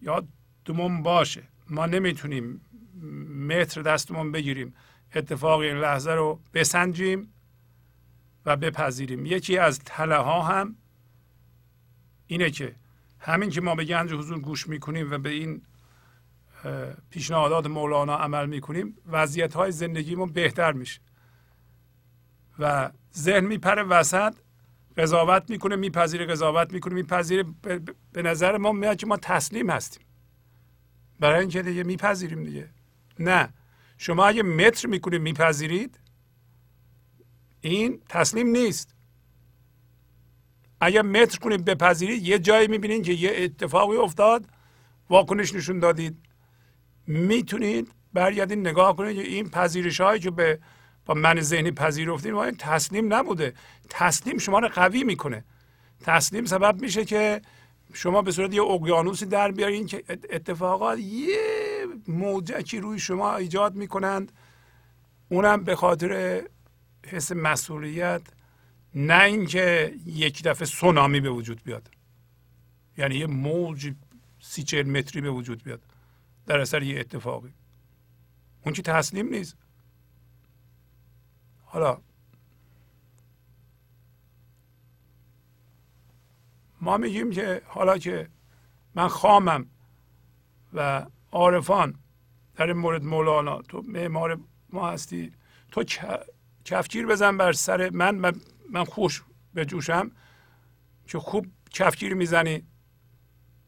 یادمون باشه ما نمی‌تونیم متر دستمون بگیریم. اتفاق این لحظه رو بسنجیم و بپذیریم. یکی از تله ها هم اینه که همین که ما به گنج حضور گوش می‌کنیم و به این پیشنهادات مولانا عمل می‌کنیم وضعیت های زندگیمون بهتر میشه. و ذهن میپره وسط قضاوت می‌کنه میپذیره قضاوت می‌کنه میپذیره. به نظر ما میاد که ما تسلیم هستیم. برای اینکه دیگه میپذیریم دیگه. نه. شما اگه متر می‌کنید میپذیرید این تسلیم نیست. اگر متر کنید بپذیرید یه جایی می‌بینید که یه اتفاقی افتاد واکنش نشون دادید. می‌تونید برگردین نگاه کنید که این پذیرش هایی که به با من ذهنی پذیرفتین این تسلیم نبوده. تسلیم شما رو قوی می‌کنه. تسلیم سبب میشه که شما به صورت یه اقیانوسی در بیارین که اتفاقات یه موجکی روی شما ایجاد می‌کنند. اونم به خاطر حس مسئولیت نه اینکه یک دفعه سونامی به وجود بیاد. یعنی یه موج سی متری به وجود بیاد. در اثر یه اتفاقی. اون که تسلیم نیست. حالا ما میگیم که حالا که من خامم و عارفان در این مورد مولانا تو معمار ما هستی تو کفگیر بزن بر سر من من, من خوش جوشم که خوب کفگیر می‌زنی.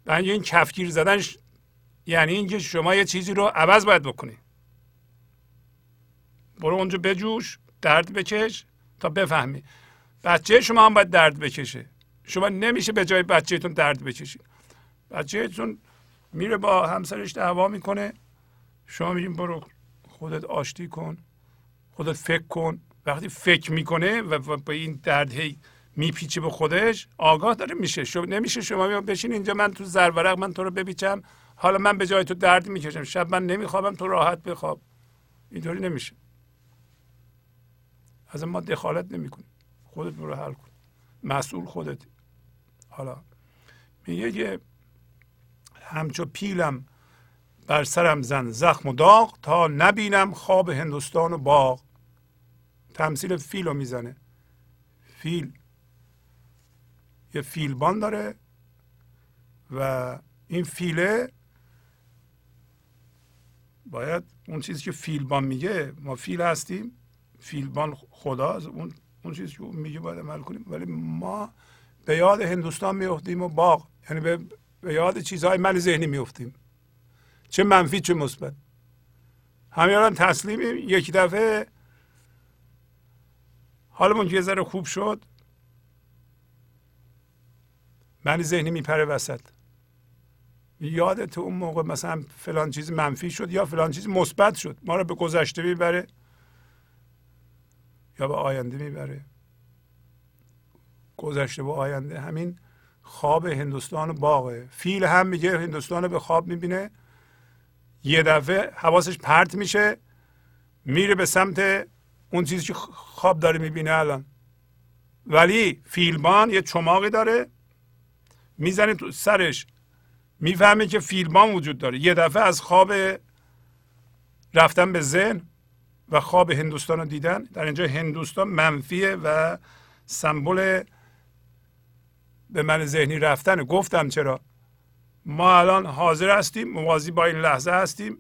بنج این کفگیر زدن یعنی اینکه شما یه چیزی رو عوض باید بکنی. برو اونجا بجوش. درد بکش تا بفهمی. بچه شما هم باید درد بکشه. شما نمیشه به جای بچهتون درد بکشید بچهتون میره با همسرش دعوا می‌کنه. شما میگین برو خودت آشتی کن خودت فکر کن. وقتی فکر می‌کنه و به این درد هی میپیچه به خودش آگاه داره میشه. شما نمیشه شما بشین اینجا من تو زرورق من تو رو بپیچم. حالا من به جای تو درد می‌کشم. شب من نمیخوابم تو راحت بخواب. اینطوری نمیشه. از ما دخالت نمی‌کنی. خودت برو حل کن. مسئول خودت. حالا میگه که همچو پیلم بر سرم زن زخم و داغ تا نبینم خواب هندوستان و باغ. تمثیل فیل رو می‌زنه. فیل. یه فیلبان داره و این فیله باید اون چیزی که فیلبان میگه ما فیل هستیم. فیلبان خدا اون اون چیزی که میگه باید عمل کنیم. ولی ما به یاد هندوستان میفتیم و باغ یعنی به, به یاد چیزهای من ذهنی میفتیم چه منفی چه مثبت. همیان تسلیمیم یک دفعه حالمون یه ذره خوب شد. من ذهنی میپره وسط. یادت اون موقع مثلا فلان چیز منفی شد یا فلان چیز مثبت شد. ما رو به گذشته می‌بره. یا به آینده می‌بره. گذشته و آینده همین خواب هندوستان باغه. فیل هم میگه هندوستان رو به خواب می‌بینه. یه دفعه حواسش پرت میشه میره به سمت اون چیزی که خواب داره می‌بینه الان. ولی فیلبان یه چماقی داره می‌زنه تو سرش. می‌فهمه که فیلبان وجود داره. یه دفعه از خواب رفتن به ذهن و خواب هندوستان رو دیدن. در اینجا هندوستان منفیه و سمبل به من ذهنی رفتن گفتم چرا؟ ما الان حاضر هستیم موازی با این لحظه هستیم.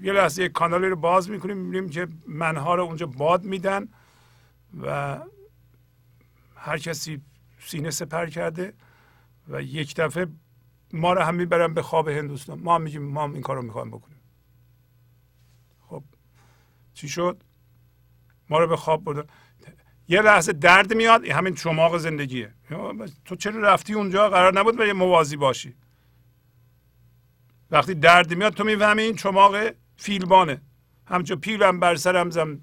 یه لحظه یک کانالی رو باز می‌کنیم می‌بینیم که منها رو اونجا باد میدن و هر کسی سینه سپر کرده و یک دفعه ما رو هم می‌برن به خواب هندوستان. ما هم میگیم ما این کار رو می‌خوایم بکنیم. چی شد؟ ما رو به خواب بردن. یه لحظه درد میاد همین چماق زندگیه. تو چرا رفتی اونجا؟ قرار نبود به موازی باشی. وقتی درد میاد تو می‌فهمی این چماق فیلبانه. همچو پیلم بر سرم زم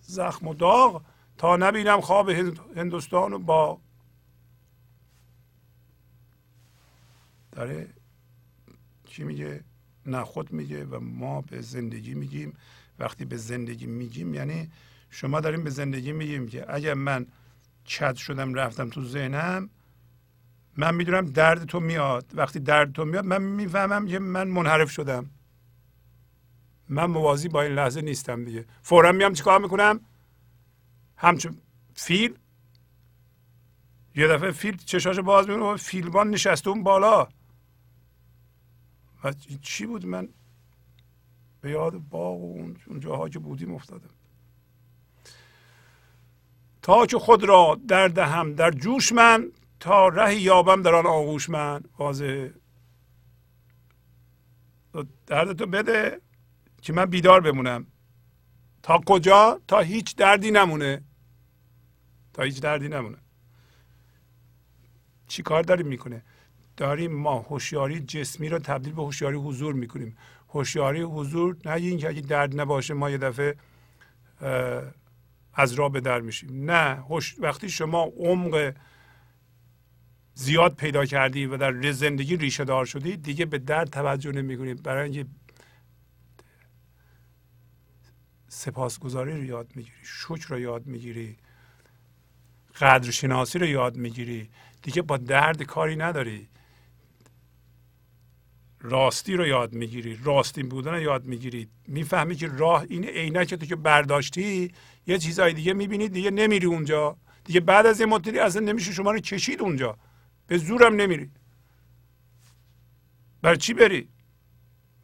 زخم و داغ تا نبینم خواب هندوستان با داره چی میگه؟ نه خود میگه و ما به زندگی میگیم. وقتی به زندگی میگیم یعنی شما داریم به زندگی میگیم که اگر من چد شدم رفتم تو ذهنم من می‌دونم درد تو میاد. وقتی درد تو میاد من می‌فهمم که من منحرف شدم. من موازی با این لحظه نیستم دیگه. فورا میام چیکار می‌کنم؟ همچون فیل. یه دفعه فیل چشاشو باز می‌کنه فیلبان نشسته اون بالا. و چی بود من؟ به یاد باغ و اون جاها که بودیم افتادم. تا که خود را در دهم در جوش من تا رهی یابم در آن آغوش من. واضحه دردتو بده که من بیدار بمونم. تا کجا؟ تا هیچ دردی نمونه. تا هیچ دردی نمونه. چی کار داریم می‌کنه؟ داریم ما هوشیاری جسمی رو تبدیل به هوشیاری حضور می‌کنیم. هوشیاری حضور نه اینکه اگه درد نباشه ما یه دفعه از راه به در میشیم. نه وقتی شما عمق زیاد پیدا کردی و در زندگی ریشه دار شدی دیگه به درد توجه نمی برای اینکه سپاسگزاری رو یاد می‌گیری شکر رو یاد می‌گیری قدرشناسی رو یاد می‌گیری. دیگه با درد کاری نداری. راستی رو یاد می‌گیری. راستین بودن رو یاد می‌گیری. می‌فهمی که راه این عینک تو که برداشتی یه چیزای دیگه می‌بینی دیگه نمیری اونجا. دیگه بعد از یه مدتی اصلا نمیشه شما رو کشید اونجا. به زورم نمیری. بر چی بری؟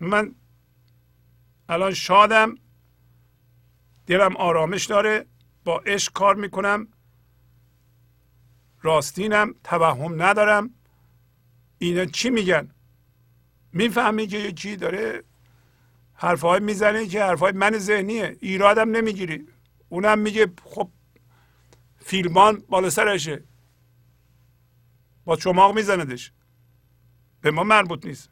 من الان شادم. دلم آرامش داره. با عشق کار می‌کنم. راستینم. توهم ندارم. اینا چی میگن؟ می‌فهمی که یکی داره؟ حرفهای می‌زنه که حرفهای من ذهنیه. ایرادم نمی‌گیری. اونم میگه خب فیلمان بالا سرشه. با چماق میزندش به ما مربوط نیست.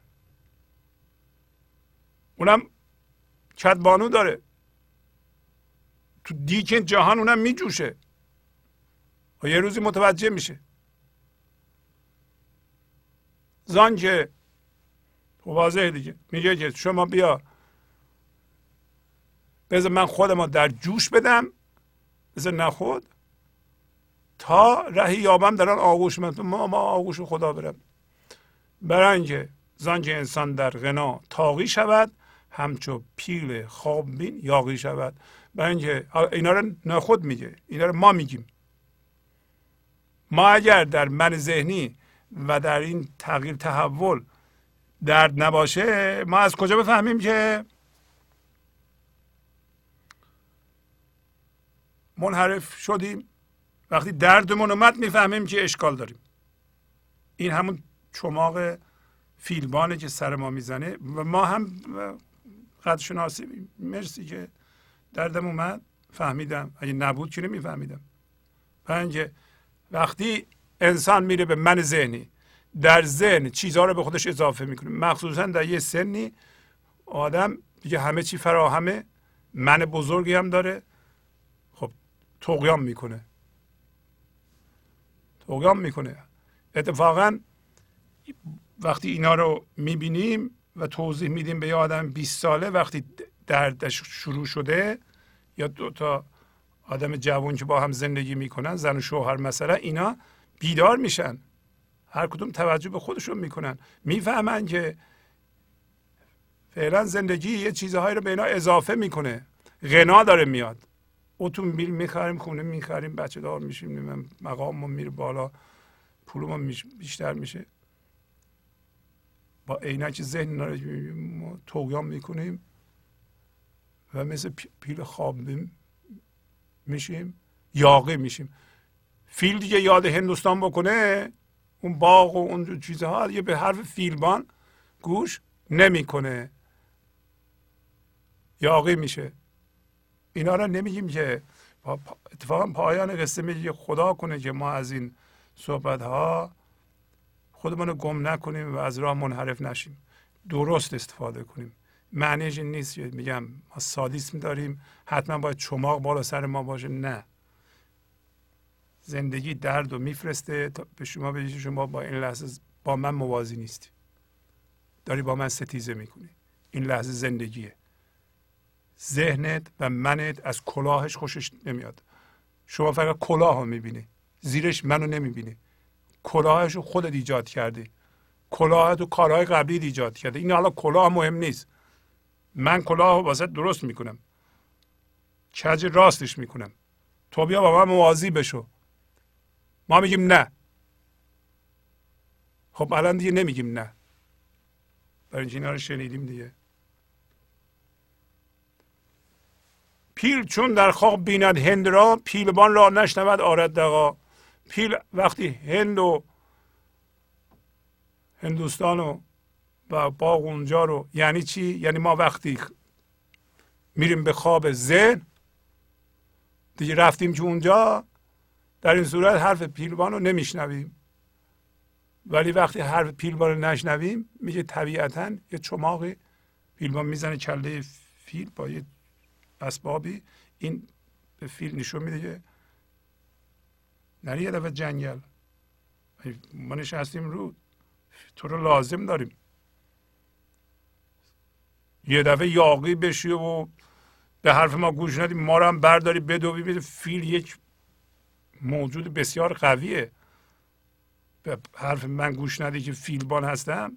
اونم کدبانو داره. تو دیک جهان اونم میجوشه. و یه روزی متوجه میشه. زانجه واضح دیگه. میگه که شما بیا. بذار من خودم در جوش بدم. بذار نخود تا رهی یابم در آن آغوش. من ما ما آغوش خدا برم. اینکه زانج انسان در غنا تاقی شود همچو پیل خوابین یاقی شود. اینکه اینا رو نخود میگه. اینا رو ما میگیم. ما اگر در من ذهنی و در این تغییر تحول درد نباشه ما از کجا بفهمیم که منحرف شدیم؟ وقتی دردمون اومد می‌فهمیم که اشکال داریم. این همون چماق فیلبانه که سر ما می‌زنه و ما هم قدرشناسی مرسی که دردم اومد. فهمیدم. اگه نبود که نمیفهمیدم. اینکه وقتی انسان میره به من ذهنی در ذهن چیزها رو به خودش اضافه می‌کنه. مخصوصا در یه سنی آدم دیگه همه چی فراهمه من بزرگی هم داره. خب تقیام می‌کنه. تقیام می‌کنه. اتفاقا وقتی اینا رو می‌بینیم و توضیح میدیم به یه آدم 20 ساله وقتی دردش شروع شده یا دو تا آدم جوان که با هم زندگی می‌کنن زن و شوهر مثلا اینا بیدار میشن. هر کدوم توجه به خودشون می‌کنن. می‌فهمن که فعلا زندگی یه چیزهایی رو به اینا اضافه می‌کنه. غنا داره میاد. اتومبیل می‌خریم خونه می‌خریم بچه دار میشیم مقاممون میره بالا پولمون بیشتر میشه. با عینک ذهن ما توگیان می‌کنیم و مثل پیل خواب میشیم یاقه میشیم. فیل دیگه یاد هندوستان بکنه اون باغ و اون چیزها دیگه به حرف فیلبان گوش نمی‌کنه. یاقی میشه. اینا رو نمیگیم که اتفاقا پایان قصه میگه خدا کنه که ما از این صحبت ها خودمون رو گم نکنیم و از راه منحرف نشیم. درست استفاده کنیم. معنیش این نیست میگم ما سادیسم داریم. حتما باید چماق بالا سر ما باشه. نه. زندگی درد و میفرسته به شما بگید شما با این لحظه با من موازی نیستی. داری با من ستیزه می‌کنی. این لحظه زندگیه. ذهنت و منت از کلاهش خوشش نمیاد. شما فقط کلاه رو می‌بینی. زیرش منو نمی‌بینی. کلاهش رو خودت ایجاد کردی. کلاهت و کارهای قبلی ایجاد کرده این حالا کلاه مهم نیست. من کلاه واسه درست می‌کنم. کج راستش می‌کنم. تو بیا با من موازی بشو. ما میگیم نه. خب الان دیگه نمیگیم نه. برای اینکه اینا رو شنیدیم دیگه. پیل چون در خواب بیند هند را پیلبان را نشنود آرد دقا پیل وقتی هند و هندوستان و و باغ اونجا رو یعنی چی؟ یعنی ما وقتی میریم به خواب ذهن دیگه رفتیم که اونجا در این صورت حرف پیلبان رو نمیشنویم. ولی وقتی حرف پیلبان رو نشنویم میگه طبیعتا یه چماقی پیلبان می‌زنه کله فیل با یه اسبابی. این به فیل نشون میده که نری یه دفعه جنگل. ما نشستیم رو تو رو لازم داریم. یه دفعه یاقی بشی و به حرف ما گوش ندیم ما رو هم برداری بدوی فیل یک موجود بسیار قویه. به حرف من گوش ندی که فیلبان هستم.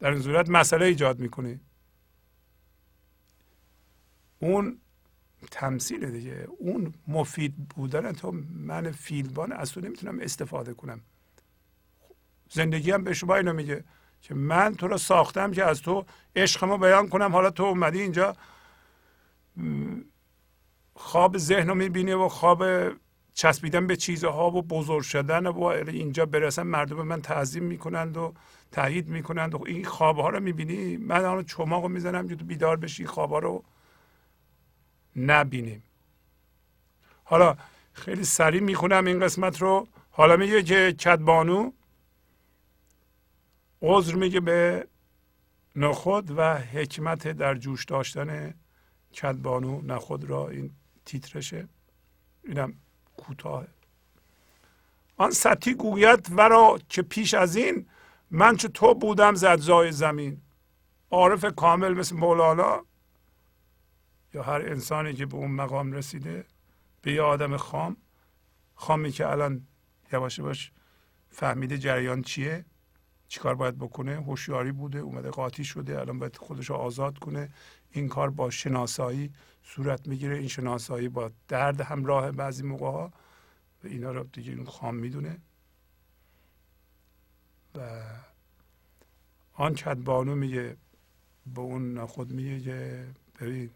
در این صورت مسئله ایجاد می‌کنه. اون تمثیل دیگه. اون مفید بودن تو من فیلبان از تو نمی‌تونم استفاده کنم. زندگی هم به شما اینو میگه که من تو رو ساختم که از تو عشقمو بیان کنم. حالا تو اومدی اینجا خواب ذهن رو می‌بینه و خواب چسبیدن به چیزها و بزرگ شدن و اینجا برسن مردم من تعظیم می‌کنند و تایید می‌کنند و این خواب ها رو می‌بینی؟ من آن چماق رو می‌زنم که تو بیدار بشی خواب ها رو نبینیم حالا خیلی سریع می‌خونم این قسمت رو. حالا میگه که کدبانو عذر میگه به نخود و حکمت در جوش داشتن کدبانو نخود را این تیترشه اینم کوتاه. آن ستی گوید ورا که پیش از این من چه تو بودم زدزای زمین. عارف کامل مثل مولانا؟ یا هر انسانی که به اون مقام رسیده به یه آدم خام خامی که الان یواش باش فهمیده جریان چیه چیکار باید بکنه هوشیاری بوده اومده قاطی شده الان باید خودش آزاد کنه. این کار با شناسایی صورت می‌گیره. این شناسایی با درد همراه بعضی موقع ها و اینا رو دیگه این خام می‌دونه. و آن کدبانو میگه به اون خود میگه که ببین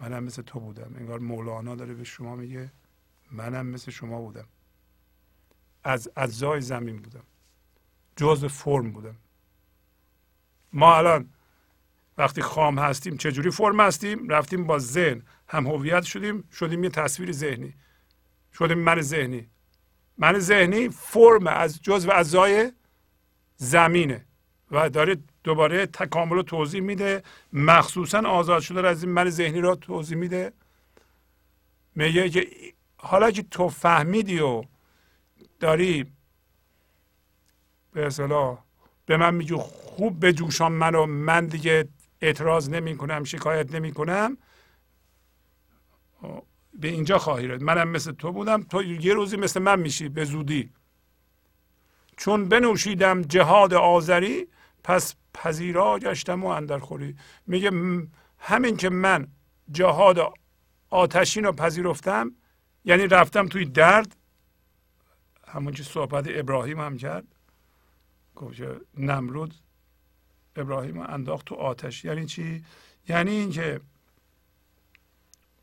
منم مثل تو بودم. انگار مولانا داره به شما میگه منم مثل شما بودم. از اجزای زمین بودم. جز فرم بودم. ما الان وقتی خام هستیم چجوری فرم هستیم؟ رفتیم با ذهن. هم هویت شدیم شدیم یه تصویر ذهنی. شدیم من ذهنی. من ذهنی فرم از جزء اعضای زمینه و داره دوباره تکامل رو توضیح میده. مخصوصا آزاد شده از این من ذهنی را توضیح میده. میگه که حالا که تو فهمیدی و داری به اصطلاح به من میگی خوب بجوشان منو من دیگه اعتراض نمی کنم شکایت نمی کنم به اینجا خواهی رد منم مثل تو بودم. تو یه روزی مثل من میشی به زودی. چون بنوشیدم جهاد آذری پس پذیرا گشتم و اندر خوری میگه همین که من جهاد آتشین رو پذیرفتم یعنی رفتم توی درد. همون که صحبت ابراهیم هم کرد. گفت نمرود ابراهیم انداخت تو آتش. یعنی چی؟ یعنی اینکه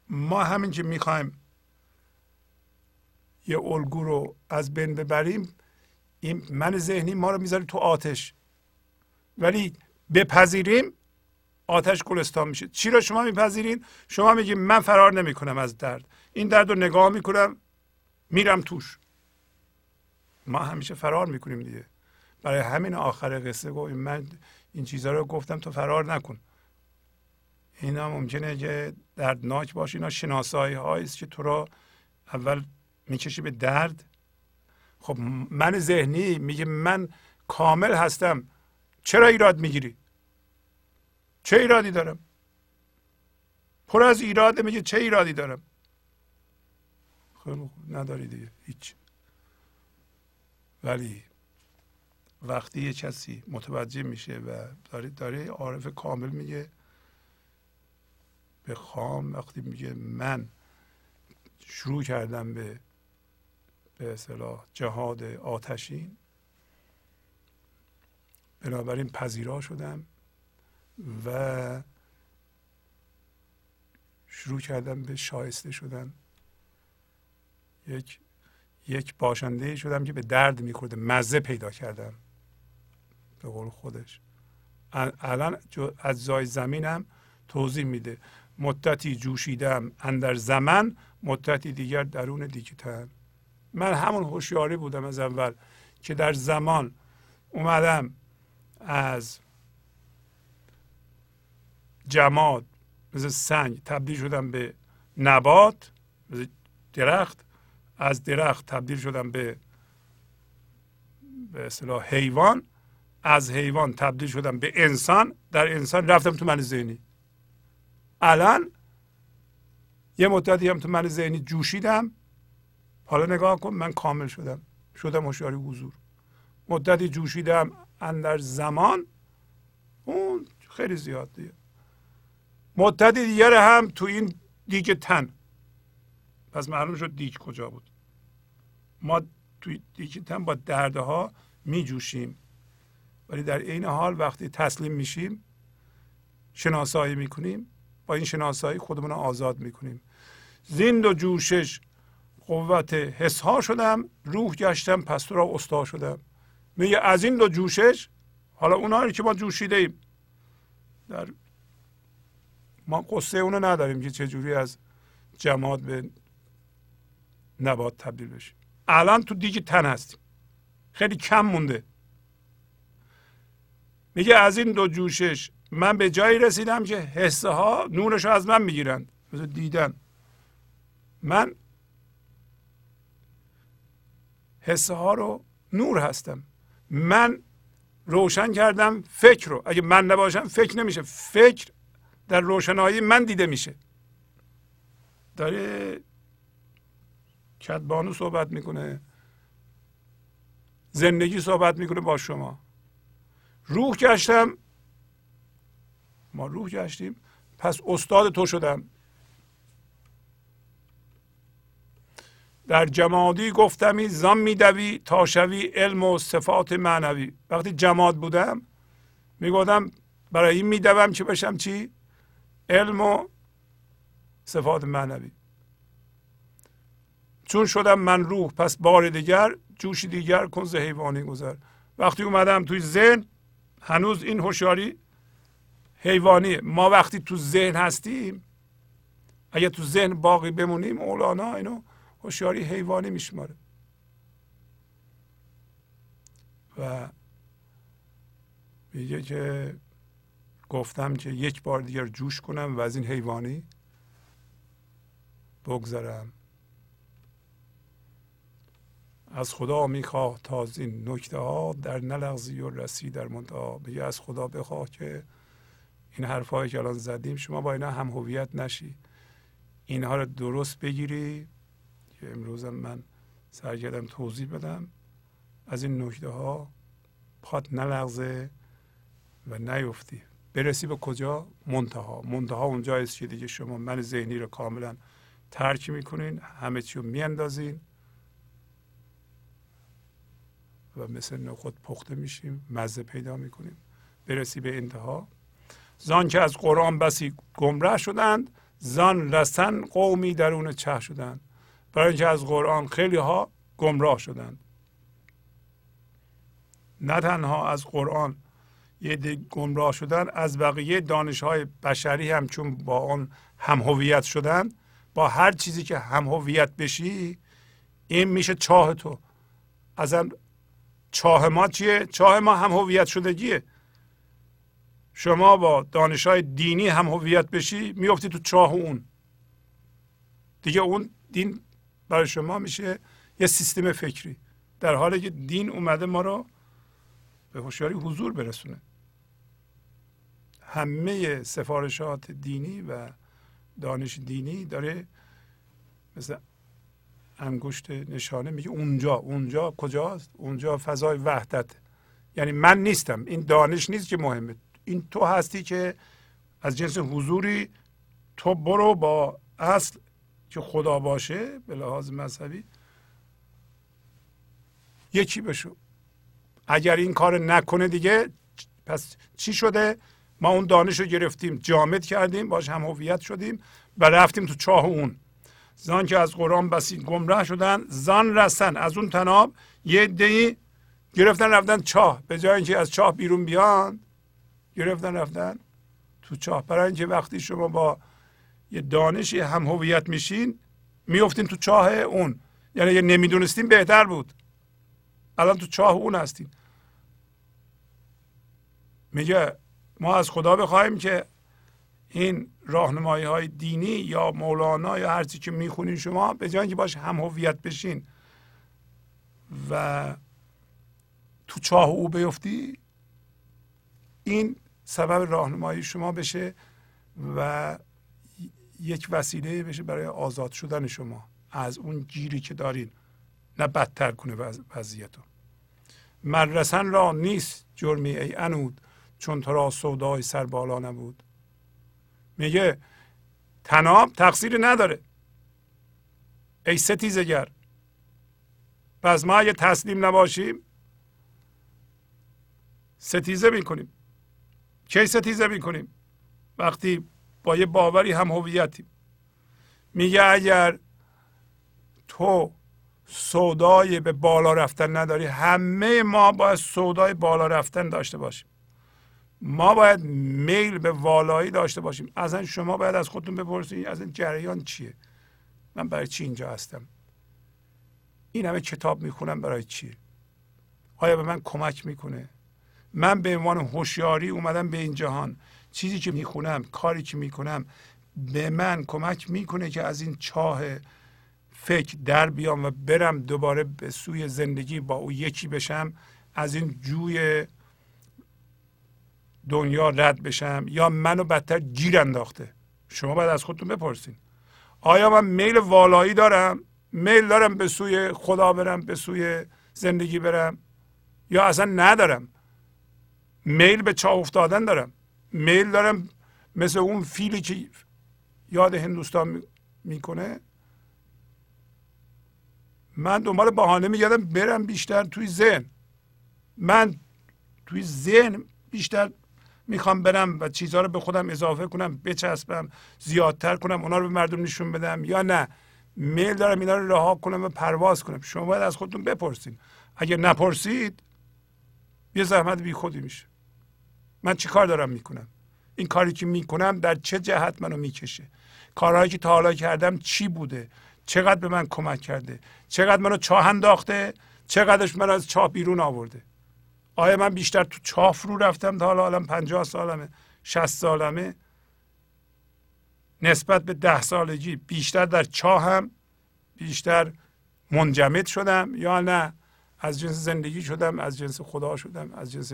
ما همین که می‌خوایم یه الگو رو از بین ببریم این من ذهنی ما رو می‌ذاره تو آتش. ولی بپذیریم آتش گلستان میشه. چی رو شما میپذیرین؟ شما میگید من فرار نمی‌کنم از درد. این درد رو نگاه می‌کنم میرم توش. ما همیشه فرار می‌کنیم دیگه. برای همین آخر قصه گفت من این چیزها رو گفتم تو فرار نکن. اینا ممکنه که دردناک باشه. اینا شناسایی هایی است که تو را اول می‌کشی به درد. خب من ذهنی میگه من کامل هستم. چرا ایراد می‌گیری؟ چه ایرادی دارم؟ پر از ایراده میگه چه ایرادی دارم؟ خیلی نداری دیگه. هیچ. ولی وقتی یه کسی متوجه میشه و داره داره عارف کامل میگه به خام وقتی میگه من شروع کردم به به اصطلاح جهاد آتشین بنابراین پذیرا شدم و شروع کردم به شایسته شدن. یک یک باشنده شدم که به درد میخورده مزه پیدا کردم. به قول خودش. الان از زای زمینم توضیح میده. مدتی جوشیدم اندر زمن مدتی دیگر درون دیگتن من همون هوشیاری بودم از اول که در زمان اومدم از جماد مثل سنگ تبدیل شدم به نبات مثل درخت. از درخت تبدیل شدم به به اصطلاح حیوان. از حیوان تبدیل شدم به انسان در انسان رفتم تو من ذهنی. الان یه مدتی هم تو من ذهنی جوشیدم. حالا نگاه کن من کامل شدم. شدم هوشیاری حضور. مدتی جوشیدم اندر زمان. اون خیلی زیاد دیگه. مدتی دیگر هم تو این دیگه تن. پس معلوم شد دیگ کجا بود. ما توی دیگه تن با دردها می جوشیم ولی در عین حال وقتی تسلیم میشیم شناسایی می‌کنیم با این شناسایی خودمون رو آزاد می‌کنیم. زند و جوشش قوت حس ها شدم روح گشتم پس تو استا شدم. میگه از این دو جوشش حالا اونایی که ما جوشیده ایم. در ما قصه اونو نداریم که چجوری از جماد به نبات تبدیل بشیم. الان تو دیگه تن هستیم. خیلی کم مونده. میگه از این دو جوشش من به جایی رسیدم که حسه ها نورش رو از من می‌گیرند مثل دیدن. من حسه ها رو نور هستم. من روشن کردم فکر رو. اگه من نباشم فکر نمیشه. فکر در روشنایی من دیده میشه. داره کدبانو صحبت می‌کنه. زندگی صحبت می‌کنه با شما. روح گشتم. ما روح گشتیم. پس استاد تو شدم. در جمادی گفتمی زان میدوی تا شوی علم و صفات معنوی. وقتی جماد بودم می‌گفتم برای این میدوم که بشم چی؟ علم و صفات معنوی. چون شدم من روح پس بار دیگر جوش دیگر کن ز حیوانی گذر. وقتی اومدم توی ذهن هنوز این هوشیاری حیوانیه ما وقتی تو ذهن هستیم اگه تو ذهن باقی بمونیم مولانا اینو هوشیاری حیوانی میشماره. و میگه که گفتم که یک بار دیگر جوش کنم و از این حیوانی بگذرم. از خدا می‌خواه تا این نکته ها در نلغزی و رسی در منتها میگه از خدا بخواه که این حرفهایی که الان زدیم شما با اینا هم هویت نشی. اینها رو درست بگیری. که امروزم من سعی کردم توضیح بدم. از این نکته ها پات نلغزه و نیفتی. برسی به کجا؟ منتها منتها اونجا است که دیگه شما من ذهنی رو کاملا ترک می‌کنین. همه چی رو میاندازین. و مثل نخود پخته میشیم مزه پیدا می‌کنیم. برسی به انتها. زان که از قرآن بسی گمراه شدند زان رسن قومی درون چه شدند. برای اینکه از قرآن خیلی ها گمراه شدند. نه تنها از قرآن یه گمراه شدن از بقیه دانش های بشری هم چون با آن هم هویت شدن. با هر چیزی که هم هویت بشی این میشه چاه تو. ازم چاه ما چیه؟ چاه ما هم هویت شدگیه. شما با دانش های دینی هم هویت بشی میفتی تو چاه اون. دیگه اون دین برای شما میشه یه سیستم فکری. در حالی که دین اومده ما رو به هوشیاری حضور برسونه. همه سفارشات دینی و دانش دینی داره مثل انگشت نشانه میگه اونجا اونجا کجاست؟ اونجا فضای وحدت. یعنی من نیستم. این دانش نیست که مهمه. این تو هستی که از جنس حضوری تو برو با اصل که خدا باشه به لحاظ مذهبی یکی بشو. اگر این کار نکنه دیگه پس چی شده؟ ما اون دانش رو گرفتیم جامد کردیم باش هم هویت شدیم و رفتیم تو چاه اون. زان که از قرآن بسی گمراه شدن زان رسن از اون تناب یه دی گرفتن رفتن چاه. به جای اینکه از چاه بیرون بیان گرفتن رفتن تو چاه. برای اینکه وقتی شما با یه دانشی هم هویت میشین میفتین تو چاه اون. یعنی اگه نمی‌دونستین بهتر بود. الان تو چاه اون هستین. میگه ما از خدا بخوایم که این راهنمایی های دینی یا مولانا یا هر چی که می‌خونین شما به جای که باش هم هویت بشین و تو چاه او بیفتی این سبب راهنمایی شما بشه و یک وسیله بشه برای آزاد شدن شما از اون گیری که دارین. نه بدتر کنه وضعیت رو مدرسن را نیست جرمی ای انود چون تو را سودای سر بالا نبود. میگه تناب تقصیری نداره. ای ستیزگر پس ما اگه تسلیم نباشیم ستیزه می‌کنیم. کی ستیزه می‌کنیم؟ وقتی با یه باوری هم هویتیم. میگه اگر تو سودای به بالا رفتن نداری همه ما باید سودای بالا رفتن داشته باشیم. ما باید میل به والایی داشته باشیم. اصلا شما باید از خودتون بپرسید از این جریان چیه؟ من برای چی اینجا هستم؟ این همه کتاب می‌خونم برای چیه آیا به من کمک می‌کنه؟ من به عنوان هوشیاری اومدم به این جهان. چیزی که می‌خونم کاری که می‌کنم به من کمک می‌کنه که از این چاه فکر در بیام و برم دوباره به سوی زندگی با او یکی بشم. از این جوی دنیا رد بشم یا منو بدتر گیر انداخته؟ شما باید از خودتون بپرسین. آیا من میل والایی دارم؟ میل دارم به سوی خدا برم به سوی زندگی برم؟ یا اصلا ندارم؟ میل به چاه افتادن دارم. میل دارم مثل اون فیلی که یاد هندوستان می‌کنه. من دنبال بهانه میگردم برم بیشتر توی ذهن. من توی ذهن بیشتر می‌خوام برم و چیزها رو به خودم اضافه کنم بچسبم زیادتر کنم اونا رو به مردم نشون بدم یا نه. میل دارم اینا رو رها کنم و پرواز کنم. شما باید از خودتون بپرسید اگر نپرسید یه زحمت بی خودی میشه. من چی کار دارم می‌کنم؟ این کاری که می‌کنم در چه جهت منو می‌کشه؟ کارهایی که تا حالا کردم چی بوده؟ چقدر به من کمک کرده؟ چقدر منو چاه انداخته؟ چقدرش من از چاه بیرون آورده؟ آیا من بیشتر تو چاه فرو رفتم تا حالا الان پنجاه سالمه شست سالمه؟ نسبت به ده سالگی بیشتر در چاه هم بیشتر منجمد شدم یا نه؟ از جنس زندگی شدم از جنس خدا شدم از جنس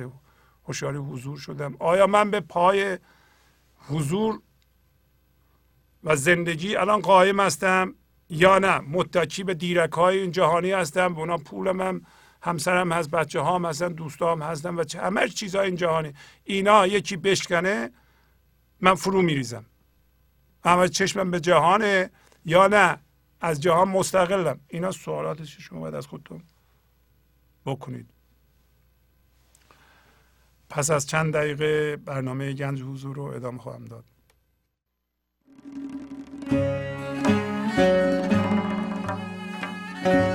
هوشیاری حضور شدم. آیا من به پای حضور و زندگی الان قایم هستم یا نه؟ متکی به دیرک های این جهانی هستم به اونا پولم هم همسرم هست بچه هام هستن دوستام هستن و همه چیزا این جهانی. اینا یکی بشکنه من فرو میریزم. اما چشمم به جهانه یا نه؟ از جهان مستقلم. اینا سوالاتش شما باید از خودتون بکنید. پس از چند دقیقه برنامه گنج حضور رو ادامه خواهم داد. thank you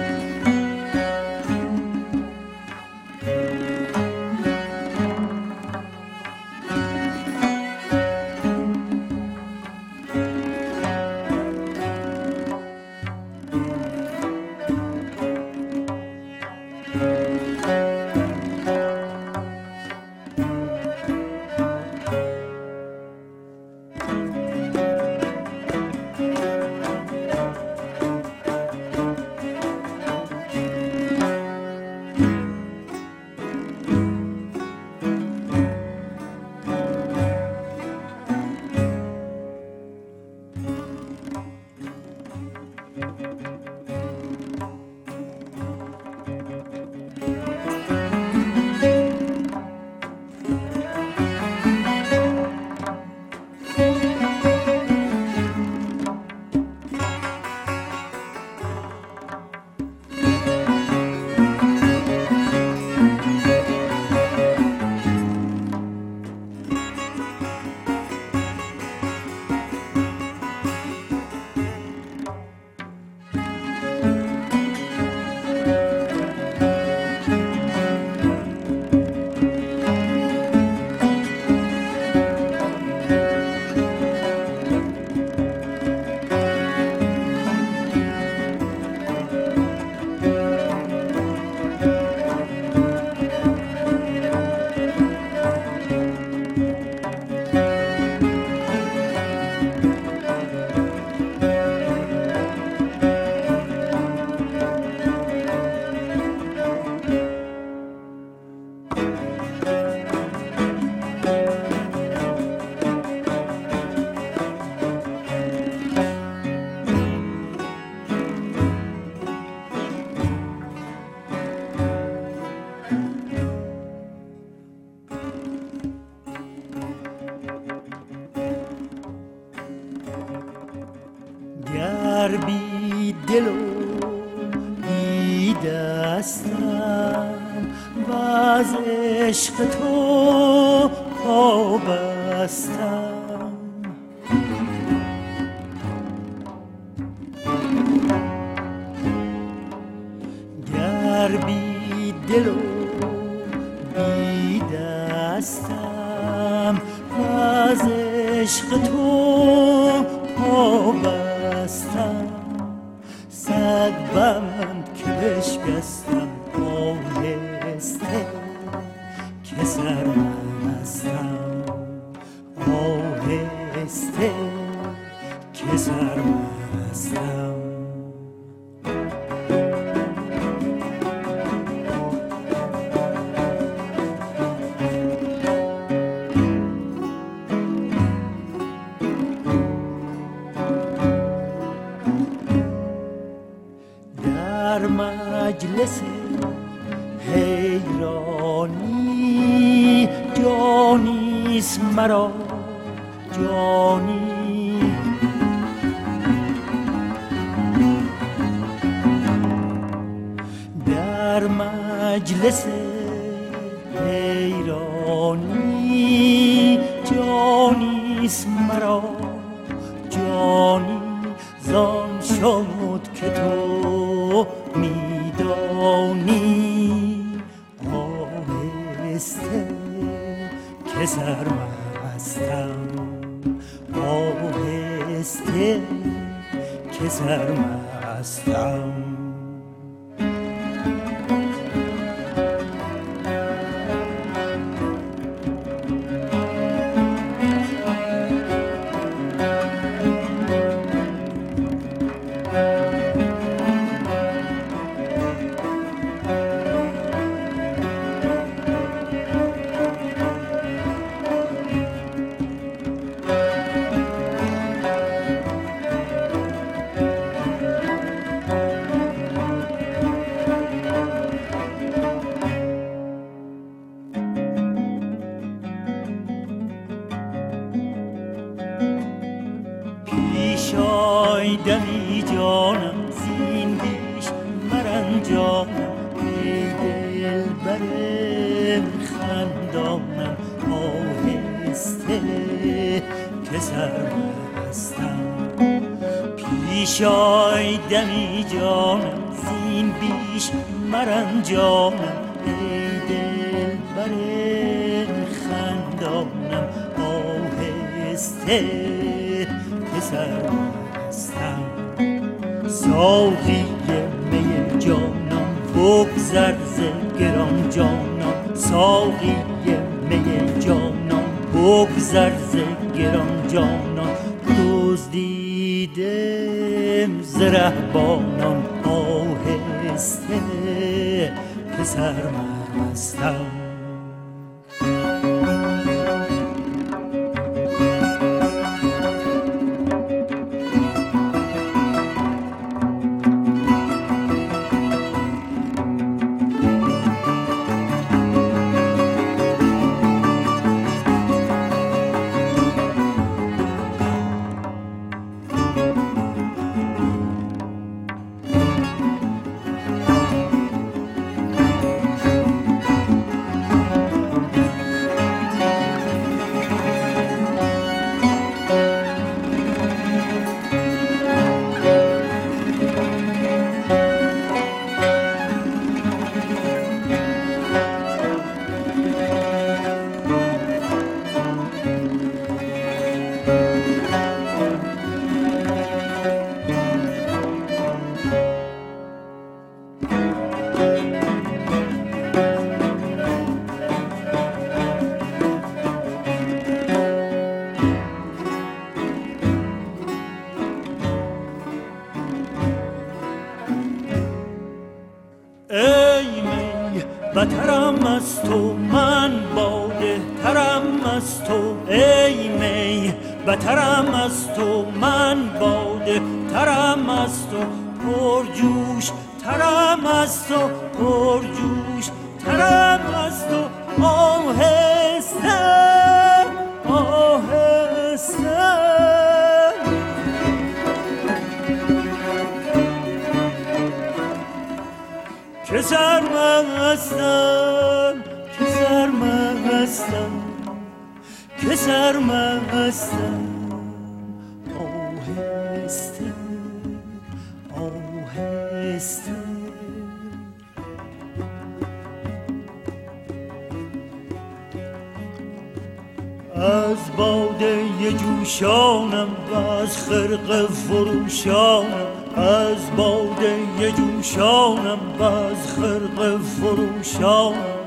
یه جوشانم و از خرق فروشانم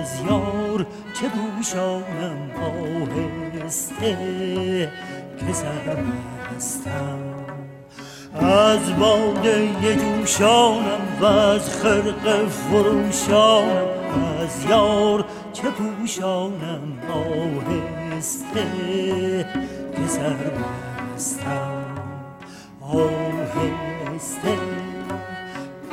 از یار که بوشانم آهسته که زرم هستم از باده یه جوشانم و از خرق فروشانم از یار چه پوشانم آهسته که سرمستم آهسته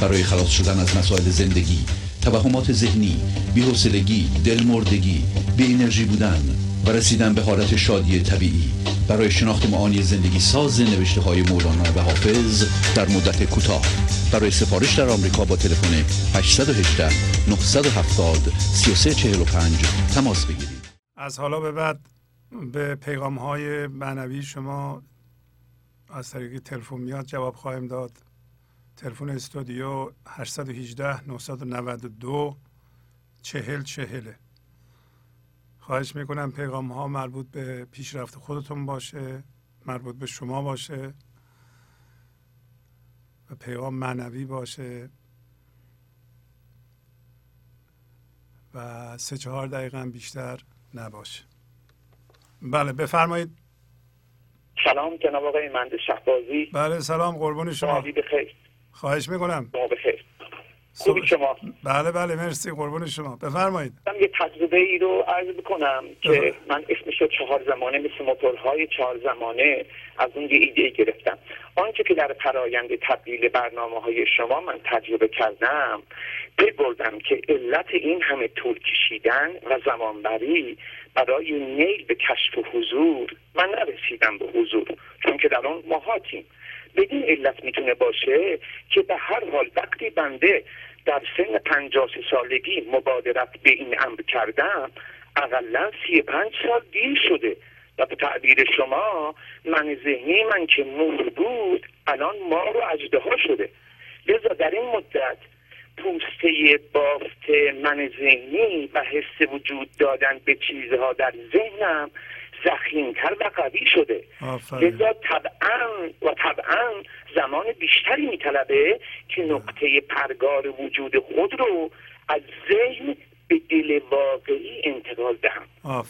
برای خلاص شدن از مسائل زندگی توهمات ذهنی بی‌حوصلگی دلمردگی بی انرژی بودن و رسیدن به حالت شادی طبیعی. برای شناخت معانی زندگی ساز نوشته های مولانا و حافظ در مدت کوتاه. برای سفارش در آمریکا با تلفن 818 970 3345 تماس بگیرید. از حالا به بعد به پیغام های معنوی شما از طریق تلفن میاد جواب خواهیم داد. تلفن استودیو 818 992 چهل چهله. خواهش می‌کنم پیغام ها مربوط به پیشرفت خودتون باشه مربوط به شما باشه و پیغام معنوی باشه و سه چهار دقیقه بیشتر نباشه. بله بفرمایید. سلام جناب آقای مهندس شهبازی. بله سلام قربون شما. بخیر. خواهش می‌کنم. بخیر خوبی شما؟ بله بله مرسی قربون شما. بفرمایید. من یه تجربه ای رو عرض بکنم که من اسمش رو چهار زمانه مثل موتورهای چهار زمانه از اون یه ایده گرفتم. آنچه که در پرایند تبدیل برنامه های شما من تجربه کردم بردم که علت این همه طول کشیدن و زمانبری برای نیل به کشف و حضور من نرسیدم به حضور چون که در آن ماهاتیم. بدین علت می‌تونه باشه که به هر حال وقتی بنده در سن پنجاه سالگی مبادرت به این امر کردم اقلا سی پنج سال دیر شده و به تعبیر شما من ذهنی من که نور بود الان ما رو اجده شده. لذا در این مدت پوسته بافت من ذهنی و حس وجود دادن به چیزها در ذهنم زخیمتر و قوی شده. لذا طبعا و طبعا زمان بیشتری میطلبه که نقطه پرگار وجود خود رو از ذهن به دل واقعی انتقال دهم.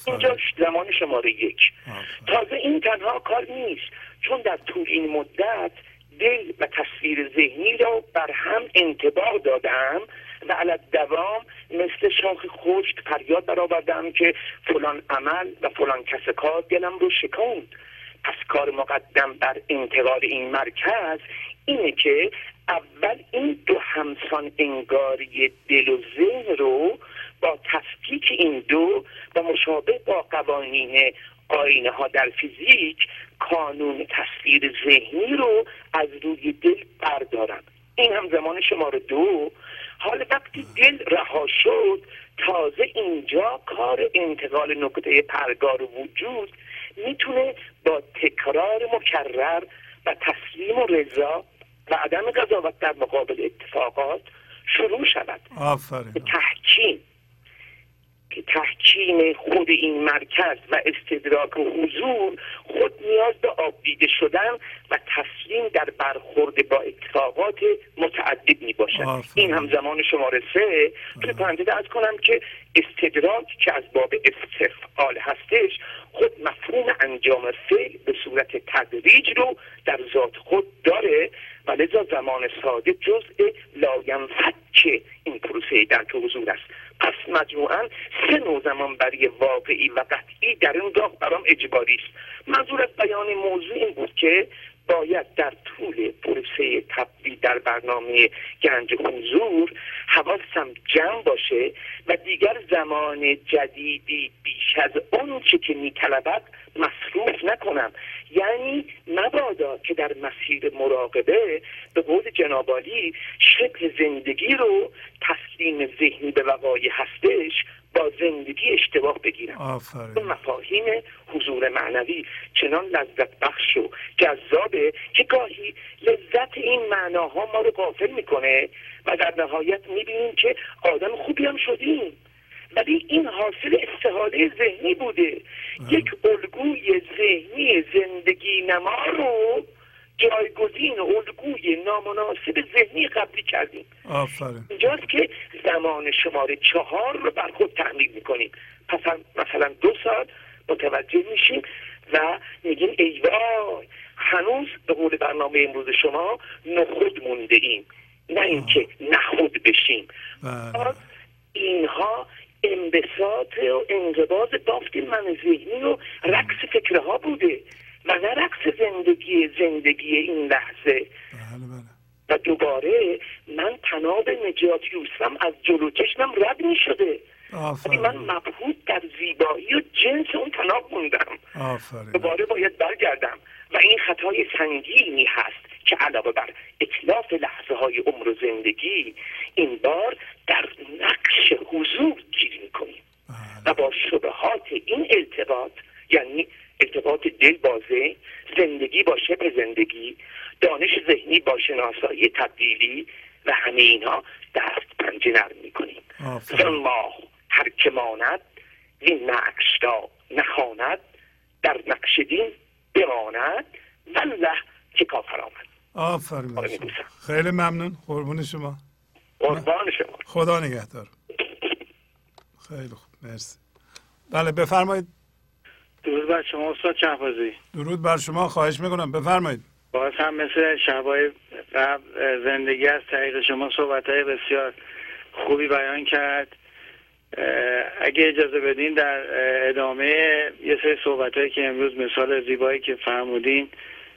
اینجا زمان شماره یک. تازه این تنها کار نیست چون در طول این مدت دل و تصویر ذهنی را بر هم انتباه دادم و علت دوام مثل شاخ خشک فریاد برآوردم که فلان عمل و فلان کس کار دلم رو شکاند پس کار مقدم بر انتقال این مرکز اینه که اول این دو همسان انگاری دل و ذهن رو با تفکیک این دو و مشابه با قوانین آینه ها در فیزیک کانون تصویر ذهنی رو از روی دل بردارم این هم زمان شماره دو. حال وقتی دل رها شد تازه اینجا کار انتقال نقطه پرگار وجود می‌تونه با تکرار مکرر و تسلیم و رضا و عدم قضاوت در مقابل اتفاقات شروع شود. آفرین. تحکیم. که تحکیم خود این مرکز و استدراک و حضور خود نیاز به آبدیده شدن و تسلیم در برخورد با اتفاقات متعدد می باشد این هم زمان شماره سه. که پرنده از کنم که استدراک که از باب استفعال هستش خود مفهوم انجام فعل به صورت تدریج رو در ذات خود داره و لذا زمان ساده جزء لاینفک این پروسه در حضور است. پس مجموعا سه نوع زمان برای واقعی و قطعی در این راه برام اجباری است منظور از بیان موضوع این بود که باید در طول پروسه تبدیل در برنامه گنج حضور حواسم جمع باشه و دیگر زمان جدیدی بیش از چه که میطلبد مصروف نکنم. یعنی مبادا که در مسیر مراقبه به قول جنابالی شکل زندگی رو تسلیم ذهنی به وقای هستش با زندگی اشتباه بگیرم. آفرین. مفاهیم حضور معنوی چنان لذت بخش و جذابه که گاهی لذت این معناها ما رو غافل می‌کنه و در نهایت می‌بینیم که آدم خوبی هم شدیم. ولی این حاصل استحاله ذهنی بوده. یک الگوی ذهنی زندگی نما رو جایگزین و الگوی نامناسب ذهنی قبلی کردیم. آفرین. اینجاست که زمان شماره چهار رو بر خود تحمیل می‌کنیم. پس مثلا دو سال متوجه میشیم و میگیم ای وای هنوز به قول برنامه امروز شما نخود مونده ایم. نه اینکه نخود بشیم. بله. اینها انبساط و انقباض بافت من ذهنی و رقص فکرها بوده. و رقص زندگی زندگی این لحظه؟ بله بله. و دوباره من تناب نجات یوسفم. از جلو چشمم رد می شده ولی من مبهوت در زیبایی و جنس اون تناب موندم. آفرین. دوباره باید برگردم. و این خطای سنگینی هست که علاوه بر اطلاف لحظه های عمر و زندگی این بار در نقش حضور گیر می‌کنیم. و با شبهات این ارتباط یعنی ارتباط دل با ذهن زندگی با شبه زندگی دانش ذهنی با شناسایی تبدیلی و همه اینها دست پنجه نرم می‌کنیم. زن ماه هر که ماند این نقش را نخواند در نقش دین بماند والله که کافر آمد. آفرین. خیلی ممنون. قربون شما. قربان شما. خدا نگهدار. خیلی خوب. مرسی. بله بفرمایید. درود بر شما استاد شهبازی. درود بر شما خواهش می‌کنم. بفرمایید. باز هم مثل شبای قبل زندگی از طریق شما صحبت های بسیار خوبی بیان کرد. اگه اجازه بدین در ادامه یه سری صحبت هایی که امروز مثال زیبایی که فرمودین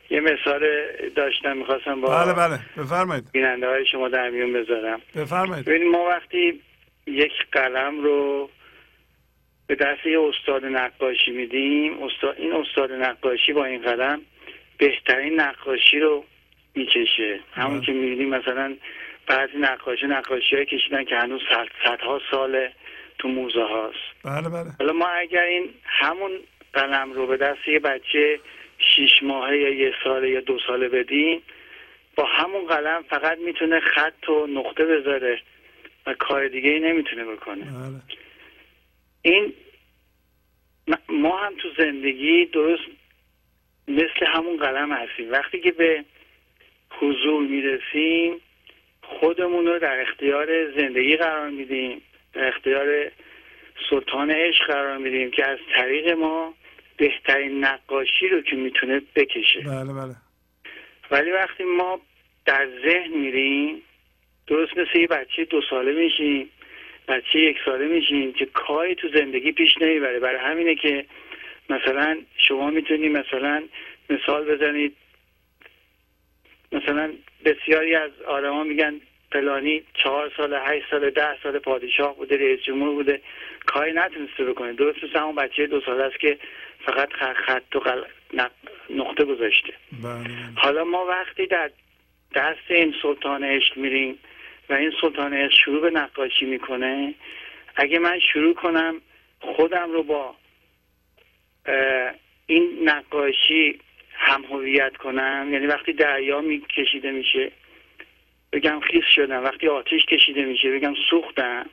یه مثال داشتم می‌خواستم با بله بله. بفرمایید. بیننده های شما در میون بذارم. بفرمایید. ببینید ما وقتی یک قلم رو به دست یه استاد نقاشی میدیم. استاد این استاد نقاشی با این قلم بهترین نقاشی رو می‌کشه همون بله. که می‌بینیم مثلا بعضی نقاشی نقاشی های کشیدن که هنوز صد- صدها ساله تو موزه هاست. بله بله. حالا ما اگر این همون قلم رو به دست یه بچه شیش ماهه یا یه ساله یا دو ساله بدیم با همون قلم فقط می‌تونه خط و نقطه بذاره و کار دیگه ای نمی‌تونه بکنه. بله. این ما هم تو زندگی درست مثل همون قلم هستیم وقتی که به حضور می‌رسیم خودمون رو در اختیار زندگی قرار میدیم در اختیار سلطان عشق قرار میدیم که از طریق ما بهترین نقاشی رو که می‌تونه بکشه. بله بله. ولی وقتی ما در ذهن میریم درست مثل یه بچه دو ساله میشیم بچه یک ساله میشیم که کاری تو زندگی پیش نمی‌بره برای همینه که مثلا شما می‌تونید مثلا مثال بزنید. مثلا بسیاری از آدما میگن فلانی چهار سال هشت سال ده سال پادشاه بوده رئیس جمهور بوده. کاری نتونسته بکنه. درست مثل همون بچه دو ساله است که فقط خط و قل... نق- نقطه گذاشته. بله بله. حالا ما وقتی در دست این سلطان عشق میریم و این سلطان عشق شروع به نقاشی می‌کنه. اگه من شروع کنم خودم رو با این نقاشی هم هویت کنم. یعنی وقتی دریا میکشیده میشه بگم خیس شدم. وقتی آتش کشیده میشه بگم سوختم.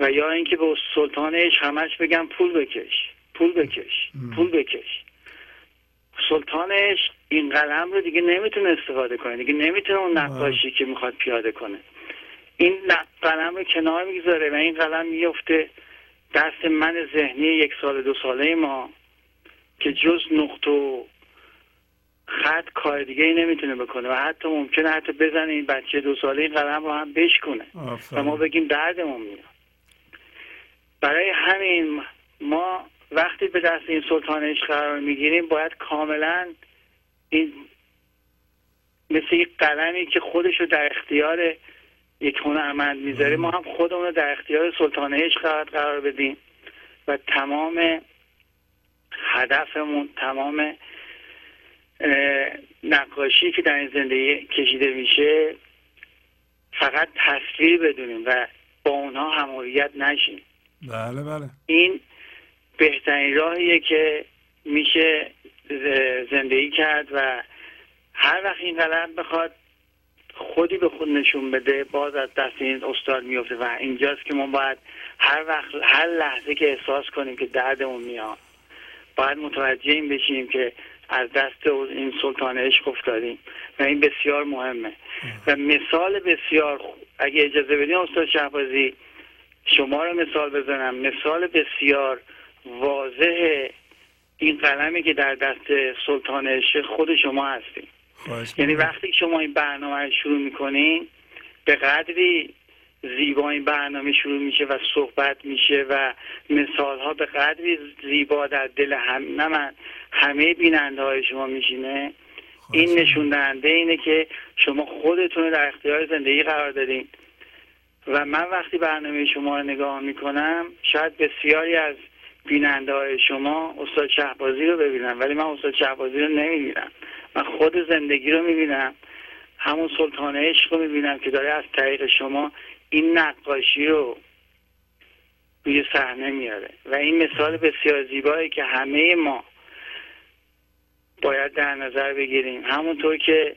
و یا اینکه به سلطان عشق همش بگم پول بکش. پول بکش. پول بکش. سلطانش این قلم رو دیگه نمی‌تونه استفاده کنه. دیگه نمی‌تونه اون نقاشی که می‌خواد پیاده کنه. این قلم رو کنار می‌گذاره و این قلم میفته دست من ذهنی یک سال دو ساله ما که جز نقطه و خط کار دیگه ای نمی‌تونه بکنه و حتی ممکنه حتی بزنه این بچه دو ساله این قلم رو هم بشکنه و ما بگیم دردمون میاد. برای همین ما وقتی به دست این سلطان عشق قرار می‌گیریم باید کاملا این مثل یک قلمی که خودش رو در اختیار یک هنرمند می‌ذاره ما هم خودمون رو در اختیار سلطان عشق قرار- بدیم و تمام هدفمون تمام نقاشی که در این زندگی کشیده میشه فقط تصویر بدونیم و با اونها همهویت نشیم. بله بله. این بهترین راهیه که میشه زندگی کرد و هر وقت این قلم بخواد خودی به خود نشون بده باز از دست این استاد میفته و اینجاست که ما باید هر وقت هر لحظه که احساس کنیم که دردمون میاد باید متوجه این بشیم که از دست این سلطان عشق افتادیم و این بسیار مهمه. و مثال بسیار اگه اجازه بدین استاد شهبازی شما رو مثال بزنم. مثال بسیار واضح این قلمی که در دست سلطان خود شما هستیم. یعنی وقتی شما این برنامه شروع می‌کنین به قدری زیبا این برنامه شروع میشه و صحبت میشه و مثال ها به قدری زیبا در دل هم نه من همه بیننده های شما میشینه. این نشون دهنده اینه که شما خودتون در اختیار زندگی قرار دادین. و من وقتی برنامه شما رو نگاه می‌کنم شاید بسیاری از بیننده های شما استاد شهبازی رو ببینم ولی من استاد شهبازی رو نمی‌بینم. من خود زندگی رو می‌بینم. همون سلطان عشق رو می‌بینم که داره از طریق شما این نقاشی رو روی صحنه میاره و این مثال بسیار زیبایی که همه ما باید در نظر بگیریم. همونطور که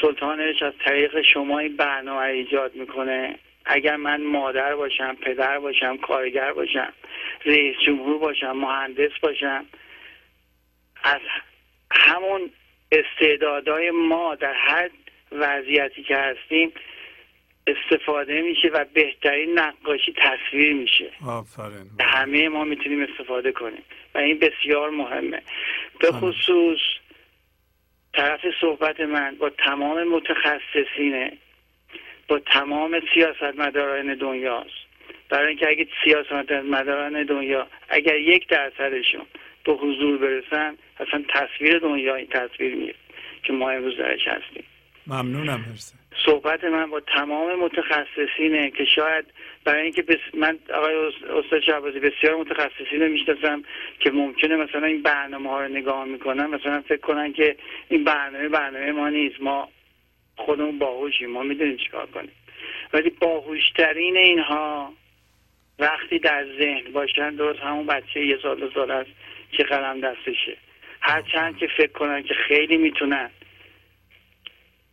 سلطانش از طریق شما این برنامه ایجاد می‌کنه اگر من مادر باشم پدر باشم کارگر باشم رئیس جمهور باشم مهندس باشم از همون استعدادهای ما در هر وضعیتی که هستیم استفاده میشه و بهترین نقاشی تصویر میشه. آفرین. همه ما می‌تونیم استفاده کنیم. و این بسیار مهمه. به خصوص طرف صحبت من با تمام متخصصینه با تمام سیاست مداران دنیاست. برای اینکه اگه سیاست مداران دنیا اگر یک درصدشون به حضور برسن اصلا تصویر دنیا این تصویر میره که ما امروز درش هستیم. ممنونم مرسی. صحبت من با تمام متخصصینه که شاید برای اینکه بس من آقای استاد شعبازی بسیار متخصصین رو می‌شناسم که ممکنه مثلا این برنامه ها رو نگاه می‌کنن مثلا فکر کنن که این برنامه برنامه ما نیست. ما خودمون باهوشیم ما می‌دونیم چیکار کنیم. ولی باهوشترین اینها وقتی در ذهن باشن درست همون بچه یه سال دو سال است که قلم دستشه. هرچند که فکر کنن که خیلی می‌تونن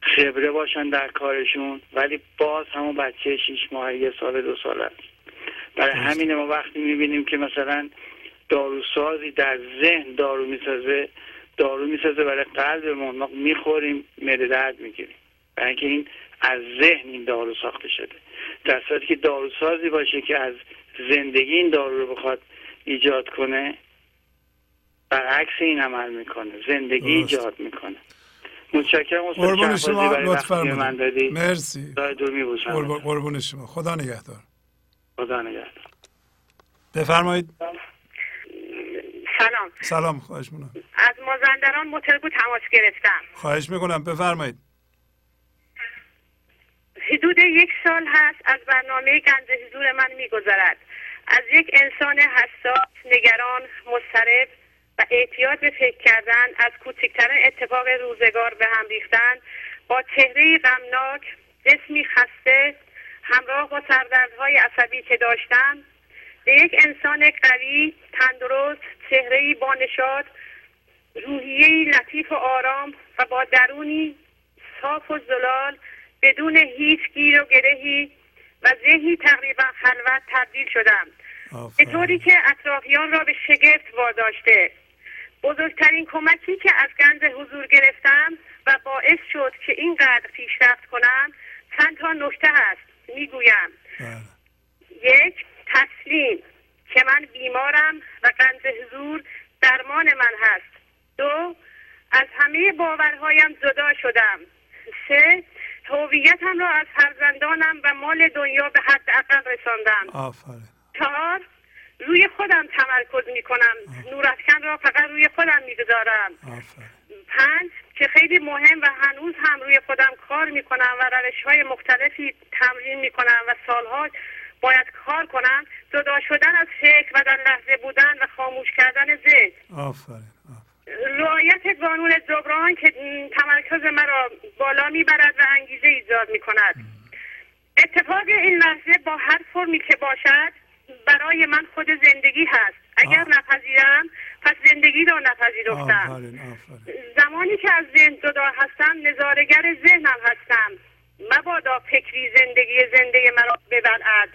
خبره باشن در کارشون ولی باز همون بچه شیش ماه یه سال دو سال است برای همین ما وقتی می‌بینیم که مثلا داروسازی در ذهن دارو می‌سازه دارو می‌سازه برای قلبمون. ما می‌خوریم معده درد می‌گیریم برای اینکه این از ذهن این دارو ساخته شده. در صورتی که داروسازی باشه که از زندگی این دارو رو بخواد ایجاد کنه برعکس این عمل می‌کنه. زندگی ایجاد می‌کنه. متشکرم قربون شما لطف من دادی مرسی. قربون, قربون شما. خدا نگهدار. خدا نگهدار. بفرمایید. سلام. سلام خواهش می‌کنم. از مازندران مطربو تماس گرفتم. خواهش می‌کنم. بفرمایید. حدود یک سال هست از برنامه گنج حضور من میگذرد. از یک انسان حساس نگران مضطرب و اعتیاد به فکر کردن از کوچکترین اتفاق روزگار به هم ریختن با چهره غمناک جسمی خسته همراه با سردردهای عصبی که داشتم به یک انسان قوی تندرست چهره با نشاط روحیه لطیف و آرام و با درونی صاف و زلال بدون هیچ گیر و گرهی و ذهنی تقریبا خلوت تبدیل شدم. به طوری که اطرافیان را به شگفت واداشته. بزرگترین کمکی که از گنج حضور گرفتم و باعث شد که اینقدر پیشرفت کنم چند تا نکته هست. می‌گویم. بله. یک تسلیم که من بیمارم و گنج حضور درمان من هست. دو از همه باورهایم جدا شدم. سه هویتم را از فرزندانم و مال دنیا به حد اقل رساندم. آفرین. چهار روی خودم تمرکز می کنم نورافکن را فقط روی خودم می‌گذارم. پنج که خیلی مهم و هنوز هم روی خودم کار می کنم و روش های مختلفی تمرین می کنم و سالها باید کار کنم جدا شدن از فکر و در لحظه بودن و خاموش کردن ذهن. آفرین. رعایت قانون جبران که تمرکز مرا بالا می‌برد و انگیزه ایجاد می کند اتفاق این لحظه با هر فرمی که باشد برای من خود زندگی هست. اگر آه. نپذیرم پس زندگی را نپذیرفتم. زمانی که از ذهن جدا هستم نظارگر ذهنم هستم. مبادا فکری زندگی زنده مرا ببلعد.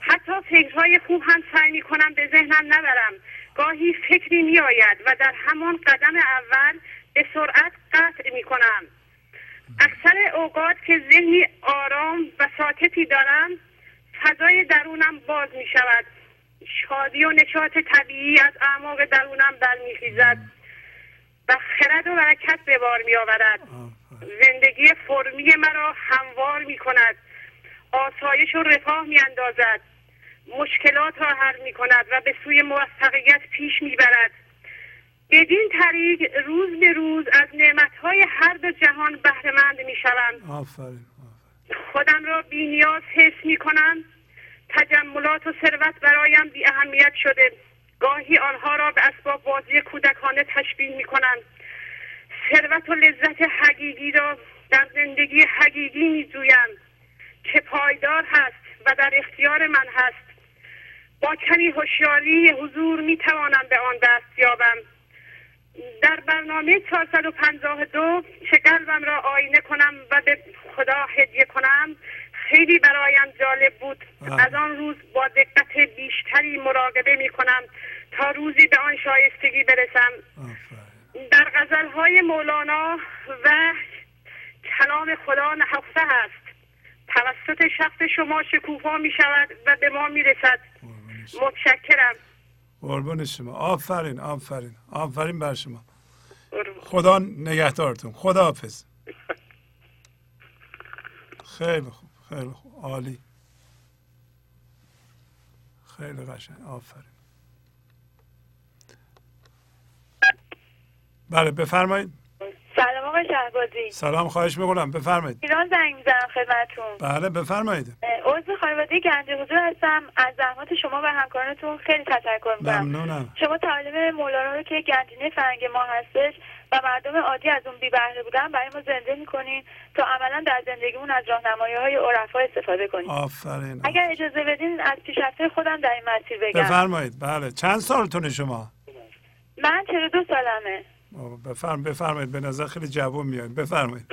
حتی فکرهای خوب هم سعی می کنم به ذهنم نبرم. گاهی فکری می آید و در همان قدم اول به سرعت قطع می کنم اکثر اوقات که ذهنی آرام و ساکتی دارم فضای درونم باز می شود شادی و نشاط طبیعی از اعماق درونم برمیخیزد و خرد و برکت به بار می آورد زندگی فرمی مرا هموار می کند آسایش و رفاه می اندازد مشکلات را حل می کند و به سوی موفقیت پیش می برد بدین طریق روز به روز از نعمتهای هر دو جهان بهرهمند می شوم آفرین. خودم را بی نیاز حس می کنم تجملات و ثروت برایم بی اهمیت شده. گاهی آنها را به اسباب بازی کودکانه تشبیه می کنم ثروت و لذت حقیقی را در زندگی حقیقی می جویم که پایدار هست و در اختیار من هست. با کمی هوشیاری حضور می توانم به آن دست یابم. در برنامه 452 که قلبم را آینه کنم و به خدا هدیه کنم. خیلی برایم جالب بود. بله. از آن روز با دقت بیشتری مراقبه می کنم تا روزی به آن شایستگی برسم. آفرین. در غزلهای مولانا و کلام خدا نهفته است. توسط شخص شما شکوفا می شود و به ما می رسد قربون شما. متشکرم. قربون شما. آفرین آفرین. آفرین بر شما. خدا نگهدارتون. خدا حافظ خیلی خوب خیلی خوب. عالی. خیلی قشنگ. آفرین. بله بفرمایید. آقای شهبازی. سلام خواهش می‌کنم. بفرمایید. ایران زنگ می‌زنم خدمتتون. بله بفرمایید. عضو خانواده گنج حضور هستم. از زحمات شما و همکارانتون خیلی تشکر می‌کنم. ممنونم. شما تعالیم مولانا رو که گنجینه فرنگ ما هستش و مردم عادی از اون بی بهره بودن برای ما زنده می‌کنین تا عملا در زندگیمون از راهنمایی های عرفا استفاده کنیم. آفرین اگر اجازه بدین از پیشرفته خودم در این مسیر بگم. بفرمایید. بله. چند سالتونه شما؟ من 42 سالمه. بفرم بفرمایید به نظر خیلی جوان میاد. بفرمایید.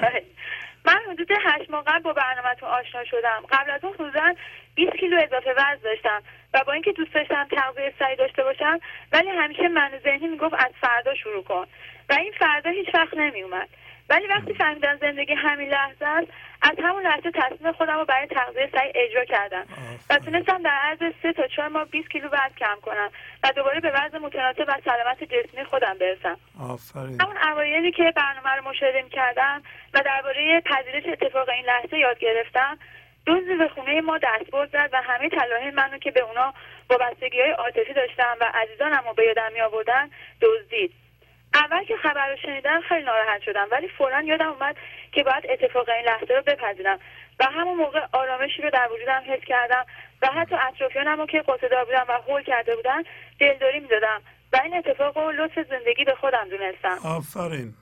من حدود هشت ماه قبل با برنامهتون آشنا شدم. قبل از اون حدودا 20 کیلو اضافه وزن داشتم و با اینکه دوست داشتم تغذیه سعی داشته باشم ولی همیشه من ذهنی می‌گفت از فردا شروع کن. و این فردا هیچ وقت نمیومد ولی وقتی فهمیدم زندگی همین لحظه است از همون لحظه تصمیم خودم رو برای تغذیه سعی اجرا کردم. و تونستم در عرض سه تا چهار ماه 20 کیلو وزن کم کنم و دوباره به وزن متناسب و سلامت جسمی خودم برسم. آفرین. همون اوایلی که برنامه رو مشاهده کردم و درباره پذیرش اتفاق این لحظه یاد گرفتم دزدی به خونه ما دستبرد زد و همه تلاهای منو که به اونا وابستگی های عاطفی داشتم و عزیزانم رو به یادم می آوردن دزدید. اول که خبر رو شنیدم خیلی ناراحت شدم ولی فورا یادم اومد که باید اتفاق این لحظه رو بپذیرم. و همون موقع آرامشی رو در وجودم حس کردم و حتی اطرافیانم رو که قصدار بودن و هول کرده بودن دلداری می‌دادم و این اتفاق رو لطف زندگی به خودم دونستم. آفرین.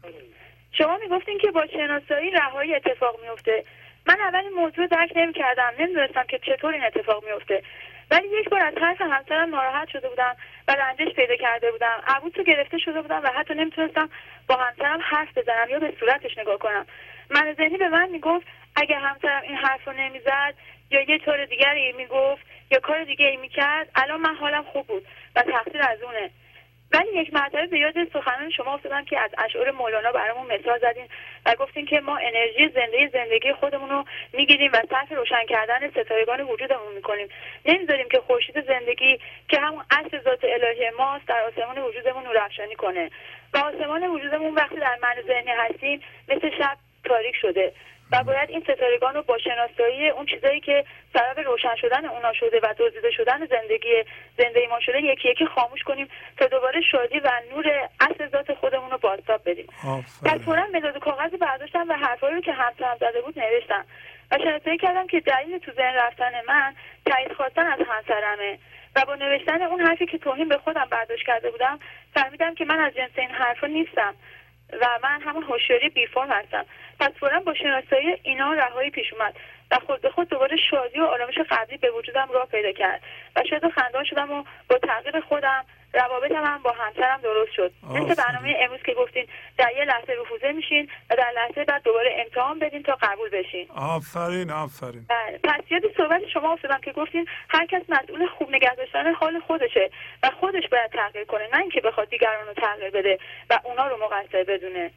شما می‌گفتین که با شناسایی رهایی اتفاق میفته من اول این موضوع درک نمی‌کردم نمی‌دونستم که چطور این اتفاق میفته ولی یک بار از حرف همسرم ناراحت شده بودم و رنجش پیدا کرده بودم. عبوس گرفته شده بودم و حتی نمی‌تونستم با همسرم حرف بزنم یا به صورتش نگاه کنم. من ذهنی به من می‌گفت اگه همسرم این حرف رو نمی‌زد یا یه طور دیگری می‌گفت یا کار دیگه ای می‌کرد الان من حالم خوب بود و تقصیر از اونه. ولی یک مرتبه به یاد سخنان شما افتادم که از اشعار مولانا برامون مثال زدین و گفتین که ما انرژی زنده زندگی خودمون رو می‌گیریم و صرف روشن کردن ستارگان وجودمون می‌کنیم. نمی‌ذاریم که خورشید زندگی که همون اصل ذات الهی ماست در آسمان وجودمون نورافشانی کنه. و آسمان وجودمون وقتی در من ذهنی هستیم مثل شب تاریک شده. و باید این ستارگان رو با شناسایی اون چیزایی که سبب روشن شدن اونا شده و دزدیده شدن زندگی زنده ما شده یکی یکی خاموش کنیم تا دوباره شادی و نور اصل ذات خودمون رو بازتاب بدیم. پس فورا مداد کاغذی برداشتم و حرفایی رو که همسرم زده بود نوشتم و شناسایی کردم که دلیل تو ذهن رفتن من تایید خواستن از همسرمه و با نوشتن اون حرفی که توهین به خودم برداشت کرده بودم فهمیدم که من از جنس این حرفا نیستم. و من همون هوشیاری بی فرم هستم. پس فورا با شناسایی اینا رهایی پیش اومد و خود به خود دوباره شادی و آرامش قبلی به وجودم راه پیدا کرد و شاید خندان شدم و با تغییر خودم روابطم هم با همسرم درست شد. مثل برنامه امروز که گفتین در یه لحظه رفوزه میشین و در لحظه بعد دوباره امتحان بدین تا قبول بشین. آفرین آفرین. بله. پس یاد صحبت شما افتادم که گفتین هر کس مسئول خوب نگه داشتن حال خودشه و خودش باید تغییر کنه نه اینکه بخواد دیگران رو تغییر بده و اونا رو مقصر بدونه.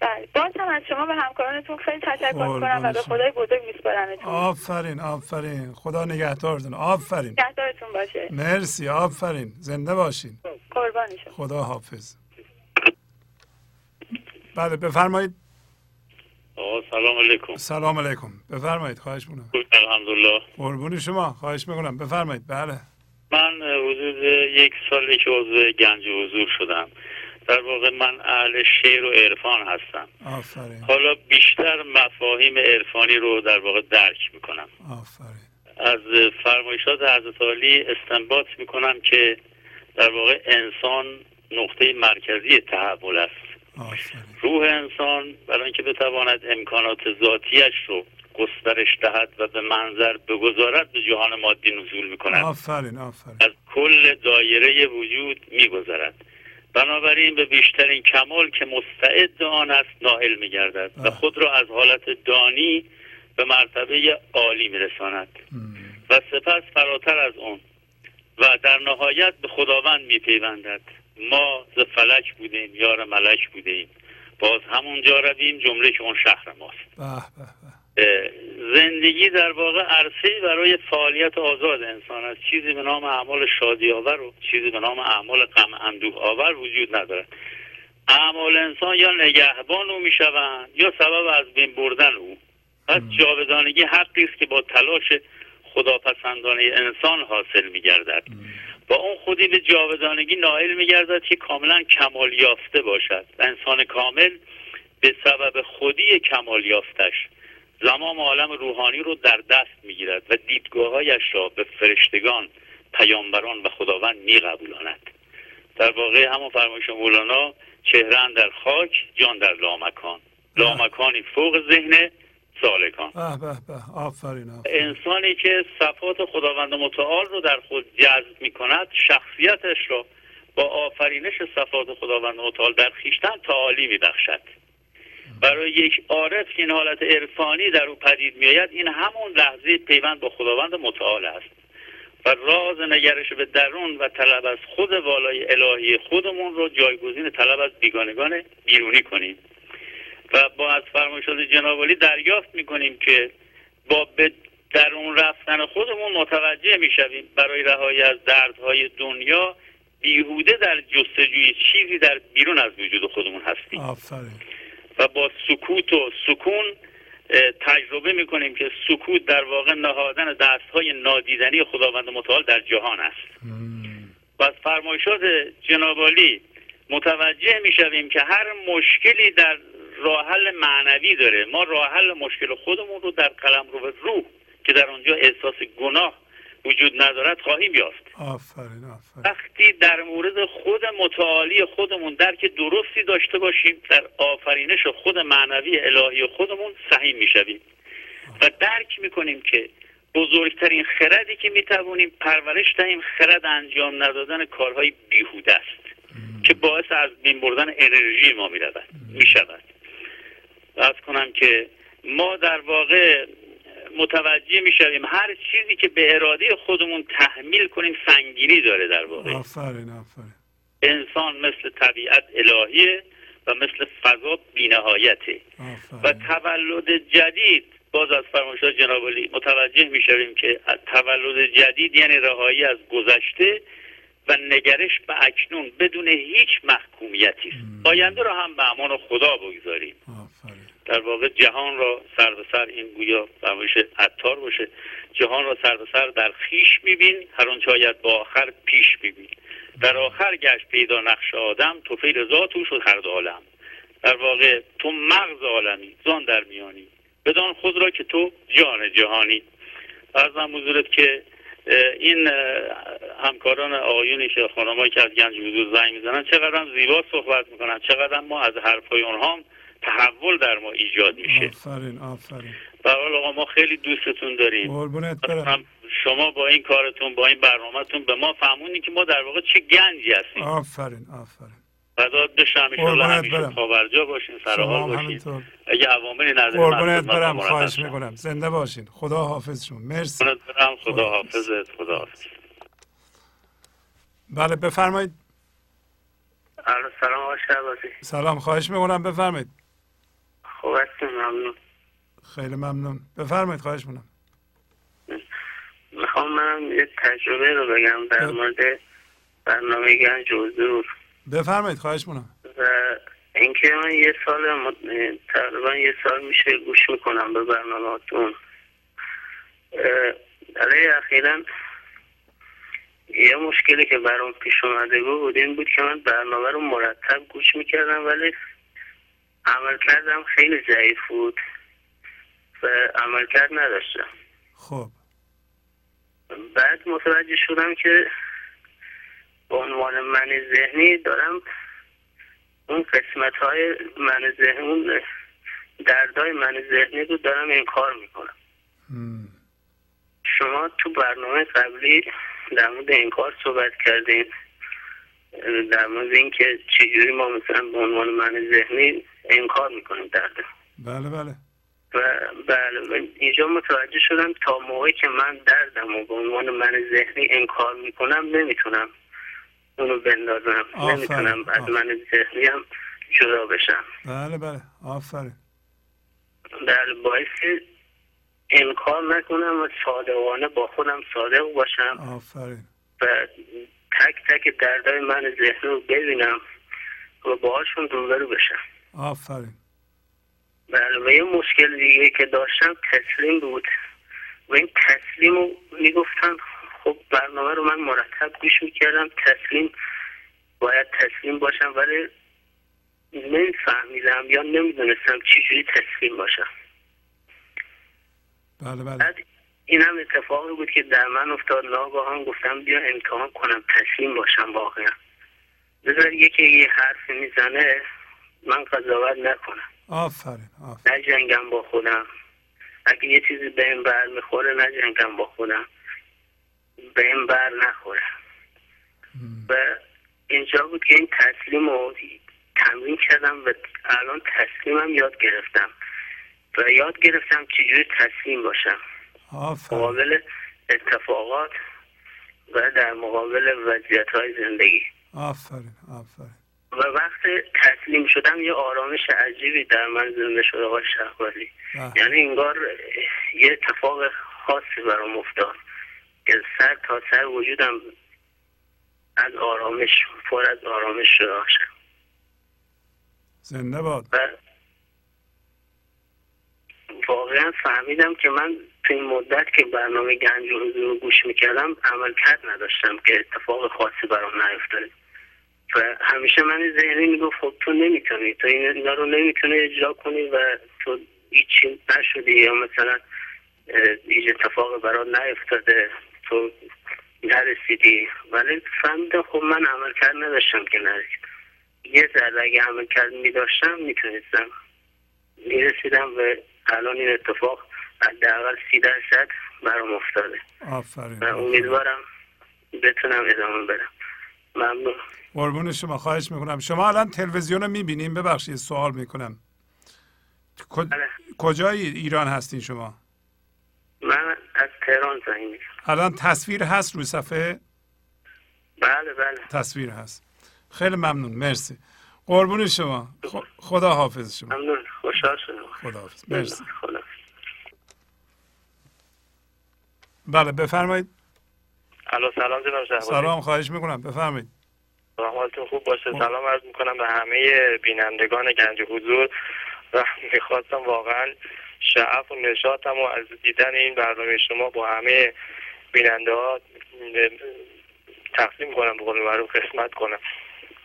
بله. باز هم از شما و همکارانتون خیلی تشکر کنم و به خدای بزرگ میسپارمتون. آفرین آفرین. خدا نگهدارتون. آفرین. نگهدارتون باشه. مرسی. آفرین. زنده باشین. قربانی شما. خدا حافظ. بله بفرمایید. آقا سلام علیکم. سلام علیکم. بفرمایید خواهش می‌کنم. الحمدلله. قربون شما. خواهش می‌کنم. بفرمایید. بله. من حدود یک سالی که عضو گنج حضور شدم. در واقع من اهل شعر و عرفان هستم. آفرین. حالا بیشتر مفاهیم عرفانی رو در واقع درک می‌کنم. آفرین. از فرمایشات حضرت عالی استنباط می‌کنم که در واقع انسان نقطه مرکزی تحول است. آفرین. روح انسان برای اینکه بتواند امکانات ذاتیش رو گسترش دهد و به منظر بگذارد به جهان مادی نزول می‌کند. آفرین آفرین. از کل دایره وجود میگذرد. بنابراین به بیشترین کمال که مستعد آن است نائل میگردد و خود را از حالت دانی به مرتبه عالی میرساند. و سپس فراتر از اون و در نهایت به خداوند میپیوندد. ما ز فلک بودیم یار ملک بودیم. باز همونجا رویم جمله که اون شهر ماست. به به. زندگی در واقع عرصه برای فعالیت آزاد انسان است. چیزی به نام اعمال شادی آور و چیزی به نام اعمال غم اندوه آور وجود ندارد. اعمال انسان یا نگهبان او می‌شوند یا سبب از بین بردن او. پس جاودانگی حقی است که با تلاش خداپسندانه انسان حاصل میگردد. با اون خودی به جاودانگی نائل میگردد که کاملا کمال یافته باشد. و انسان کامل به سبب خودی کمال یافتش زمان عالم روحانی رو در دست می‌گیرد و دیدگاههایش را به فرشتگان پیامبران و خداوند میقبولاند. در واقع همون فرمایش مولانا چهره در خاک جان در لامکان. لامکانی فوق ذهن سالکان. به به به آفرین آفرین. انسانی که صفات خداوند متعال رو در خود جذب می کند شخصیتش را با آفرینش صفات خداوند متعال در خیشتن تعالی می بخشد برای یک عارف که این حالت عرفانی در او پدید میآید این همون لحظه پیوند با خداوند متعال است. و راز نگرش به درون و طلب از خود والای الهی خودمون رو جایگزین طلب از بیگانگان بیرونی کنیم. و با از فرمایشات جنابالی دریافت می‌کنیم که با به درون رفتن خودمون متوجه می‌شویم برای رهایی از دردهای دنیا بیهوده در جستجوی چیزی در بیرون از وجود خودمون هستیم. آفرین. و با سکوت و سکون تجربه می‌کنیم که سکوت در واقع نهادن دستهای نادیدنی خداوند متعال در جهان است. و از فرمایشات جنابالی متوجه می‌شویم که هر مشکلی در راه حل معنوی داره. ما راه حل مشکل خودمون رو در قلم رو روح که در آنجا احساس گناه وجود ندارد خواهیم یافت. آفرین آفرین. وقتی در مورد خود متعالی خودمون درک درستی داشته باشیم در آفرینش خود معنوی الهی خودمون سهیم می‌شویم. و درک می‌کنیم که بزرگترین خردی که می‌توانیم پرورش دهیم خرد انجام ندادن کارهای بیهوده است. که باعث از بین بردن انرژی ما می‌رود می‌شود. از کنم که ما در واقع متوجه می‌شویم. هر چیزی که به اراده خودمون تحمیل کنیم سنگینی داره در واقع. آفرین آفرین. انسان مثل طبیعت الهیه و مثل فضا بینهایته. و تولد جدید باز از فرمایشات جنابالی متوجه می‌شویم که تولد جدید یعنی رهایی از گذشته و نگرش به اکنون بدون هیچ محکومیتی. است آینده را هم به امان خدا بگذاریم. در واقع جهان را سر به سر این گویا فرمایش عطار باشه. جهان را سر به سر در خیش میبین هر آنچه آید با آخر پیش میبین. در آخر گشت پیدا نقش آدم تو فیل ذاتو شد هر عالم. در واقع تو مغز عالمی زان در میانی. بدان خود را که تو جان جهانی. ارزم حضورت که این همکاران آقایونی که خانمایی که از گنج حضور زنگ می‌زنن چقدر زیبا صحبت می‌کنن چقدر ما از حرفای اونها تحول در ما ایجاد میشه. آفرین آفرین. برحال آقا ما خیلی دوستتون داریم. شما با این کارتون با این برنامهتون به ما فهمونی که ما در واقع چه گنجی هستیم. آفرین آفرین. فداد بشم ان همیشه خاورجا باشین سرحال باشین. اگه عواملی نداریم قربونت برم خواهش می‌کنم. زنده باشین. خدا حافظ شما مرسی برم خدا حافظت خدا حافظ بله بفرمایید. سلام آقا سلام خواهش می‌کنم بفرمایید. ممنون. خیلی ممنون. بفرمایید خواهش می‌کنم. می‌خوام منم یه تجربه رو بگم در مورد برنامه گنج حضور. بفرمایید خواهش می‌کنم. و اینکه من یه سال تقریبا یه سال میشه گوش می‌کنم به برنامهاتون برای اخیرا یه مشکلی که برام پیش اومده بود این بود که من برنامه رو مرتب گوش می‌کردم ولی عمل کردم خیلی ضعیف بود و عمل کرد نداشتم. خب. بعد متوجه شدم که به عنوان من ذهنی دارم اون قسمت های من ذهنی اون دردای من ذهنی رو دارم این کار می‌کنم شما تو برنامه قبلی در مورد این کار صحبت کردین در مورد اینکه چجوری ما مثلا به عنوان من ذهنی انکار می‌کنیم درده بله بله. و بله اینجا متوجه شدم تا موقعی که من دردم و به عنوان من ذهنی انکار می‌کنم نمی‌تونم اونو بندازم. نمی‌تونم از من ذهنی هم جدا بشم. بله بله. آفرین. در باعث انکار نکنم و صادقانه با خودم صادق باشم. آفرین. و تک تک دردای من ذهنی رو ببینم و باهاشون روبرو بشم. آفرین. بله و یه مشکل دیگه که داشتم تسلیم بود. و این تسلیم رو می‌گفتن خب برنامه رو من مرتب گوش می‌کردم تسلیم باید تسلیم باشم ولی نمیفهمیدم یا نمی‌دونستم چجوری تسلیم باشم. بله بله. این هم اتفاقی بود که در من افتاد ناگاهان گفتم بیا امتحان کنم تسلیم باشم واقعا. بذار یکی یه حرف می‌زنه. من قضاوت نکنم. آفرین آفرین. نجنگم با خودم اگه یه چیزی به این بر می‌خوره نجنگم با خودم به این بر نخوره و اینجا بود که این تسلیم رو تمرین کردم و الان تسلیمم یاد گرفتم. و یاد گرفتم چجوری تسلیم باشم. مقابل اتفاقات و در مقابل وضعیت های زندگی. آفرین آفرین. و وقت تسلیم شدم یه آرامش عجیبی در من زنده شد آقای شهبالی یعنی انگار یه اتفاق خاصی برام افتاد که سر تا سر وجودم از آرامش پر از آرامش شده زنده باد. واقعا فهمیدم که من تو این مدت که برنامه گنج و حضور گوش می‌کردم عمل کرد نداشتم که اتفاق خاصی برام نیفتاد و همیشه من ذهنی می‌گفت خب تو نمی‌تونی تو اینا رو نمی‌تونی اجرا کنی و تو هیچی نشدی یا مثلا هیچ اتفاق برات نیفتاده تو نرسیدی. ولی فهمیدم خب من عمل کرد نداشتم که نرسید یه ذره اگه عمل کرد میداشتم می‌تونستم. می‌رسیدم و الان این اتفاق حداقل سی درصد برام افتاده. آفرین و امیدوارم بتونم ادامه بدم. ممنون. قربون شما خواهش می‌کنم. شما الان تلویزیون رو می‌بینیم ببخشید سوال می‌کنم. بله. کجای ایران هستین شما؟ من از تهران زنگ الان تصویر هست روی صفحه؟ بله بله. تصویر هست. خیلی ممنون مرسی. قربون شما. خدا حافظ شما. ممنون خوشحال شدم. خدا حافظ. مرسی. خدا بله بفرمایید. الو سلام جناب سلام خواهش می‌کنم. بفرمایید. حالتون خوب باشه؟ سلام عرض می‌کنم به همه بینندگان گنج حضور. و می‌خواستم واقعا شعف و نشاتم و از دیدن این برنامه شما با همه بیننده ها تقسیم کنم به قول معروف قسمت کنم.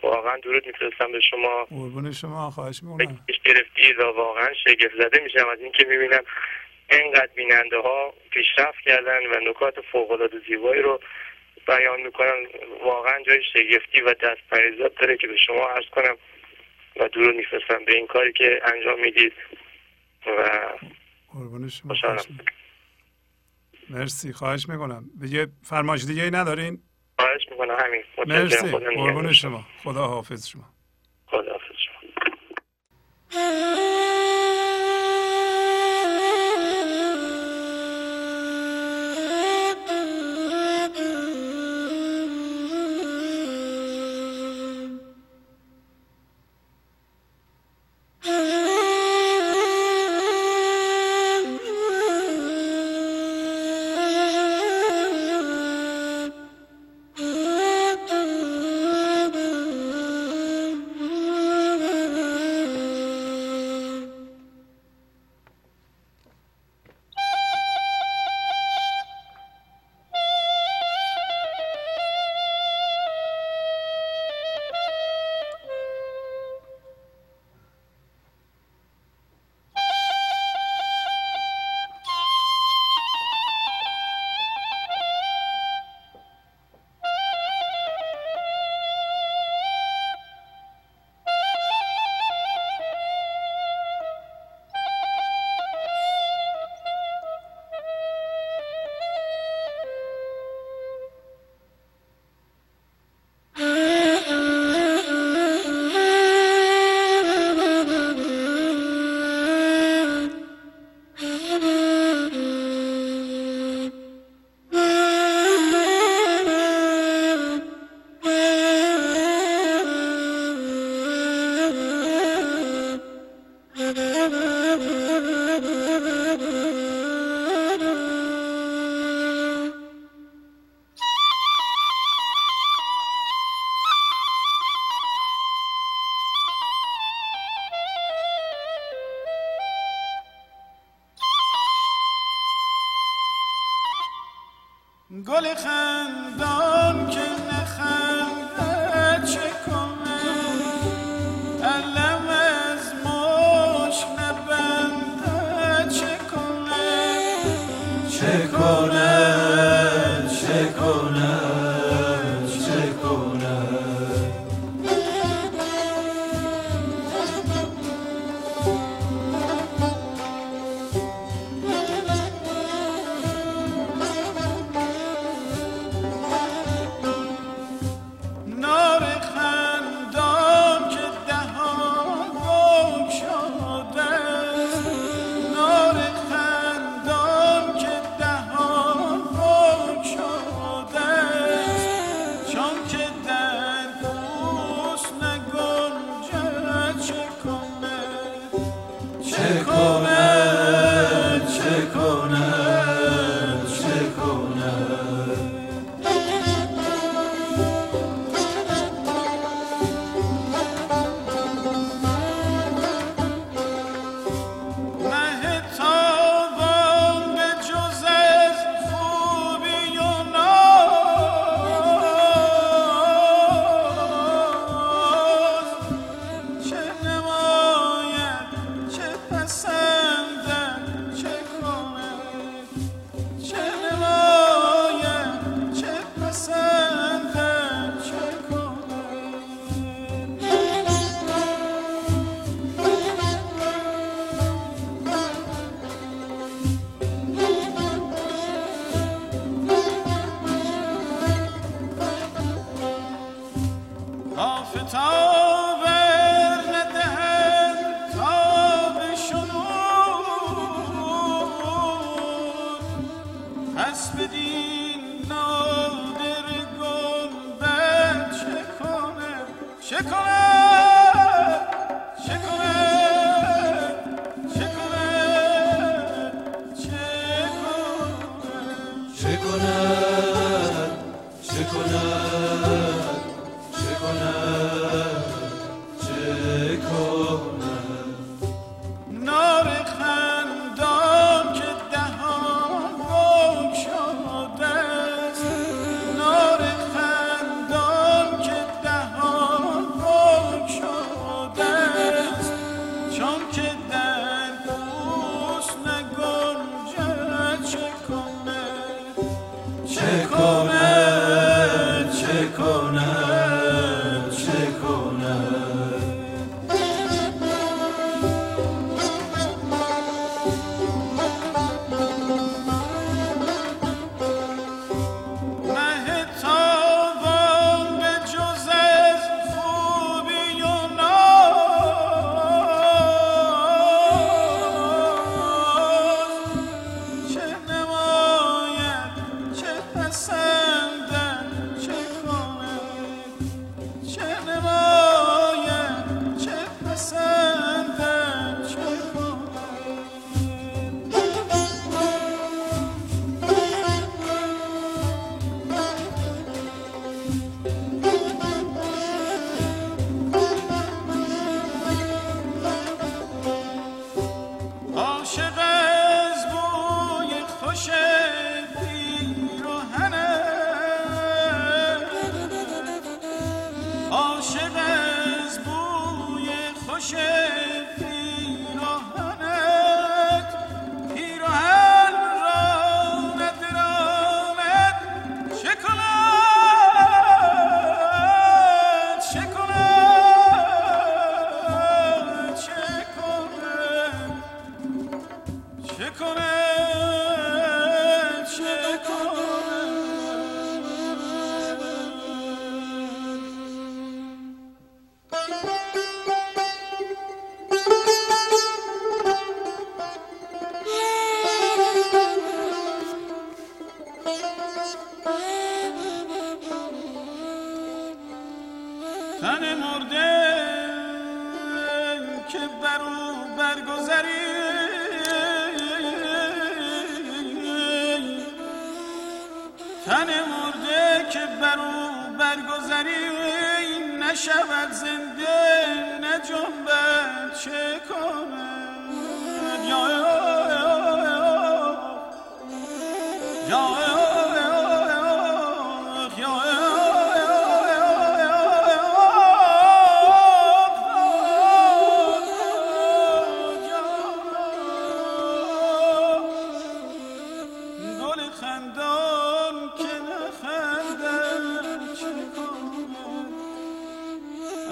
واقعا درود میفرستم به شما. قربون شما خواهش می‌کنم. گرفتید و واقعا شگفت زده میشم از اینکه می‌بینم اینقدر بیننده ها پیشرفت کردن و نکات فوق العاده زیبایی رو بیان می‌کنن واقعا جای شگفتی و دست پریزاد داره که به شما عرض کنم و درود میفرستم به این کاری که انجام می‌دید و شما. مرسی. خواهش می‌کنم. یه فرمایش دیگه ای ندارین؟ خواهش می‌کنم. همین. مرسی. قربون شما. خدا حافظ شما. خدا حافظ شما.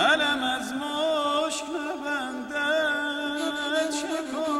علم از مشک نبندد. چه کن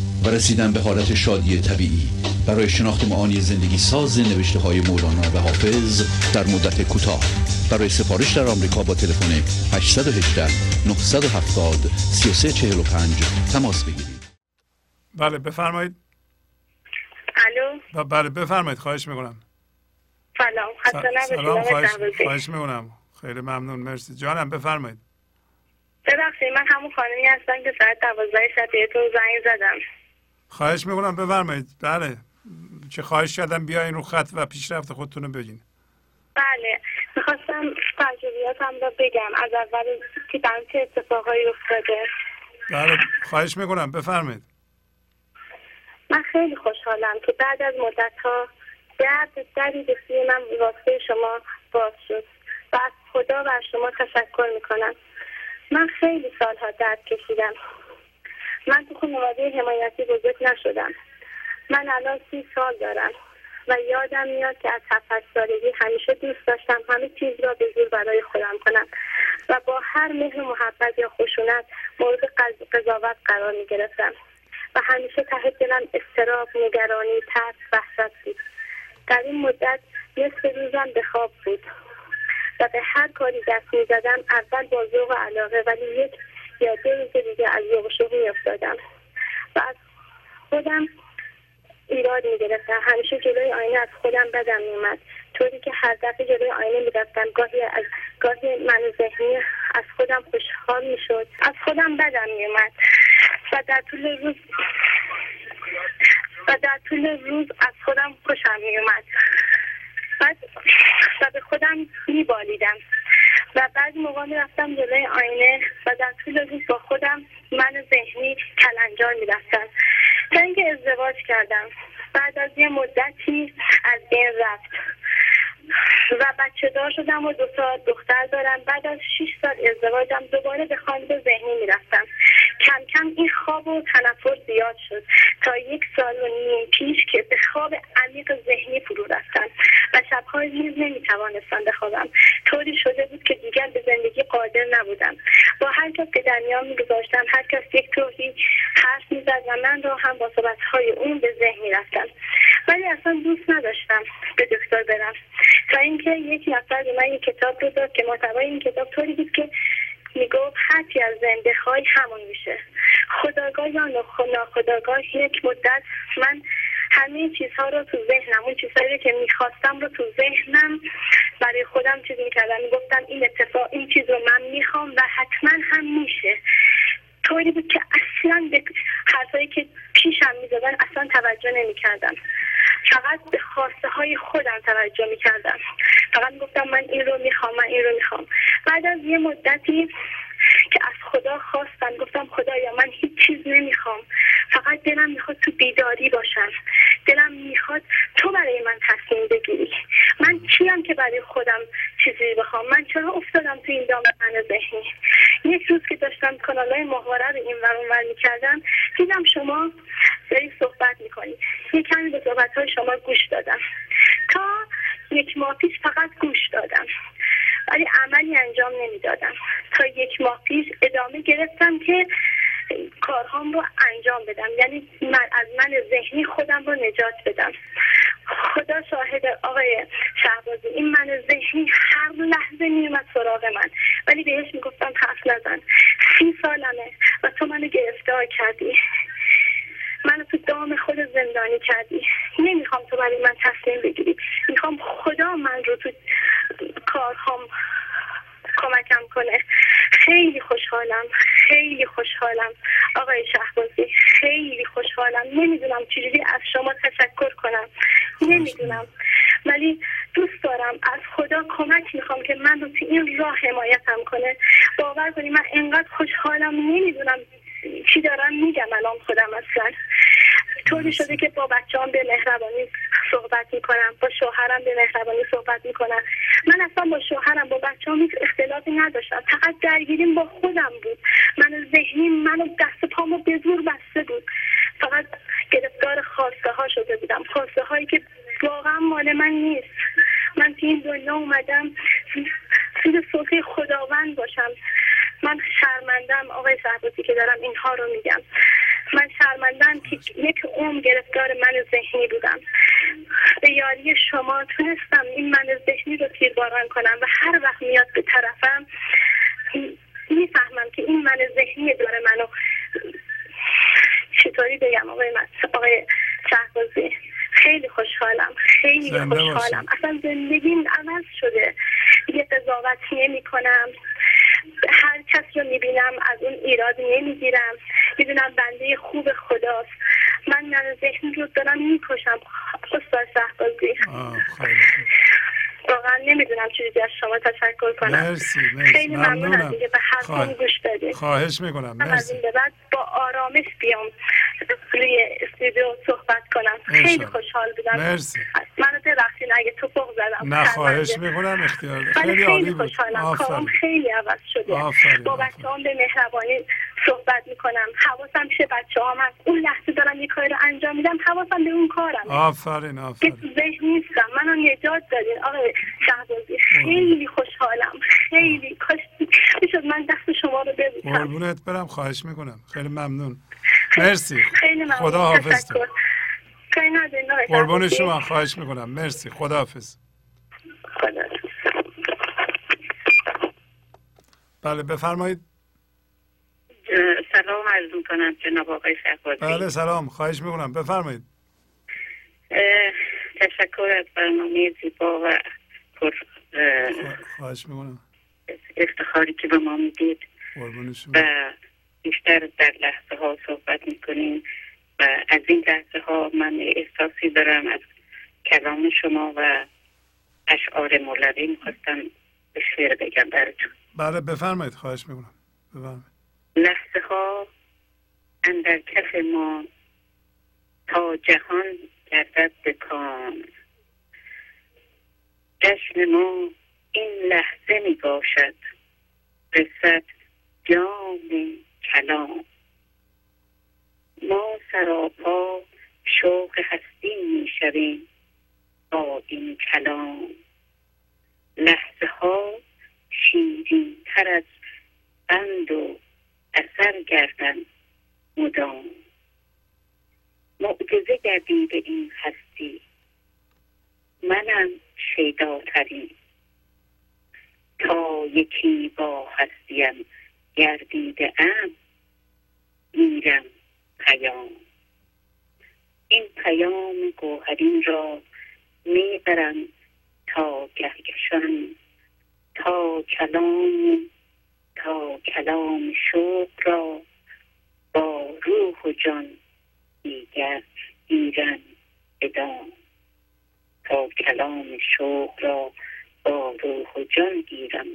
و رسیدن به حالت شادی طبیعی. برای شناخت معانی زندگی ساز نوشته های مولانا و حافظ در مدت کوتاه. برای سفارش در آمریکا با تلفن 818 970 3345 تماس بگیرید. بله بفرمایید. الو. بله بفرمایید. خواهش می‌کنم. سلام. سلام خواهش, خواهش می‌کنم. خیلی ممنون. مرسی. جانم بفرمایید. ببخشید من همون خانمی هستم که ساعت دوازده شب بهتون زنگ زدم. خواهش می‌کنم بفرمایید. بله. چه خواهش کردم بیاین رو خط و پیشرفت خودتون رو بگین. بله. می‌خواستم تجربیاتم رو بگم. از اول که برام چه اتفاقایی افتاده. بله. خواهش می‌کنم. بفرمایید. من خیلی خوشحالم که بعد از مدت ها درد دری به سوی من واسه شما باز شد. و از خدا و شما تشکر می‌کنم. من خیلی سالها درد کشیدم. من تو خانواده حمایتی بزرگ نشدم. من الان سی سال دارم و یادم میاد که از هفت سالگی همیشه دوست داشتم همه چیز را به زور برای خودم کنم و با هر مهر محبت یا خشونت مورد قضاوت قرار می گرفتم و همیشه ته دلم استراب نگرانی ترس وحشت بود. در این مدت نصف روزم به خواب بود و به هر کاری دست می زدم اول با ذوق علاقه ولی یک دو روز دیگه از ذوق شوق می افتادم و از خودم ایراد می گرفتم همیشه جلوی آینه از خودم بدم می اومد طوری که هر دفعه جلوی آینه می رفتم گاهی از گاهی من ذهنی از خودم خوشحال می شد از خودم بدم می اومد و در طول روز و در طول روز از خودم خوشم می اومد بعد و به خودم میبالیدم و بعضی موقع می‌رفتم جلوی آینه و در طول روز با خودم من ذهنی کلنجار می‌رفتم. تا اینکه ازدواج کردم. بعد از یه مدتی از بین رفت. و بچه دار شدم و دو سال دختر دارم. بعد از شش سال ازدواجم دوباره به خواب ذهنی می‌رفتم. کم کم این خواب و تنفر زیاد شد. تا یک سال و نیم پیش که به خواب عمیق ذهنی فرو رفتم و شبهای نیز نمی‌توانستم بخوابم. طوری شده بود که دیگر به زندگی قادر نبودم. با هر کس که در میان میگذاشتم هر کس یک طوری حرف می‌زد و من را هم با صحبتهای اون به ذهن می‌رفتم. ولی اصلا دوست نداشتم به دکتر برم. تا اینکه یک نفر به من یک کتاب رو داد که محتوای این کتاب طوری بود که می‌گفت هرچی از زنده خواهی همون میشه. خداگاه یا ناخداگاه یک مدت من همه چیزها رو تو ذهنم اون چیزهایی که می‌خواستم رو تو ذهنم برای خودم چیز می‌کردم. می‌گفتم این اتفاق این چیز رو من می‌خوام و حتما هم میشه. طوری بود که اصلا به حرفایی که پیشم می‌زدن اصلا توجه نمی‌کردم. فقط به خواسته های خودم توجه می‌کردم. فقط گفتم من این رو می‌خوام من این رو می‌خوام. بعد از یه مدتی که از خدا خواستم گفتم خدایا من هیچ چیز نمی‌خوام. فقط دلم می‌خواد تو بیداری باشم. دلم می‌خواد تو برای من تصمیم بگیری. من کیم که برای خودم چیزی بخوام؟ من چرا افتادم تو این دام من ذهنی؟ یک روز که داشتم کانال های ماهواره رو این ور می‌کردم دیدم شما داری صحبت می‌کنید یک کمی به صحبت های شما گوش دادم. تا یک ماه پیش فقط گوش دادم. ولی عملی انجام نمی‌دادم. تا یک ماه پیش ادامه گرفتم که کارهام رو انجام بدم. یعنی من از من ذهنی خودم رو نجات بدم. خدا شاهد آقای شهبازی این من ذهنی هر لحظه میومد سراغ من. ولی بهش می‌گفتم حرف نزن. سی سالمه و تو منو گرفتار کردی. منو تو دام خود زندانی کردی. نمی‌خوام تو برای من تصمیم بگیری. می‌خوام خدا من رو تو کارهام کمکم کنه. خیلی خوشحالم. خیلی خوشحالم. آقای شهبازی خیلی خوشحالم. نمی‌دونم چجوری از شما تشکر کنم. نمی‌دونم. ولی دوست دارم از خدا کمک می‌خوام که من رو تو این راه حمایتم کنه. باور کنی من انقدر خوشحالم. نمی‌دونم چی دارم میگم الان خودم اصلا. طوری شده که با بچه هم به مهربانی صحبت می‌کنم با شوهرم به مهربانی صحبت می‌کنم. من اصلا با شوهرم با بچه هم هیچ اختلافی نداشتم. فقط درگیریم با خودم بود. من ذهنی منو دست پامو به زور بسته بود. فقط گرفتار خواسته ها شده بودم. خواسته هایی که واقعا مال من نیست. من تو این دنیا اومدم زیر سلطه خداوند باشم. من شرمندم آقای صحباتی که دارم اینها رو میگم. من شرمندم که یک عمر گرفتار من ذهنی بودم. به یاری شما تونستم این من ذهنی رو تیرباران کنم و هر وقت میاد به طرفم می‌فهمم که این من ذهنی داره منو. چطوری بگم آقای, آقای شهبازی؟ خیلی خوشحالم خیلی خوشحالم. اصلا زندگیم عوض شده. یه قضاوت نمی کنم هر کس رو می‌بینم از اون ایراد نمی‌گیرم. می‌دونم بنده خوب خداست. من من ذهن رو دارم می‌کشم. استاد شهبازی. واقعا نمی‌دونم چیزی از شما تشکر کنم. مرسی مرسی. خیلی ممنونم. دیگه به حرفم گوش بدید. خواهش می‌کنم. مرسی از این به بعد با آرامش بیام روی استودیو صحبت کنم. خیلی خوشحال بودم. مرسی. منو ببخشید اگه تو فوق زدم. نه خواهش می‌کنم اختیار خیلی, خیلی خوشحالم. کارم خیلی عوض شده. آفرین. با بچه هم به مهربانی صحبت می‌کنم. حواسم پیش بچه هم هست. اون لحظه دارم یه کاری رو انجام میدم حواسم به اون کارم آفرین آفرین. که ذهن نیستم. منو نجات دادین آقای شهبازی خیلی خوشحالم. خیلی. کاش می‌شد من دست شما رو ببوسم. قربونت برم. خواهش می‌کنم. خیلی ممنون. مرسی. خیلی ممنون. خدا حافظ قربون شما. خواهش می‌کنم. مرسی. خدا حافظ. بله بفرمایید. سلام عرض می‌کنم جناب آقای شهبازی بله سلام. خواهش می‌کنم. بفرمایید. تشکر از برنامه زیبا و پر خواهش می‌کنم. افتخاری که به ما می‌دید. و بیشتر در لحظه ها صحبت می‌کنیم. و از این لحظه ها من احساسی دارم از کلام شما و اشعار مولوی. می‌خواستم به شعر بگم براتون. بله بفرمایید. خواهش می‌کنم. بفرمایید. لحظه ها اندر کف ما تا جهان گردد به کام. جشن ما این لحظه می باشد رسد جام کلام. ما سراپا شوق هستی می شویم با این کلام. لحظه ها شیرین تر از بند و اثر گردن مدام. معجزه گردی به این هستی. منم شیداترین. تا یکی با هستیم گردیده ام میرم پیام. این پیام گوهرین را می‌برم تا گهگشان تا کلام تا کلام شوق را با روح و جان دیگر گیرن ادام تا کلام شوق را با روح و جان گیرم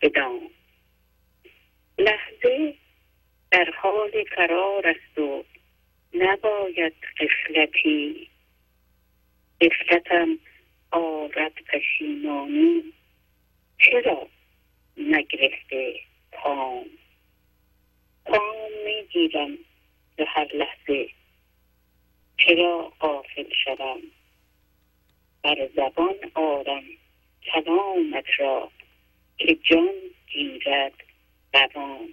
به دام لحظه در حال فرار است و نباید قفلتی. قفلتم آرد پشیمانی. چرا؟ نگرفته پام پام می‌گیرم به هر لحظه. چرا قافل شوم بر زبان آرم کلامت را که جان گیرد قوام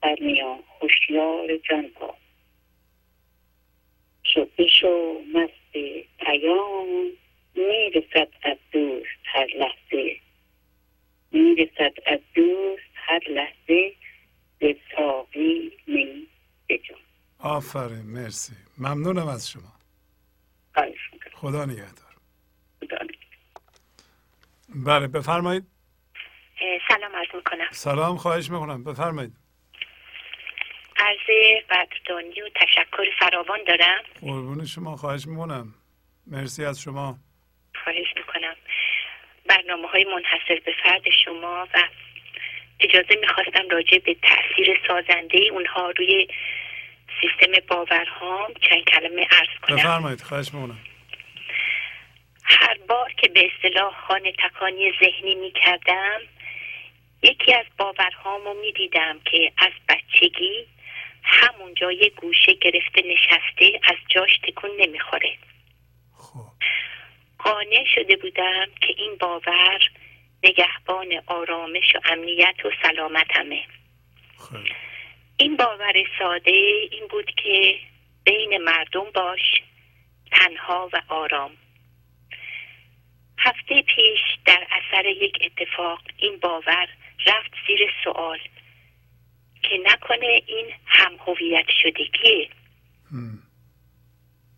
برمیان هوشیار جان ها شو بشو مست پیام می‌رسد از دوست هر لحظه. می‌رسد از دوست هر لحظه به ساقی می بجان آفرین مرسی. ممنونم از شما. خدا نگهدار. بله بفرمایید. سلام عرض می‌کنم. سلام خواهش می‌کنم. بفرمایید. عرض قدردانی و تشکر فراوان دارم. قربون شما خواهش می‌کنم. مرسی از شما. خواهش می‌کنم. برنامه های منحصر به فرد شما و اجازه می‌خواستم راجع به تاثیر سازنده اونها روی سیستم باورهام چند کلمه عرض کنم. بفرمایید خواهش می‌کنم. هر بار که به اصطلاح خانه تکانی ذهنی می‌کردم یکی از باورهامو می‌دیدم که از بچگی همونجا یه گوشه گرفته نشسته از جاش تکون نمی‌خوره. قانع شده بودم که این باور نگهبان آرامش و امنیت و سلامتمه. این باور ساده این بود که بین مردم باش تنها و آرام. هفته پیش در اثر یک اتفاق این باور رفت زیر سوال که نکنه این هم هویت شدگیه.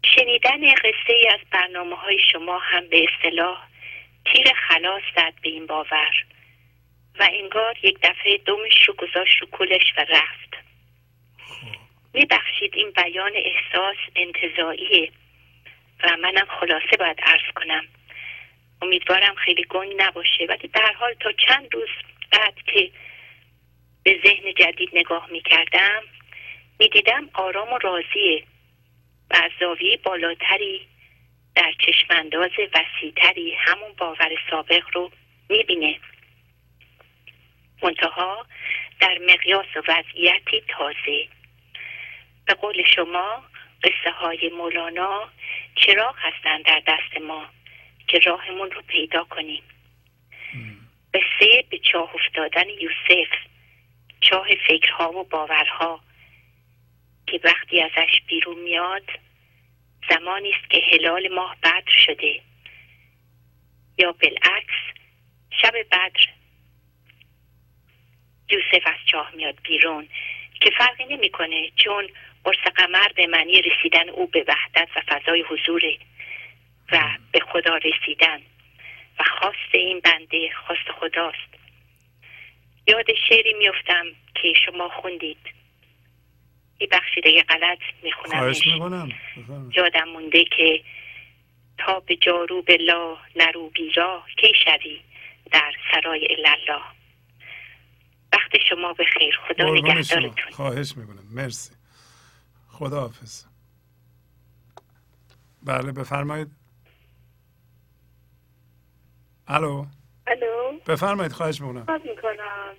شنیدن قصه ای از برنامه های شما هم به اصطلاح تیر خلاص زد به این باور و انگار یک دفعه دومش رو گذاشت رو کلش و رفت. میبخشید این بیان احساس انتظاییه و منم خلاصه باید عرض کنم. امیدوارم خیلی گنگ نباشه ولی در حال تا چند روز بعد که به ذهن جدید نگاه می‌کردم می‌دیدم آرام و راضیه. و از زاویه بالاتری در چشمانداز وسیعتری همون باور سابق رو می‌بینه. منتها در مقیاس وضعیتی تازه. به قول شما قصه های مولانا چراغ هستند در دست ما که راهمون رو پیدا کنیم. قصه به چاه افتادن یوسف چاه فکرها و باورها که وقتی ازش بیرون میاد زمانی است که هلال ماه بدر شده. یا بالعکس شب بدر. یوسف از چاه میاد بیرون که فرقی نمی‌کنه چون قرص قمر به معنی رسیدن او به وحدت و فضای حضوره و به خدا رسیدن. و خواست این بنده خواست خداست. یاد شعری میفتم که شما خوندید. یه بخشی دیگه غلط میخونمش. یادم مونده که تا به جارو لا نرو بیرا کی شوی در سرای الله وقت شما به خیر خدا نگهدارتون. خواهش می‌کنم. مرسی. خدا حافظ بله بفرمایید. الو. الو. بفرمایید خواهش می‌کنم. می‌کنم.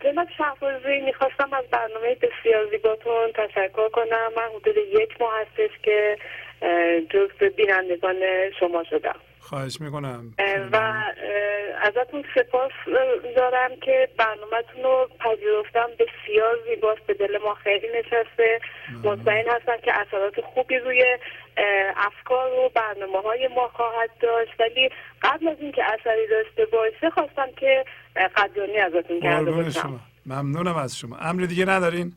جناب شهبازی می‌خواستم از برنامه بسیار زیباتون تشکر کنم. من حدود یک ماه هستش که جز بینندگان شما شدم. خواهش می‌کنم. و ازتون سپاس دارم که برنامهتون رو پذیرفتم. بسیار زیباست. به دل ما خیلی نشسته. مطمئن هستم که اثرات خوبی روی افکار و برنامه های ما خواهد داشت. ولی قبل از اینکه اثری داشته باشه خواستم که قدردانی ازتون کرده باشم. ممنونم از شما. امر دیگه ندارین؟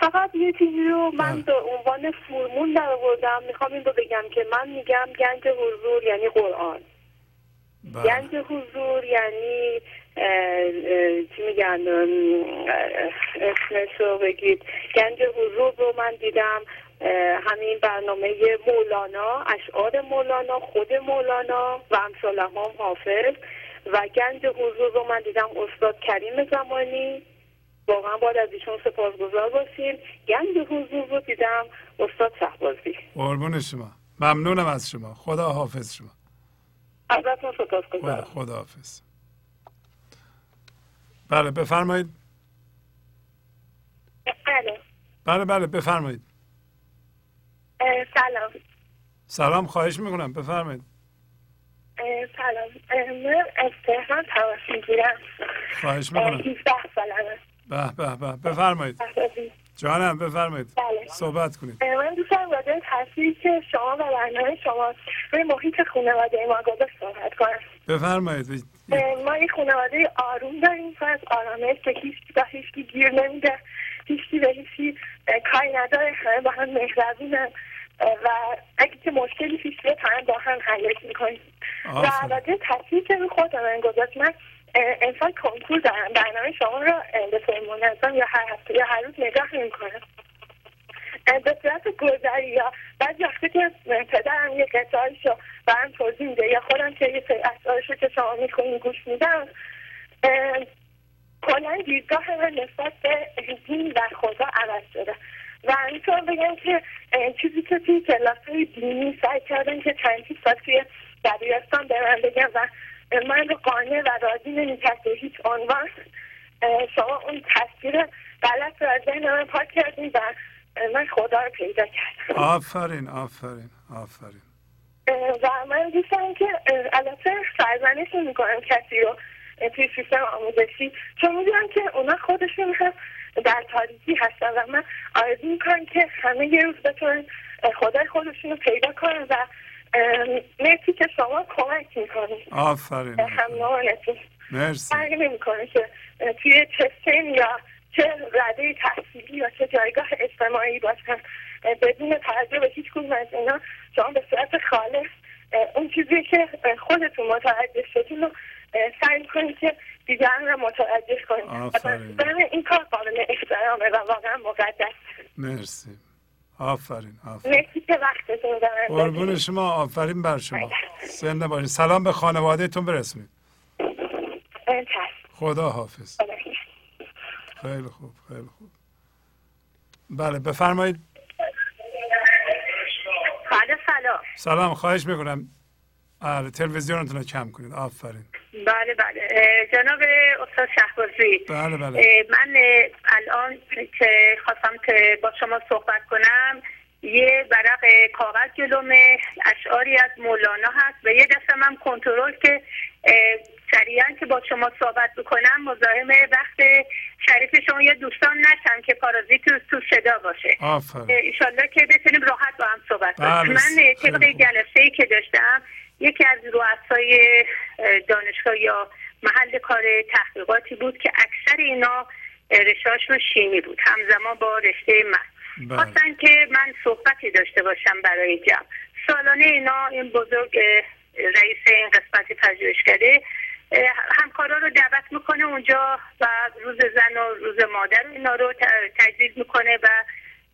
فقط یه چیزی رو من به عنوان فرمون در آوردم می‌خوام این رو بگم که من میگم گنج حضور یعنی قرآن. بله. گنج حضور یعنی چی میگن؟ اسمش رو بگید. گنج حضور رو من دیدم همین برنامه مولانا اشعار مولانا خود مولانا و امثال هم حافظ. و گنج حضور رو من دیدم استاد کریم زمانی. واقعا باید از ایشون سپاسگزار باشیم. گنج حضور رو دیدم. استاد شهبازی. قربون شما. ممنونم از شما. خدا حافظ شما. ازتون سپاسگزارم. خدا حافظ. بله بفرمایید. بله. بله بله بفرمایید. سلام. سلام خواهش می‌کنم. بفرمایید. سلام. من از تهران تماس می‌گیرم خواهش می‌کنم. 17 سالمه به به. به بفرمایید. جانم بفرمایید. بله. صحبت کنید. من دوستم راجع تاثیری که شما و برنامه شما روی محیط خانواده ما گذاشت صحبت کنم. بفرمایید. ما یه خانواده آروم داریم. و از آرامش که هیچ با هیچی گیر نمیده. هیچی به هیچی کاری نداره. همه با هم مهربونن. و اگه که مشکلی پیش بیاد همه با هم حلش می‌کنیم. و راجع تاثیری که روی خود من گذاشت من انسان کنکور دارم برنامه شما رو به طور منظم یا هر هفته یا هر روز نگاه می‌کنم. به صورت گذری یا بعضی وقتی که پدرم یه قطعایش رو برم توضیح میده یا خودم که یه سری رو که شما می‌کنین گوش میدم کلا دیدگاه من نسبت به دین و خدا عوض شده. و اینطور بگم که چیزی که توی کلاس های دینی سعی کردن که چند سال توی دبیرستان به من بگم و من رو قانع و راضی نمی‌کرد به هیچ عنوان. شما اون تصویر غلط رو از ذهن من پاک کردیم و من خدا رو پیدا کردم. آفرین آفرین آفرین. و من دوستم که البته سرزنش می‌کنم کسی رو توی سیستم آموزشی. چون می‌دونم که اونا خودشون هم در تاریکی هستن و من آرزو می‌کنم که همه یه روز بتونن خدای خودشون رو پیدا کنن و مرسی که شما کمک می‌کنید آفرین. هم نمانتون مرسی. فرقی نمی‌کنه که توی چه سن یا چه رده تحصیلی یا چه جایگاه اجتماعی باشن. بدون توجه به هیچ کدوم از اینا شما به صورت خالص اون چیزی که خودتون متوجه شدین رو سعی کنید که دیگران رو متوجه کنید. این کار قابل احترامه و واقعا مقدس. مرسی. آفرین آفرین. قربون شما آفرین بر شما. زنده باشید سلام به خانوادهتون برسونید. خدا حافظ. خیلی خوب خیلی خوب. بله بفرمایید. بله سلام. سلام خواهش می‌کنم. آره تلویزیونتون رو کم کنید. آفرین. بله بله. جناب استاد شهبازی. بله بله. من الان که خواستم که با شما صحبت کنم یه برق کاغذ جلومه اشعاری از مولانا هست. و یه دستم من کنترل که سریعا که با شما صحبت بکنم. مزاحم وقت شریف شما یا دوستان نشم که پارازیت تو صدا باشه. ایشالله که بتونیم راحت با هم صحبت کنیم. بله، من طبق جلسه ای که داشتم یکی از رؤسای دانشگاه یا محل کار تحقیقاتی بود که اکثر اینا رشاشون شیمی بود. همزمان با رشته من. بله. خواستن که من صحبتی داشته باشم برای جمع. سالانه اینا این بزرگ رئیس این قسمت پژوهشکده همکارا رو دعوت می‌کنه اونجا و روز زن و روز مادر اینا رو تجدید می‌کنه و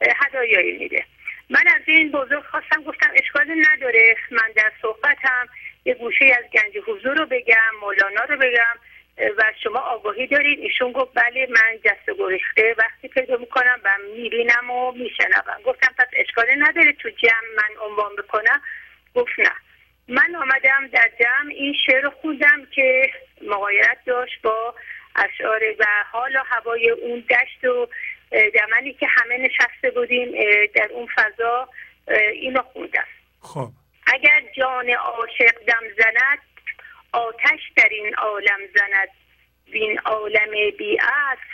هدایایی میده. من از این بزرگ خواستم گفتم اشکالی نداره. من در صحبتم یه گوشه از گنج حضور رو بگم مولانا رو بگم و شما آگاهی دارید. ایشون گفت بله من جست گریخته وقتی پیدا می‌کنم و می‌بینم و میشنوم. گفتم پس اشکالی نداره تو جمع من عنوان بکنم؟ گفت نه. من آمدم در جمع این شعر خوندم که مقایرت داشت با اشعار و حال و هوای اون دشت و دمنی که همه نشسته بودیم در اون فضا اینو خوندم. خب. اگر جان عاشق دم زند آتش در این عالم زند. وین عالم بی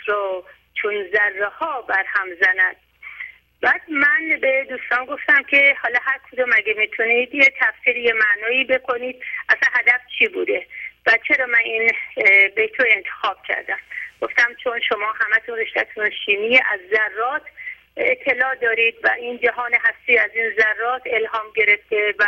را چون ذره ها بر هم زند. بعد من به دوستان گفتم که حالا هر کدوم اگه می‌تونید یه تفسیر یه معنایی بکنید اصلا هدف چی بوده؟ و چرا من این بیت رو انتخاب کردم؟ گفتم چون شما همتون رشتهتون شیمی از ذرات اطلاع دارید و این جهان هستی از این ذرات الهام گرفته و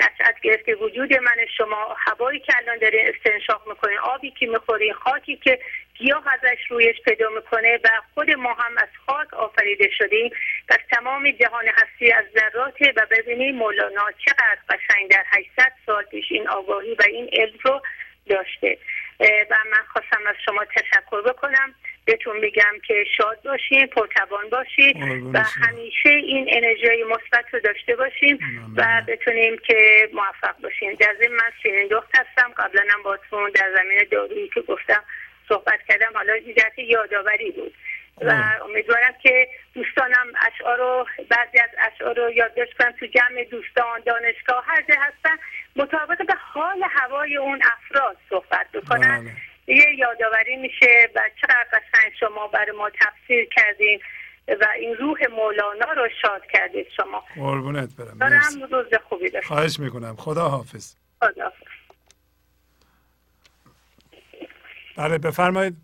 نشأت گرفته. وجود من شما هوایی که الان دارین استنشاق می‌کنین آبی که می‌خورین خاکی که گیاه ازش رویش پیدا می‌کنه و خود ما هم از خاک آفریده شدیم. و تمام جهان هستی از ذراته و ببینید مولانا چقدر قشنگ در 800 سال پیش این آگاهی و این علم رو داشته. و من خواستم از شما تشکر بکنم. بهتون میگم که شاد باشین پرتوان باشید و همیشه این انرژی مثبت رو داشته باشیم و بتونیم که موفق باشیم در ضمن من شیرین دخت هستم. قبلا هم باتون در زمین دارویی که گفتم صحبت کردم. حالا جهت یادآوری بود. و امیدوارم که دوستانم اشعار رو بعضی از اشعار رو یادداشت کنم تو جمع دوستان دانشگاه هر جا هستن مطابق به حال هوای اون افراد صحبت بکنن. بله. یه یادآوری میشه و چقدر قشنگ شما برای ما تفسیر کردین و این روح مولانا رو شاد کردید شما. قربونت برم. دارم روز خوبی داشت خواهش می‌کنم. خدا حافظ خدا حافظ بله بفرمایید.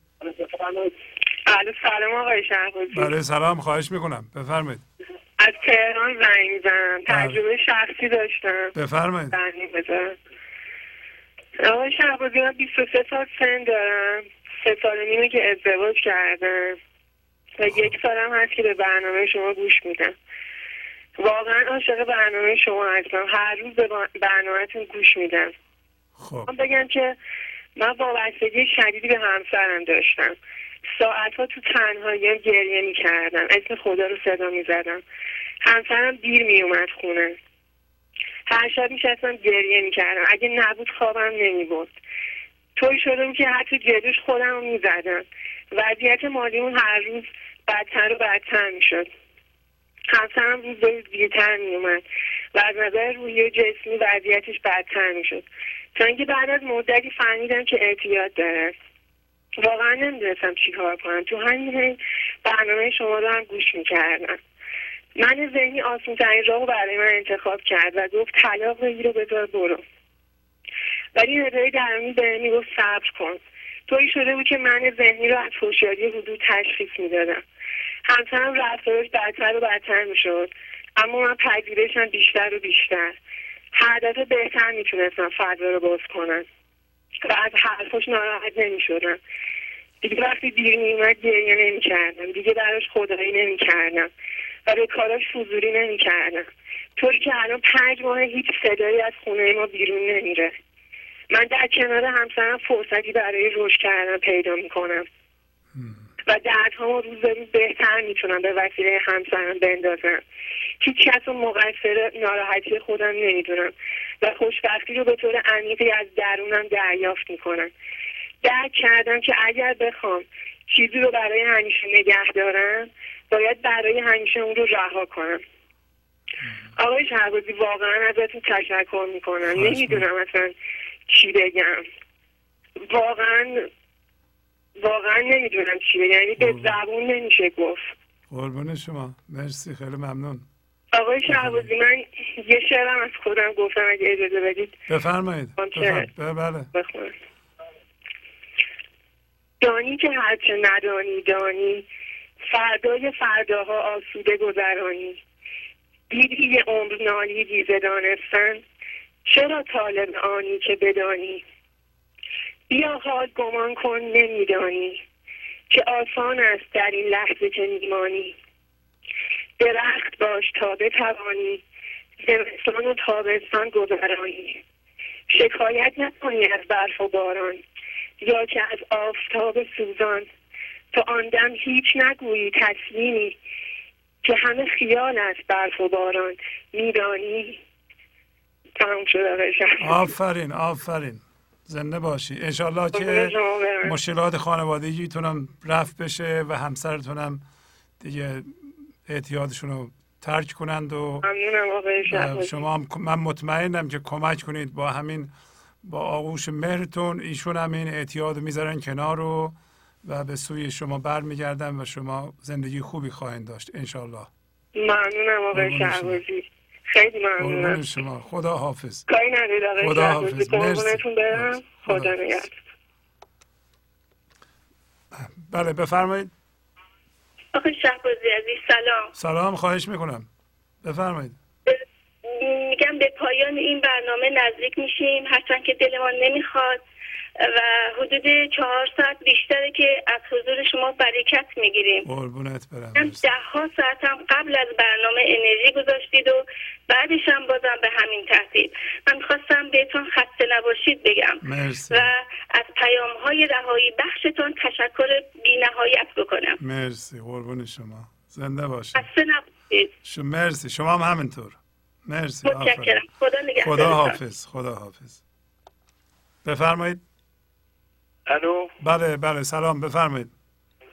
بله سلام آقای شهبازی. بله سلام خواهش می‌کنم. بفرمایید. از تهران زنگ زن تجربه شخصی داشتم. بفرمایید. آقای شهبازی من 23 سال سن دارم. سه سال نیمه که ازدواج کردم. و خب. یک سالم هست که به برنامه شما گوش میدم. واقعا عاشق برنامه شما هستم. هر روز به برنامهتون گوش میدم. خب. بگم که من وابستگی شدیدی به همسرم داشتم. ساعتها تو تنهایی گریه می‌کردم. اسم خدا رو صدا می‌زدم. همسرم دیر میومد خونه. هر شب میشستم گریه می‌کردم. اگه نبود خوابم نمی‌برد. طوری شده بود که حتی جلوش خودم رو می‌زدم. وضعیت مالیمون هر روز بدتر و بدتر می‌شد. همسرم روز به روز دیرتر میومد و از نظر روحی و جسمی وضعیتش بدتر می‌شد. تا اینکه بعد از مدتی فهمیدم که اعتیاد داره. واقعا نمی‌دونستم چی کار کنم. تو همین برنامه شما رو هم گوش می‌کردم. من ذهنی آسون ترین راه برای من انتخاب کرد و گفت طلاق بگیر و بذار برو. ولی ندای درمی به می‌گفت صبر کن. توی شده بود که من ذهنی رو از هوشیاری حدود تشخیص می‌دادم. همسرم رفتارش بدتر و بدتر می‌شد. اما من پذیرشم بیشتر و بیشتر. هر دفعه بهتر می‌تونستم فضا رو باز کنم. و از حرفش ناراحت نمی‌شدم. دیگه وقتی دیر میومد گریه نمی‌کردم. دیگه براش خدایی نمی‌کردم. و به کاراش فضولی نمی‌کردم. طوری که الان پنج ماه هیچ صدایی از خونه ما بیرون نمیره. من در کنار همسرم فرصتی برای رشد کردن پیدا می‌کنم. و دردهامو روز به روز بهتر می‌تونم به وسیله همسرم بندازم. هیچ کس مقصر ناراحتی خودم نمی‌دونم و خوشبختی رو به طور عمیقی از درونم دریافت می‌کنم. درک کردم که اگر بخوام چیزی رو برای همیشه نگه دارم باید برای همیشه اون رو رها کنم. آقای شهبازی واقعا ازتون تشکر می‌کنم. نمی‌دونم اصلا چی بگم. واقعا واقعا نمی‌دونم چی بگم یعنی به زبون نمیشه گفت. قربون شما. مرسی خیلی ممنون. آقای شهبازی من یه شعرم از خودم گفتم اگه اجازه بدید. بفرمایید. بله دانی که هرچه ندانی دانی. فردای فرداها آسوده گذرانی. دیدی یه عمر نالی دیزه دانستن. چرا طالب آنی که بدانی؟ بیا حال گمان کن نمیدانی که آسان است در این لحظه که میمانی. درخت باش تا بتوانی زمستان و تابستان گذرانی. شکایت نکنی از برف و باران یا که از آفتاب سوزان. تا آن دم هیچ نگویی تسلیمی که همه خیال است برف و باران میدانی. تمام شده آفرین آفرین. زنده باشی. انشالله که مشکلات خانوادگیتونم رفت بشه و همسرتونم دیگه اعتیادشون رو ترک کنند و شما هم من مطمئنم که کمک کنید با همین با آغوش مهرتون. ایشون هم این اعتیاد می‌ذارن کنار رو و به سوی شما برمیگردن و شما زندگی خوبی خواهید داشت. انشالله ممنونم آقای شهبازی. خیلی ممنونم. شما. خدا حافظ. کاری ندارید آقای خدا حافظ. مرسی. برم خدا نگهدار. بله بفرمایید. آقای شهبازی عزیز سلام. سلام خواهش می‌کنم. بفرمایید. میگم به پایان این برنامه نزدیک میشیم. هرچند که دلمان نمی‌خواد. و حدود چهار ساعت بیشتره که از حضور شما برکت می‌گیریم. قربونت برم. ده ها ساعتم قبل از برنامه انرژی گذاشتید و بعدش هم بازم به همین ترتیب. من می‌خواستم بهتون خسته نباشید بگم. مرسی. و از پیام های رهایی بخشتون تشکر بی نهایت بکنم. مرسی. قربون شما. زنده باشید. خسته نباشید. مرسی. شما هم همینطور. مرسی. متشکرم. خدا نگهدار خدا حافظ خدا حافظ بفرمایید. الو؟ بله بله سلام بفرمایید.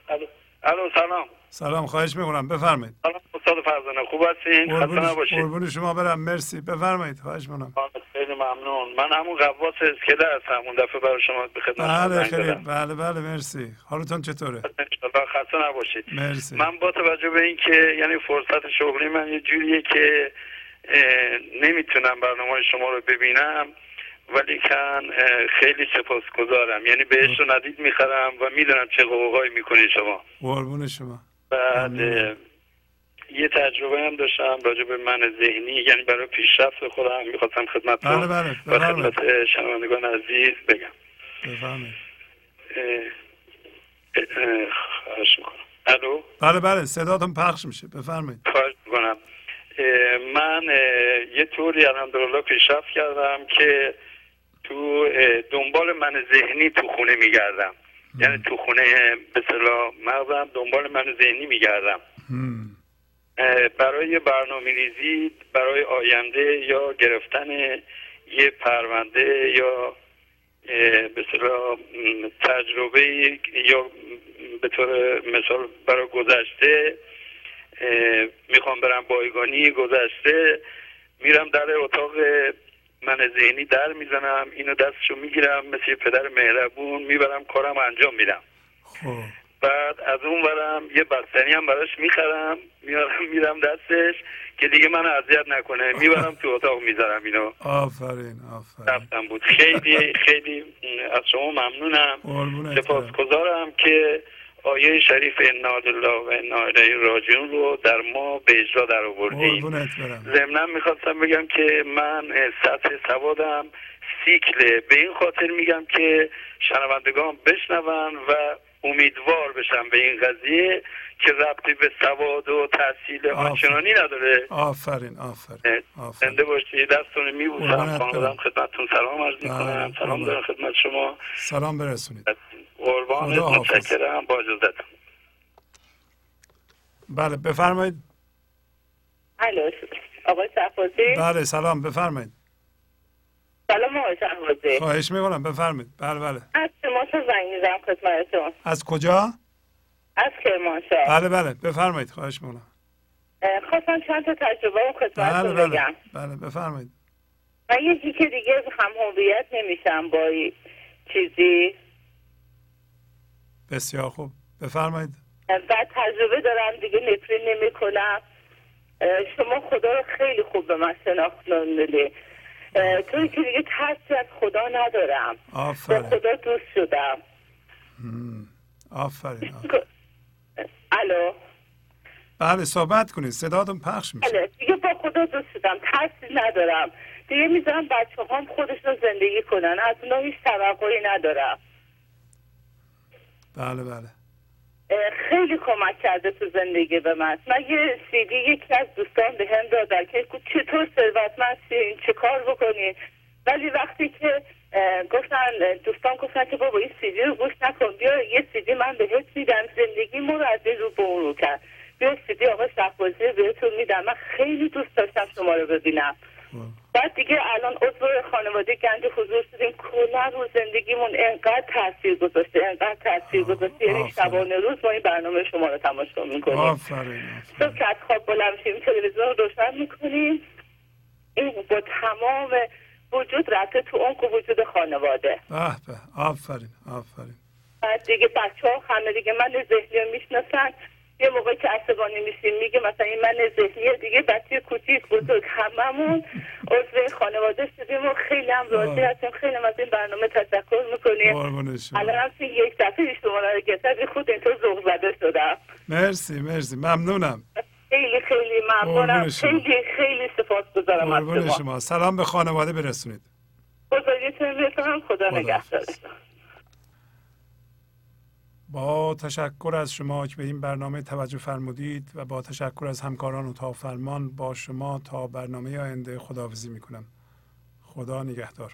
الو الو سلام. سلام خواهش می‌کنم بفرمایید. سلام استاد فرزانه خوب هستین؟ خسته نباشید. قربون شما برم مرسی. بفرمایید خواهش می‌کنم. خیلی ممنون. من همون قواس اسکله هستم اون دفعه برای شما به خدمت بله خیلی بله بله مرسی. حالتون چطوره؟ ان خسته نباشید. مرسی. من با توجه به اینکه یعنی فرصت شغلی من یه جوریه که نمی‌تونم برنامه شما رو ببینم ولی کن خیلی سپاسگزارم. یعنی بهش رو ندید می‌خرم و می‌دونم چه قوقایی می‌کنید شما. قربون شما. بعد یه تجربه هم داشتم راجع به من ذهنی یعنی برای پیشرفت خودم می‌خواستم خدمت بله بله و خدمت شنوندگان عزیز بگم. بفرمایید. خواهش می‌کنم. الو؟ بله بله صداتون پخش میشه. بفرمایید. خواهش می‌کنم. من یه طوری الحمدلله پیشرفت کردم که تو دنبال من ذهنی تو خونه میگردم. یعنی تو خونه به صلاح مغزم دنبال من ذهنی میگردم. برای برنامه ریزی برای آینده یا گرفتن یه پرونده یا به تجربه یا به طور مثال برای گذشته می‌خوام برم بایگانی گذشته میرم در اتاق من ذهنی در می‌زنم اینو دستشو می‌گیرم مثل یه پدر مهربون می‌برم کارم انجام میدم. بعد از اون برم یه بستنی هم براش می‌خرم میارم میرم دستش که دیگه من اذیت نکنه. می‌برم تو اتاق می‌ذارم اینو. آفرین آفرین. بود. خیلی خیلی از شما ممنونم. سپاسگزارم که آیه شریف انا لله و انا الیه راجعون رو در ما به اجرا در آوردیم. ضمنا می‌خواستم بگم که من سطح سوادم سیکله. به این خاطر میگم که شنوندگان بشنون و امیدوار بشم به این قضیه که ربطی به سواد و تحصیل آنچنانی نداره. آفرین آفرین زنده باشید. دستون میبوسم. خانوادم خدمتتون سلام عرض می‌کنم. سلام دارم خدمت شما. سلام برسونید. قربان متشکرم. با اجازتون بله بفرمایید. الو آقای صفوزی بله سلام. بفرمایید. سلام آقای صفوزی خواهش می‌کنم بفرمایید. بله بله. از کرمانشاه زنگ می‌زنم خدمتتون از کجا؟ از کرمانشاه بله بله. بفرمایید خواهش می‌کنم. خواستم چند تا تجربه اون خدمتتون بله بگم. بله بفرمایید. من یکی که دیگه هم هویت نمیشم با چیزی. بسیار خوب. بفرمایید. بعد تجربه دارم دیگه نفرین نمی کنم شما خدا رو خیلی خوب به من شناختنده توی که دیگه ترسی از خدا ندارم. آفرین. با خدا دوست شدم. آفرین الو؟ بله صحبت کنید. صداتون پخش میشه. بله دیگه با خدا دوست شدم. ترسی ندارم. دیگه می‌ذارم بچه هم خودشون زندگی کنن. از اونا هیچ توقعی ندارم. بله بله. خیلی کمک کرده تو زندگی به من. من یه سیدی یکی از دوستان به هم دادن که چطور ثروتمند شین چه کار بکنین ولی وقتی که گفتن دوستان گفتن که بابا این سیدی رو گوش نکن بیا یه سیدی من بهت میدم. زندگی مو رو از رو به کرد. بیا سیدی آقا شفبازی بهتون میدم. من خیلی دوست داشتم شما رو ببینم. بعد دیگه الان عضو خانواده گنج حضور شدیم کلا رو زندگیمون انقدر تاثیر گذاشته انقدر تاثیر گذاشته. یعنی شبانه روز ما این برنامه شما رو تماشا می‌کنیم. آفرین صبح که از خواب بلند شیم تلویزیون رو روشن می‌کنیم. این با تمام وجود رفته تو اون وجود خانواده. به آفرین آفرین. بعد دیگه بچه ها همه دیگه من ذهنی رو می‌شناسن. یه موقعی که عصبانی میشیم میگه مثلا این من ذهنیه دیگه بچه کوچیک بزرگ هممون عضو خانواده شدیم و خیلی هم راضی هستیم. خیلی از این برنامه تشکر می‌کنیم. الان هم یک دفعه شما رو گرفتم خود اینطور ذوق زده شدم. مرسی مرسی. ممنونم. خیلی خیلی ممنونم. خیلی خیلی سپاسگزارم از شما. سلام به خانواده برسونید. برسونم خدا نگهدارتون. با تشکر از شما که به این برنامه توجه فرمودید و با تشکر از همکاران و فرمان با شما تا برنامه آینده خداحافظی می‌کنم. خدا نگهدار.